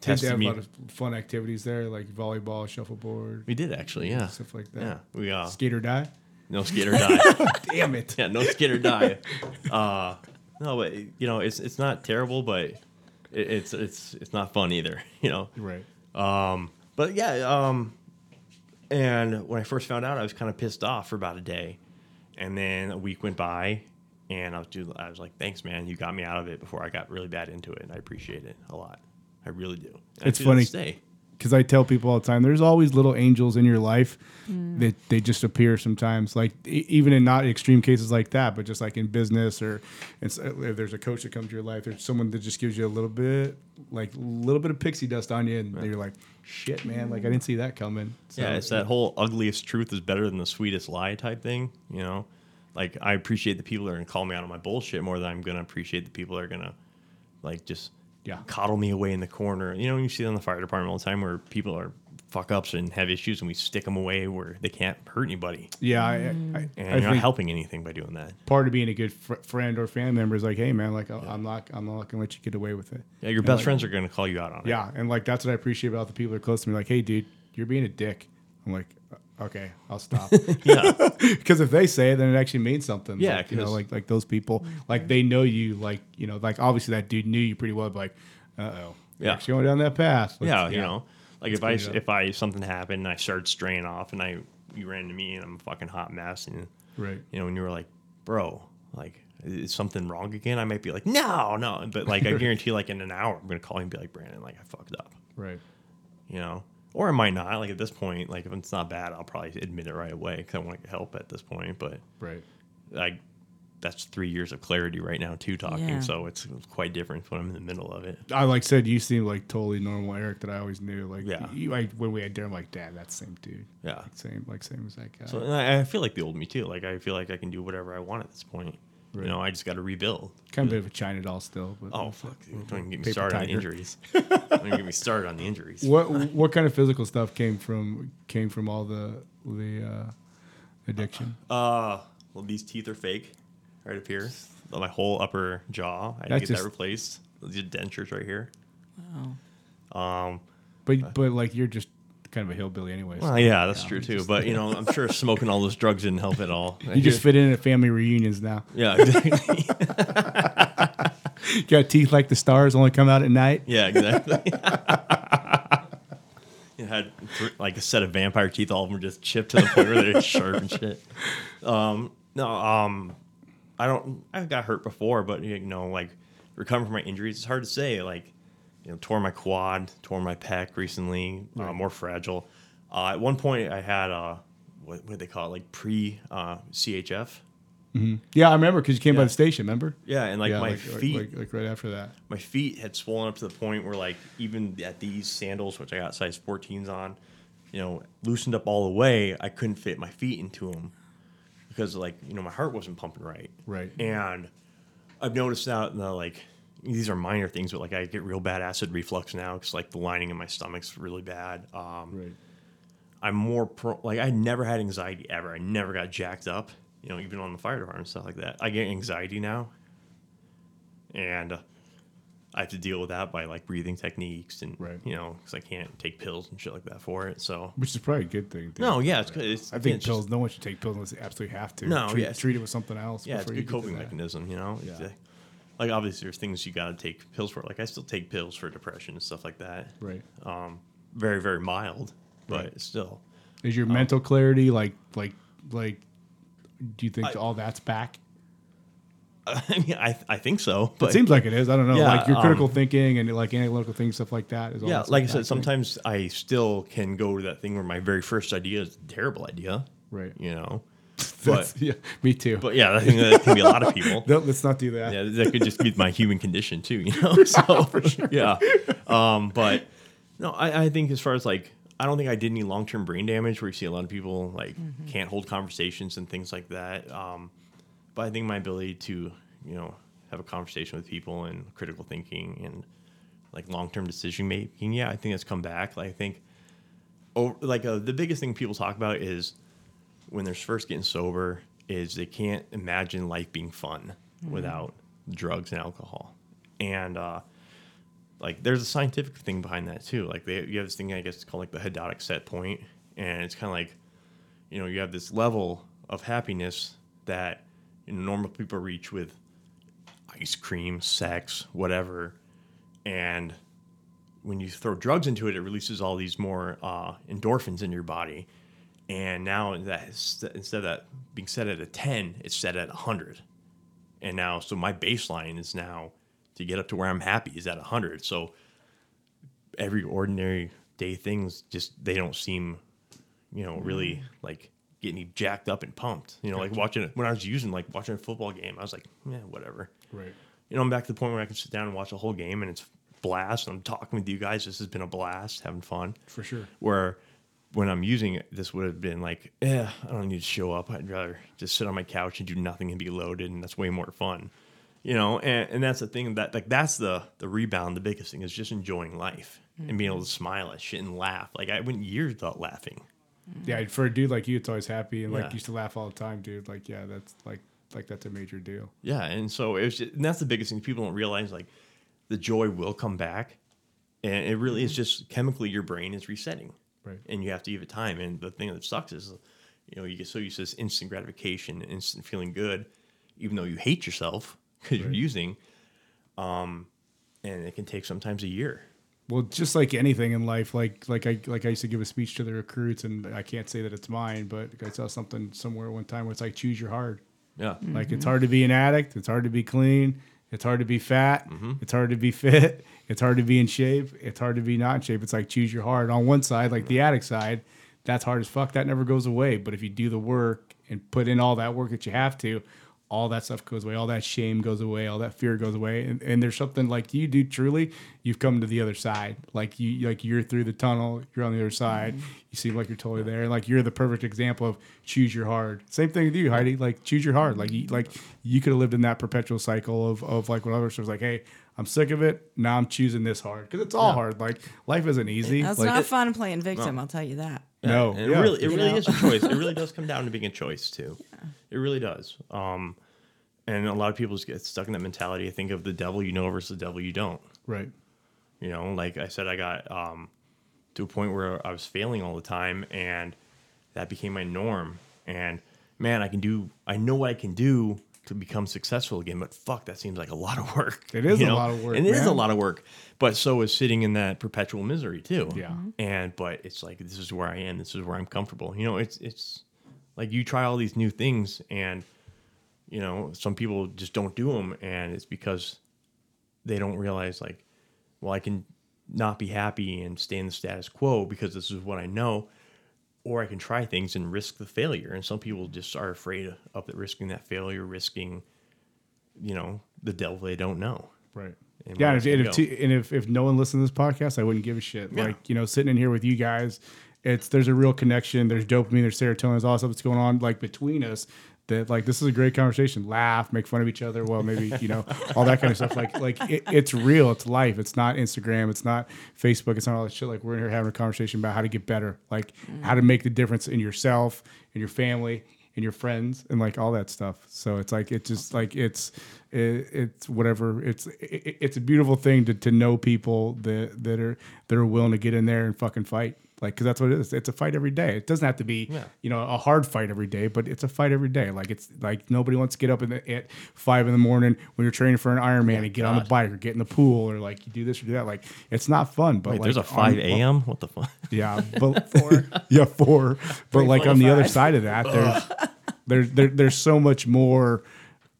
Did they have me. a lot of fun activities there, like volleyball, shuffleboard, we did actually, yeah, stuff like that. yeah. We uh, Skate or die. no skate or die. Damn it. yeah, no skid or die. Uh, no, but you know, it's it's not terrible, but it, it's it's it's not fun either. You know. Right. Um, but yeah. Um, and when I first found out, I was kind of pissed off for about a day, and then a week went by, and I was do I was like, "Thanks, man, you got me out of it before I got really bad into it, and I appreciate it a lot. I really do." And It's do to this funny. Day. because I tell people all the time, there's always little angels in your life mm. that they just appear sometimes. Like e- even in not extreme cases like that, but just like in business or if there's a coach that comes to your life, there's someone that just gives you a little bit, like a little bit of pixie dust on you, and you're like, shit, man, like I didn't see that coming. So, yeah, it's that whole ugliest truth is better than the sweetest lie type thing. You know, like I appreciate the people that are gonna call me out on my bullshit more than I'm gonna appreciate the people that are gonna like just Yeah. coddle me away in the corner. You know, you see it in the fire department all the time where people are fuck ups and have issues, and we stick them away where they can't hurt anybody, Yeah, I, I, I, and I you're not helping anything by doing that. part of being a good fr- friend or family member is like, hey, man, like I- I'm not, I'm not gonna let you get away with it. Yeah, your And, best like, friends are gonna call you out on it. Yeah, and like that's what I appreciate about the people that are close to me. Like, hey, dude, you're being a dick. I'm like, "Uh, okay, I'll stop. yeah, Because if they say it, then it actually means something. Yeah, like, you know, like like those people, like they know you. Like you know, like obviously that dude knew you pretty well. But like, uh oh, Yeah. she's going down that path. Let's- yeah, you know, like if I clean it up. if I something happened and I started straying off and I you ran into me and I'm a fucking hot mess and right, you know, when you were like, bro, like, is something wrong again? I might be like, no, no. But like, I guarantee, like, in an hour, I'm going to call you and be like, Brandon, like, I fucked up, right, you know? Or I might not. Like, at this point, like, if it's not bad, I'll probably admit it right away because I want to help at this point. But, right. like, that's three years of clarity right now, too, talking. Yeah. So it's quite different when I'm in the middle of it. I like said you seem like totally normal Erik that I always knew. Like, Yeah. you, like when we had dinner, I'm like, Dad, that's the same dude. Yeah. Like, same, like same as that guy. So and I, I feel like the old me, too. Like, I feel like I can do whatever I want at this point. You know, I just got to rebuild. Kind of a bit of a China doll still. But Oh fuck! Dude. Don't even get me Paper started on the injuries. Don't even get me started on the injuries. What what kind of physical stuff came from came from all the the uh, addiction? Uh, well, these teeth are fake, right up here. My whole upper jaw. I had to get just- that replaced. These dentures right here. Wow. Um, But but like you're just kind of a hillbilly anyway. so- well, yeah, that's true too. But you know, I'm sure smoking all those drugs didn't help at all. You just fit in at family reunions now. Yeah, exactly. Got teeth like the stars, only come out at night. yeah, exactly. it had th- like a set of vampire teeth. All of them were just chipped to the point where they're sharp and shit. Um, no, um, I don't. I got hurt before, but you know, like recovering from my injuries, it's hard to say. Like, you know, tore my quad, tore my pec recently, uh, more fragile. Uh, at one point, I had uh, what, what do they call it? Like pre uh, CHF. Yeah, I remember because you came by the station. Remember? Yeah, and like yeah, my like, feet, like, like right after that. my feet had swollen up to the point where like even at these sandals, which I got size 14s on, you know, loosened up all the way, I couldn't fit my feet into them because like you know my heart wasn't pumping right. Right. And I've noticed now that like these are minor things, but like I get real bad acid reflux now because like the lining in my stomach's really bad. Um, Right. I'm more pro like I never had anxiety ever. I never got jacked up, you know, even on the fire department and stuff like that. I get anxiety now, and uh, I have to deal with that by like breathing techniques and Right. you know because I can't take pills and shit like that for it. So Which is probably a good thing. no, yeah, it's good. It's, I think it's pills. Just, no one should take pills unless they absolutely have to. No, treat, yes. treat it with something else. yeah, it's a good coping mechanism. You know, Yeah. Like obviously there's things you got to take pills for. Like I still take pills for depression and stuff like that. Right. Um, very very mild, but Right. still. Is your mental clarity like like like? Do you think I- all that's back? I mean, I I think so. But it seems like it is. I don't know. Yeah, like your critical um, thinking and like analytical things, stuff like that. Is all yeah, that like I said, back sometimes I still can go to that thing where my very first idea is a terrible idea. Right. You know. That's- But yeah, me too. but yeah, I think that can be a lot of people. No, let's not do that. Yeah, that could just be my human condition too, you know. So yeah, um, but no, I, I think as far as like, I don't think I did any long term brain damage where you see a lot of people like can't hold conversations and things like that. Um, but I think my ability to you know have a conversation with people and critical thinking and like long term decision making, yeah, I think that's come back. Like I think, oh, like uh, the biggest thing people talk about is when they're first getting sober is they can't imagine life being fun without drugs and alcohol. And uh like there's a scientific thing behind that too. Like they, you have this thing i guess it's called like the hedonic set point. And it's kind of like you know you have this level of happiness that you know, normal people reach with ice cream sex whatever. And when you throw drugs into it, it releases all these more uh, endorphins in your body. And now that instead of that being set at a 10, it's set at 100. And now, so my baseline is now to get up to where I'm happy is at 100. So every ordinary day things just, they don't seem, you know, really mm. like getting me jacked up and pumped. You know, like watching it when I was using, like watching a football game, I was like, yeah, whatever Right. you know, I'm back to the point where I can sit down and watch a whole game and it's blast. And I'm talking with you guys. This has been a blast, having fun. For sure. Where when I'm using it, this would have been like, yeah, I don't need to show up. I'd rather just sit on my couch and do nothing and be loaded, and that's way more fun. You know, and, and that's the thing that like that's the the rebound. The biggest thing is just enjoying life and being able to smile at shit and laugh. Like I went years without laughing. Yeah, for a dude like you, it's always happy and like Yeah. used to laugh all the time, dude. Like, yeah, that's like like that's a major deal. Yeah, and so it's just, and that's the biggest thing. People don't realize like the joy will come back, and it really is mm-hmm. just chemically your brain is resetting, Right. and you have to give it time. And the thing that sucks is, you know, you get so used to this instant gratification, instant feeling good, even though you hate yourself because you're using, um, and it can take sometimes a year. Well, just like anything in life, like like I like I used to give a speech to the recruits, and I can't say that it's mine, but I saw something somewhere one time where it's like choose your hard. Yeah, Like it's hard to be an addict, it's hard to be clean, it's hard to be fat, Mm-hmm. it's hard to be fit, it's hard to be in shape, it's hard to be not in shape. It's like choose your hard. On one side, like the addict side, that's hard as fuck. That never goes away. But if you do the work and put in all that work that you have to, all that stuff goes away, all that shame goes away, all that fear goes away, and, and there's something like you do truly, you've come to the other side. Like you, like you're through the tunnel, you're on the other side. Mm-hmm. You seem like you're totally there. Like you're the perfect example of choose your hard. Same thing with you, Heidi. Like choose your hard. Like you, like you could have lived in that perpetual cycle of of like when others was like, hey. I'm sick of it. Now I'm choosing this hard because it's all hard. Like life isn't easy. That's like, not fun playing victim. I'll tell you that. No, And yeah. it really, it really know? is a choice. It really does come down to being a choice too. It really does. Um, and a lot of people just get stuck in that mentality. I think of the devil you know versus the devil you don't. right. You know, like I said, I got um, to a point where I was failing all the time, and that became my norm. And man, I can do. I know what I can do to become successful again, but fuck, that seems like a lot of work. It is you a lot of work, and it is a lot of work. But so is sitting in that perpetual misery too. Yeah. Mhm. And but it's like this is where I am. This is where I'm comfortable. You know, it's it's like you try all these new things, and you know, some people just don't do them, and it's because they don't realize like well, I can not be happy and stay in the status quo because this is what I know, or I can try things and risk the failure. And some people just are afraid of risking that failure, risking, you know, the devil they don't know. Right. And yeah, and, if, and, if, t- and if if no one listened to this podcast, I wouldn't give a shit. Yeah. Like you know, sitting in here with you guys, it's there's a real connection. There's dopamine. There's serotonin. There's all stuff that's going on like between us. That like this is a great conversation. Laugh, make fun of each other. Well, maybe you know all that kind of stuff. Like like it, it's real. It's life. It's not Instagram. It's not Facebook. It's not all that shit. Like we're in here having a conversation about how to get better. Like mm. how to make the difference in yourself, in your family, and your friends and like all that stuff. So it's like it's just like it's it, it's whatever. It's it, it's a beautiful thing to, to know people that that are that are willing to get in there and fucking fight. Like because that's what it is. It's a fight every day. It doesn't have to be Yeah. you know a hard fight every day, but it's a fight every day. Like it's like nobody wants to get up in the, at five in the morning when you're training for an Ironman and get on the bike or get in the pool or like you do this or do that. Like it's not fun. But Wait, like there's a 5 a.m. What the fuck? yeah, but four. yeah, four. But like on the other side of that, there's there's there, there's so much more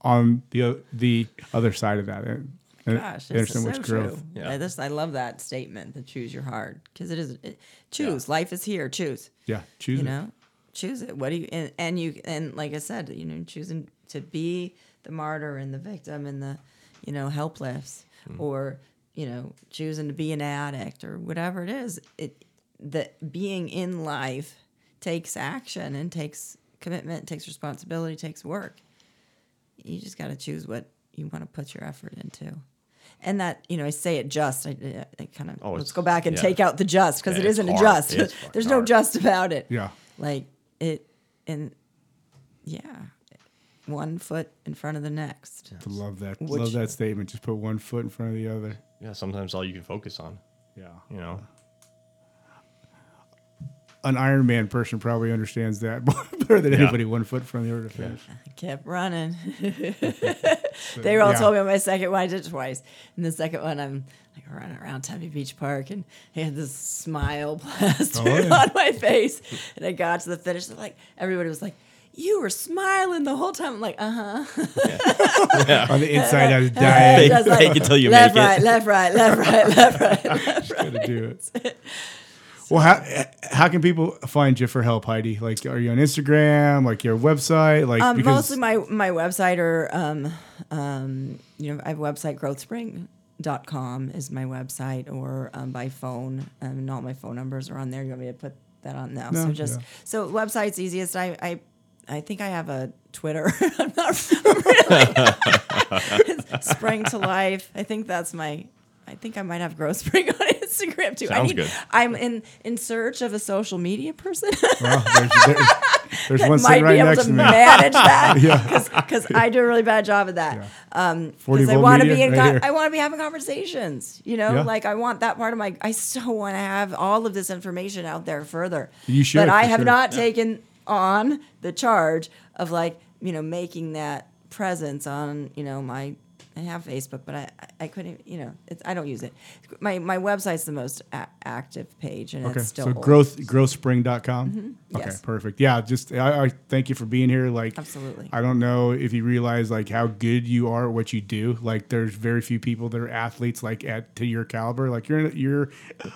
on the the other side of that. And, and Gosh, there's this so much so growth. true. Yeah. I, just, I love that statement. The choose your heart because it is. It, choose. Life is here. Choose. Yeah, choose you it. know choose it what do you and, and you and like i said you know choosing to be the martyr and the victim and the you know helpless Hmm. or you know choosing to be an addict or whatever it is it that being in life takes action and takes commitment takes responsibility takes work you just got to choose what you want to put your effort into and that you know i say it just i, I kind of Oh, let's go back and yeah. take out the just because Yeah, it's isn't a just It's fucking there's no just about it Yeah, like it and yeah one foot in front of the next I love that. Which- love that statement. Just put one foot in front of the other. Yeah, sometimes all you can focus on. Yeah, You know, an Ironman person probably understands that better than Yeah. anybody. One foot from the other finish. I kept running they all yeah. told me on my second one i did it twice and the second one i'm like running around Tempe Beach Park and I had this smile plastered Oh, yeah. on my face and I got to the finish and like everybody was like you were smiling the whole time I'm like uh-huh On the inside, I was dying. Just like, fake it till you left, make it. right, left, right, left, right, left, right, left, right. Gotta do it. Well, how how can people find you for help, Heidi? Like, are you on Instagram? Like your website? Like Um, mostly my my website or um, um, you know I have a website growthspring.com is my website or um, by phone um, and all my phone numbers are on there. You want me to put that on now? No, so just yeah. so website's easiest. I I I think I have a Twitter. I'm not really spring to life. I think that's my. I think I might have Growth Spring on Instagram too. I Sounds need, good. I'm in in search of a social media person. well, there's, there's, there's one might right be able next to to me. manage that Yeah. because I do a really bad job of that. Um, 40 because I want to be in, right con- I want to be having conversations. You know, Yeah. like I want that part of my. I still want to have all of this information out there further. You should, but I have sure. not taken on the charge of like you know making that presence on you know my. I have Facebook, but I I couldn't you know it's, I don't use it. My my website's the most a- active page, and Okay, it's still so old. growth growthspring.com. Okay, Mm-hmm. Yes. perfect. Yeah, just I, I thank you for being here. Like, Absolutely. I don't know if you realize like how good you are at what you do. Like, there's very few people that are athletes like at to your caliber. Like, you're you're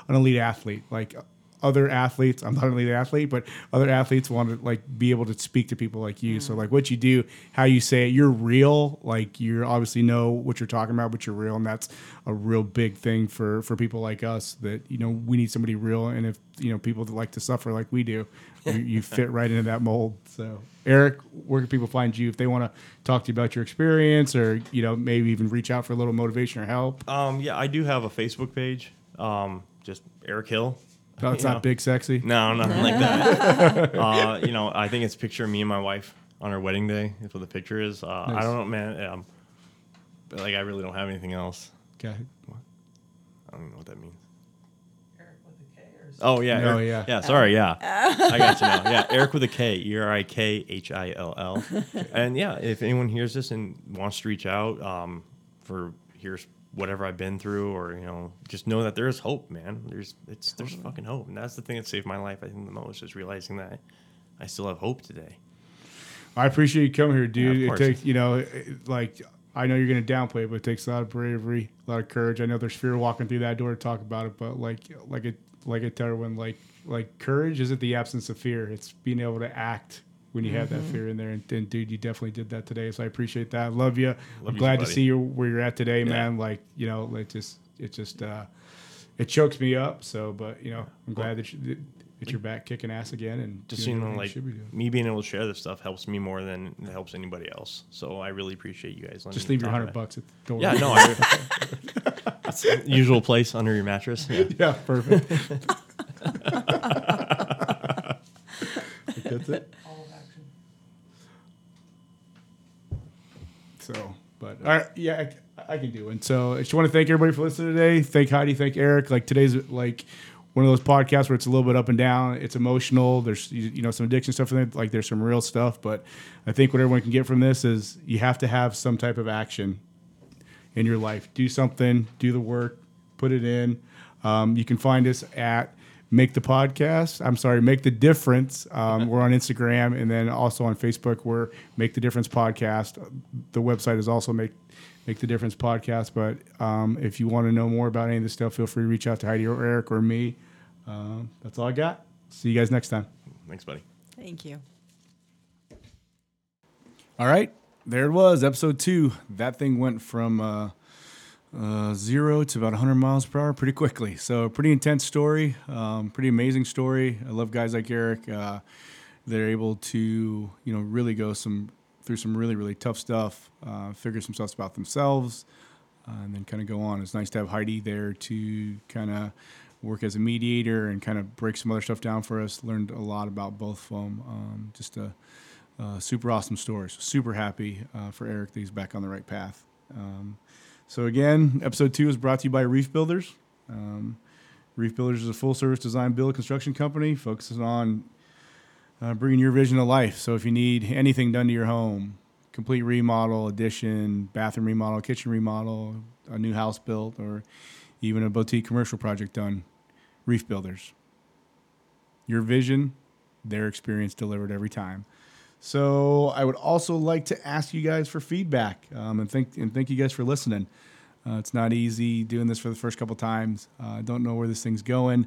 an elite athlete. Like, other athletes. I'm not an elite athlete, but other athletes want to like be able to speak to people like you. So like what you do, how you say it, you're real. Like you obviously know what you're talking about, but you're real, and that's a real big thing for for people like us. That you know we need somebody real, and if you know people that like to suffer like we do, you, you fit right into that mold. So Erik, where can people find you if they want to talk to you about your experience, or you know maybe even reach out for a little motivation or help? Um, yeah, I do have a Facebook page. Um, just Erik Hill. No, it's You not know. big sexy. No, nothing like that. uh, you know, I think it's picture of me and my wife on our wedding day. That's what the picture is. Uh, Nice. I don't know, man. Um, but like, I really don't have anything else. Okay. I don't even know what that means. Eric with a K or something? Oh yeah, No, Eric- yeah. yeah. Sorry, yeah. I got you now. Yeah, Eric with a K, E R I K H I L L. And yeah, if anyone hears this and wants to reach out um, for here's whatever I've been through, or you know, just know that there is hope, man. There's it's there's fucking hope, and that's the thing that saved my life. I think the most is realizing that I still have hope today. I appreciate you coming here, dude. of it takes, you know, it- like I know you're going to downplay it, but it takes a lot of bravery, a lot of courage. I know there's fear walking through that door to talk about it, but like, like it, like I tell everyone, like, like courage isn't the absence of fear; it's being able to act when you have that Mm-hmm. fear in there. And, and dude, you definitely did that today, so I appreciate that. Love you. I'm you glad too, to see you where you're at today, Yeah. man. Like, you know, it just, it just, uh, it chokes me up. So, but you know, I'm glad that you. That you're back kicking ass again, and Just doing you know, everything like be me being able to share this stuff helps me more than it helps anybody else. So I really appreciate you guys. letting Just leave your hundred bucks at the door. Yeah, no, I, that's the usual place under your mattress. Yeah. Yeah, perfect. That's it. All of action. So, but all right, yeah, I, I can do it. So, I just want to thank everybody for listening today. Thank Heidi, thank Erik. Like today's like one of those podcasts where it's a little bit up and down. It's emotional. There's you know some addiction stuff in it. Like there's some real stuff. But I think what everyone can get from this is you have to have some type of action in your life. Do something. Do the work. Put it in. Um, you can find us at Make the Podcast. I'm sorry, Make the Difference. Um, we're on Instagram and then also on Facebook. We're Make the Difference Podcast. The website is also Make Make the Difference Podcast. But um, if you want to know more about any of this stuff, feel free to reach out to Heidi or Erik or me. Um, that's all I got. See you guys next time. Thanks, buddy. Thank you. All right, there it was, episode two. That thing went from uh, uh, zero to about 100 miles per hour pretty quickly. So, a pretty intense story, um, pretty amazing story. I love guys like Erik. Uh, they're able to, you know, really go some through some really really tough stuff, uh, figure some stuff about themselves, uh, and then kind of go on. It's nice to have Heidi there to kind of work as a mediator and kind of break some other stuff down for us. Learned a lot about both of them. Um, just a uh, super awesome stories. Super happy uh, for Erik that he's back on the right path. Um, so again, episode two is brought to you by Reef Builders. Um, Reef Builders is a full service design build construction company focusing on uh, bringing your vision to life. So if you need anything done to your home, complete remodel, addition, bathroom remodel, kitchen remodel, a new house built, or even a boutique commercial project done, Reef Builders. Your vision, their experience delivered every time. So I would also like to ask you guys for feedback um, and thank and thank you guys for listening. Uh, it's not easy doing this for the first couple times. Uh, I don't know where this thing's going.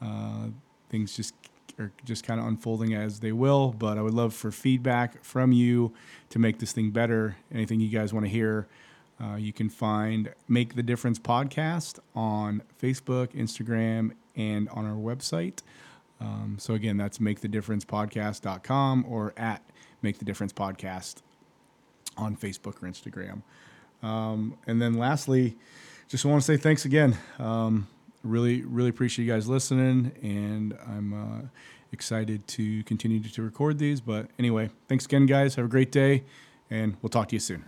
Uh, things just are just kind of unfolding as they will. But I would love for feedback from you to make this thing better. Anything you guys want to hear, uh, you can find Make the Difference podcast on Facebook, Instagram, and on our website. Um, so again, that's makethedifferencepodcast.com or at Make the Difference Podcast on Facebook or Instagram. Um, and then lastly, just want to say thanks again. Um, really, really appreciate you guys listening, and I'm uh, excited to continue to, to record these. But anyway, thanks again, guys. Have a great day, and we'll talk to you soon.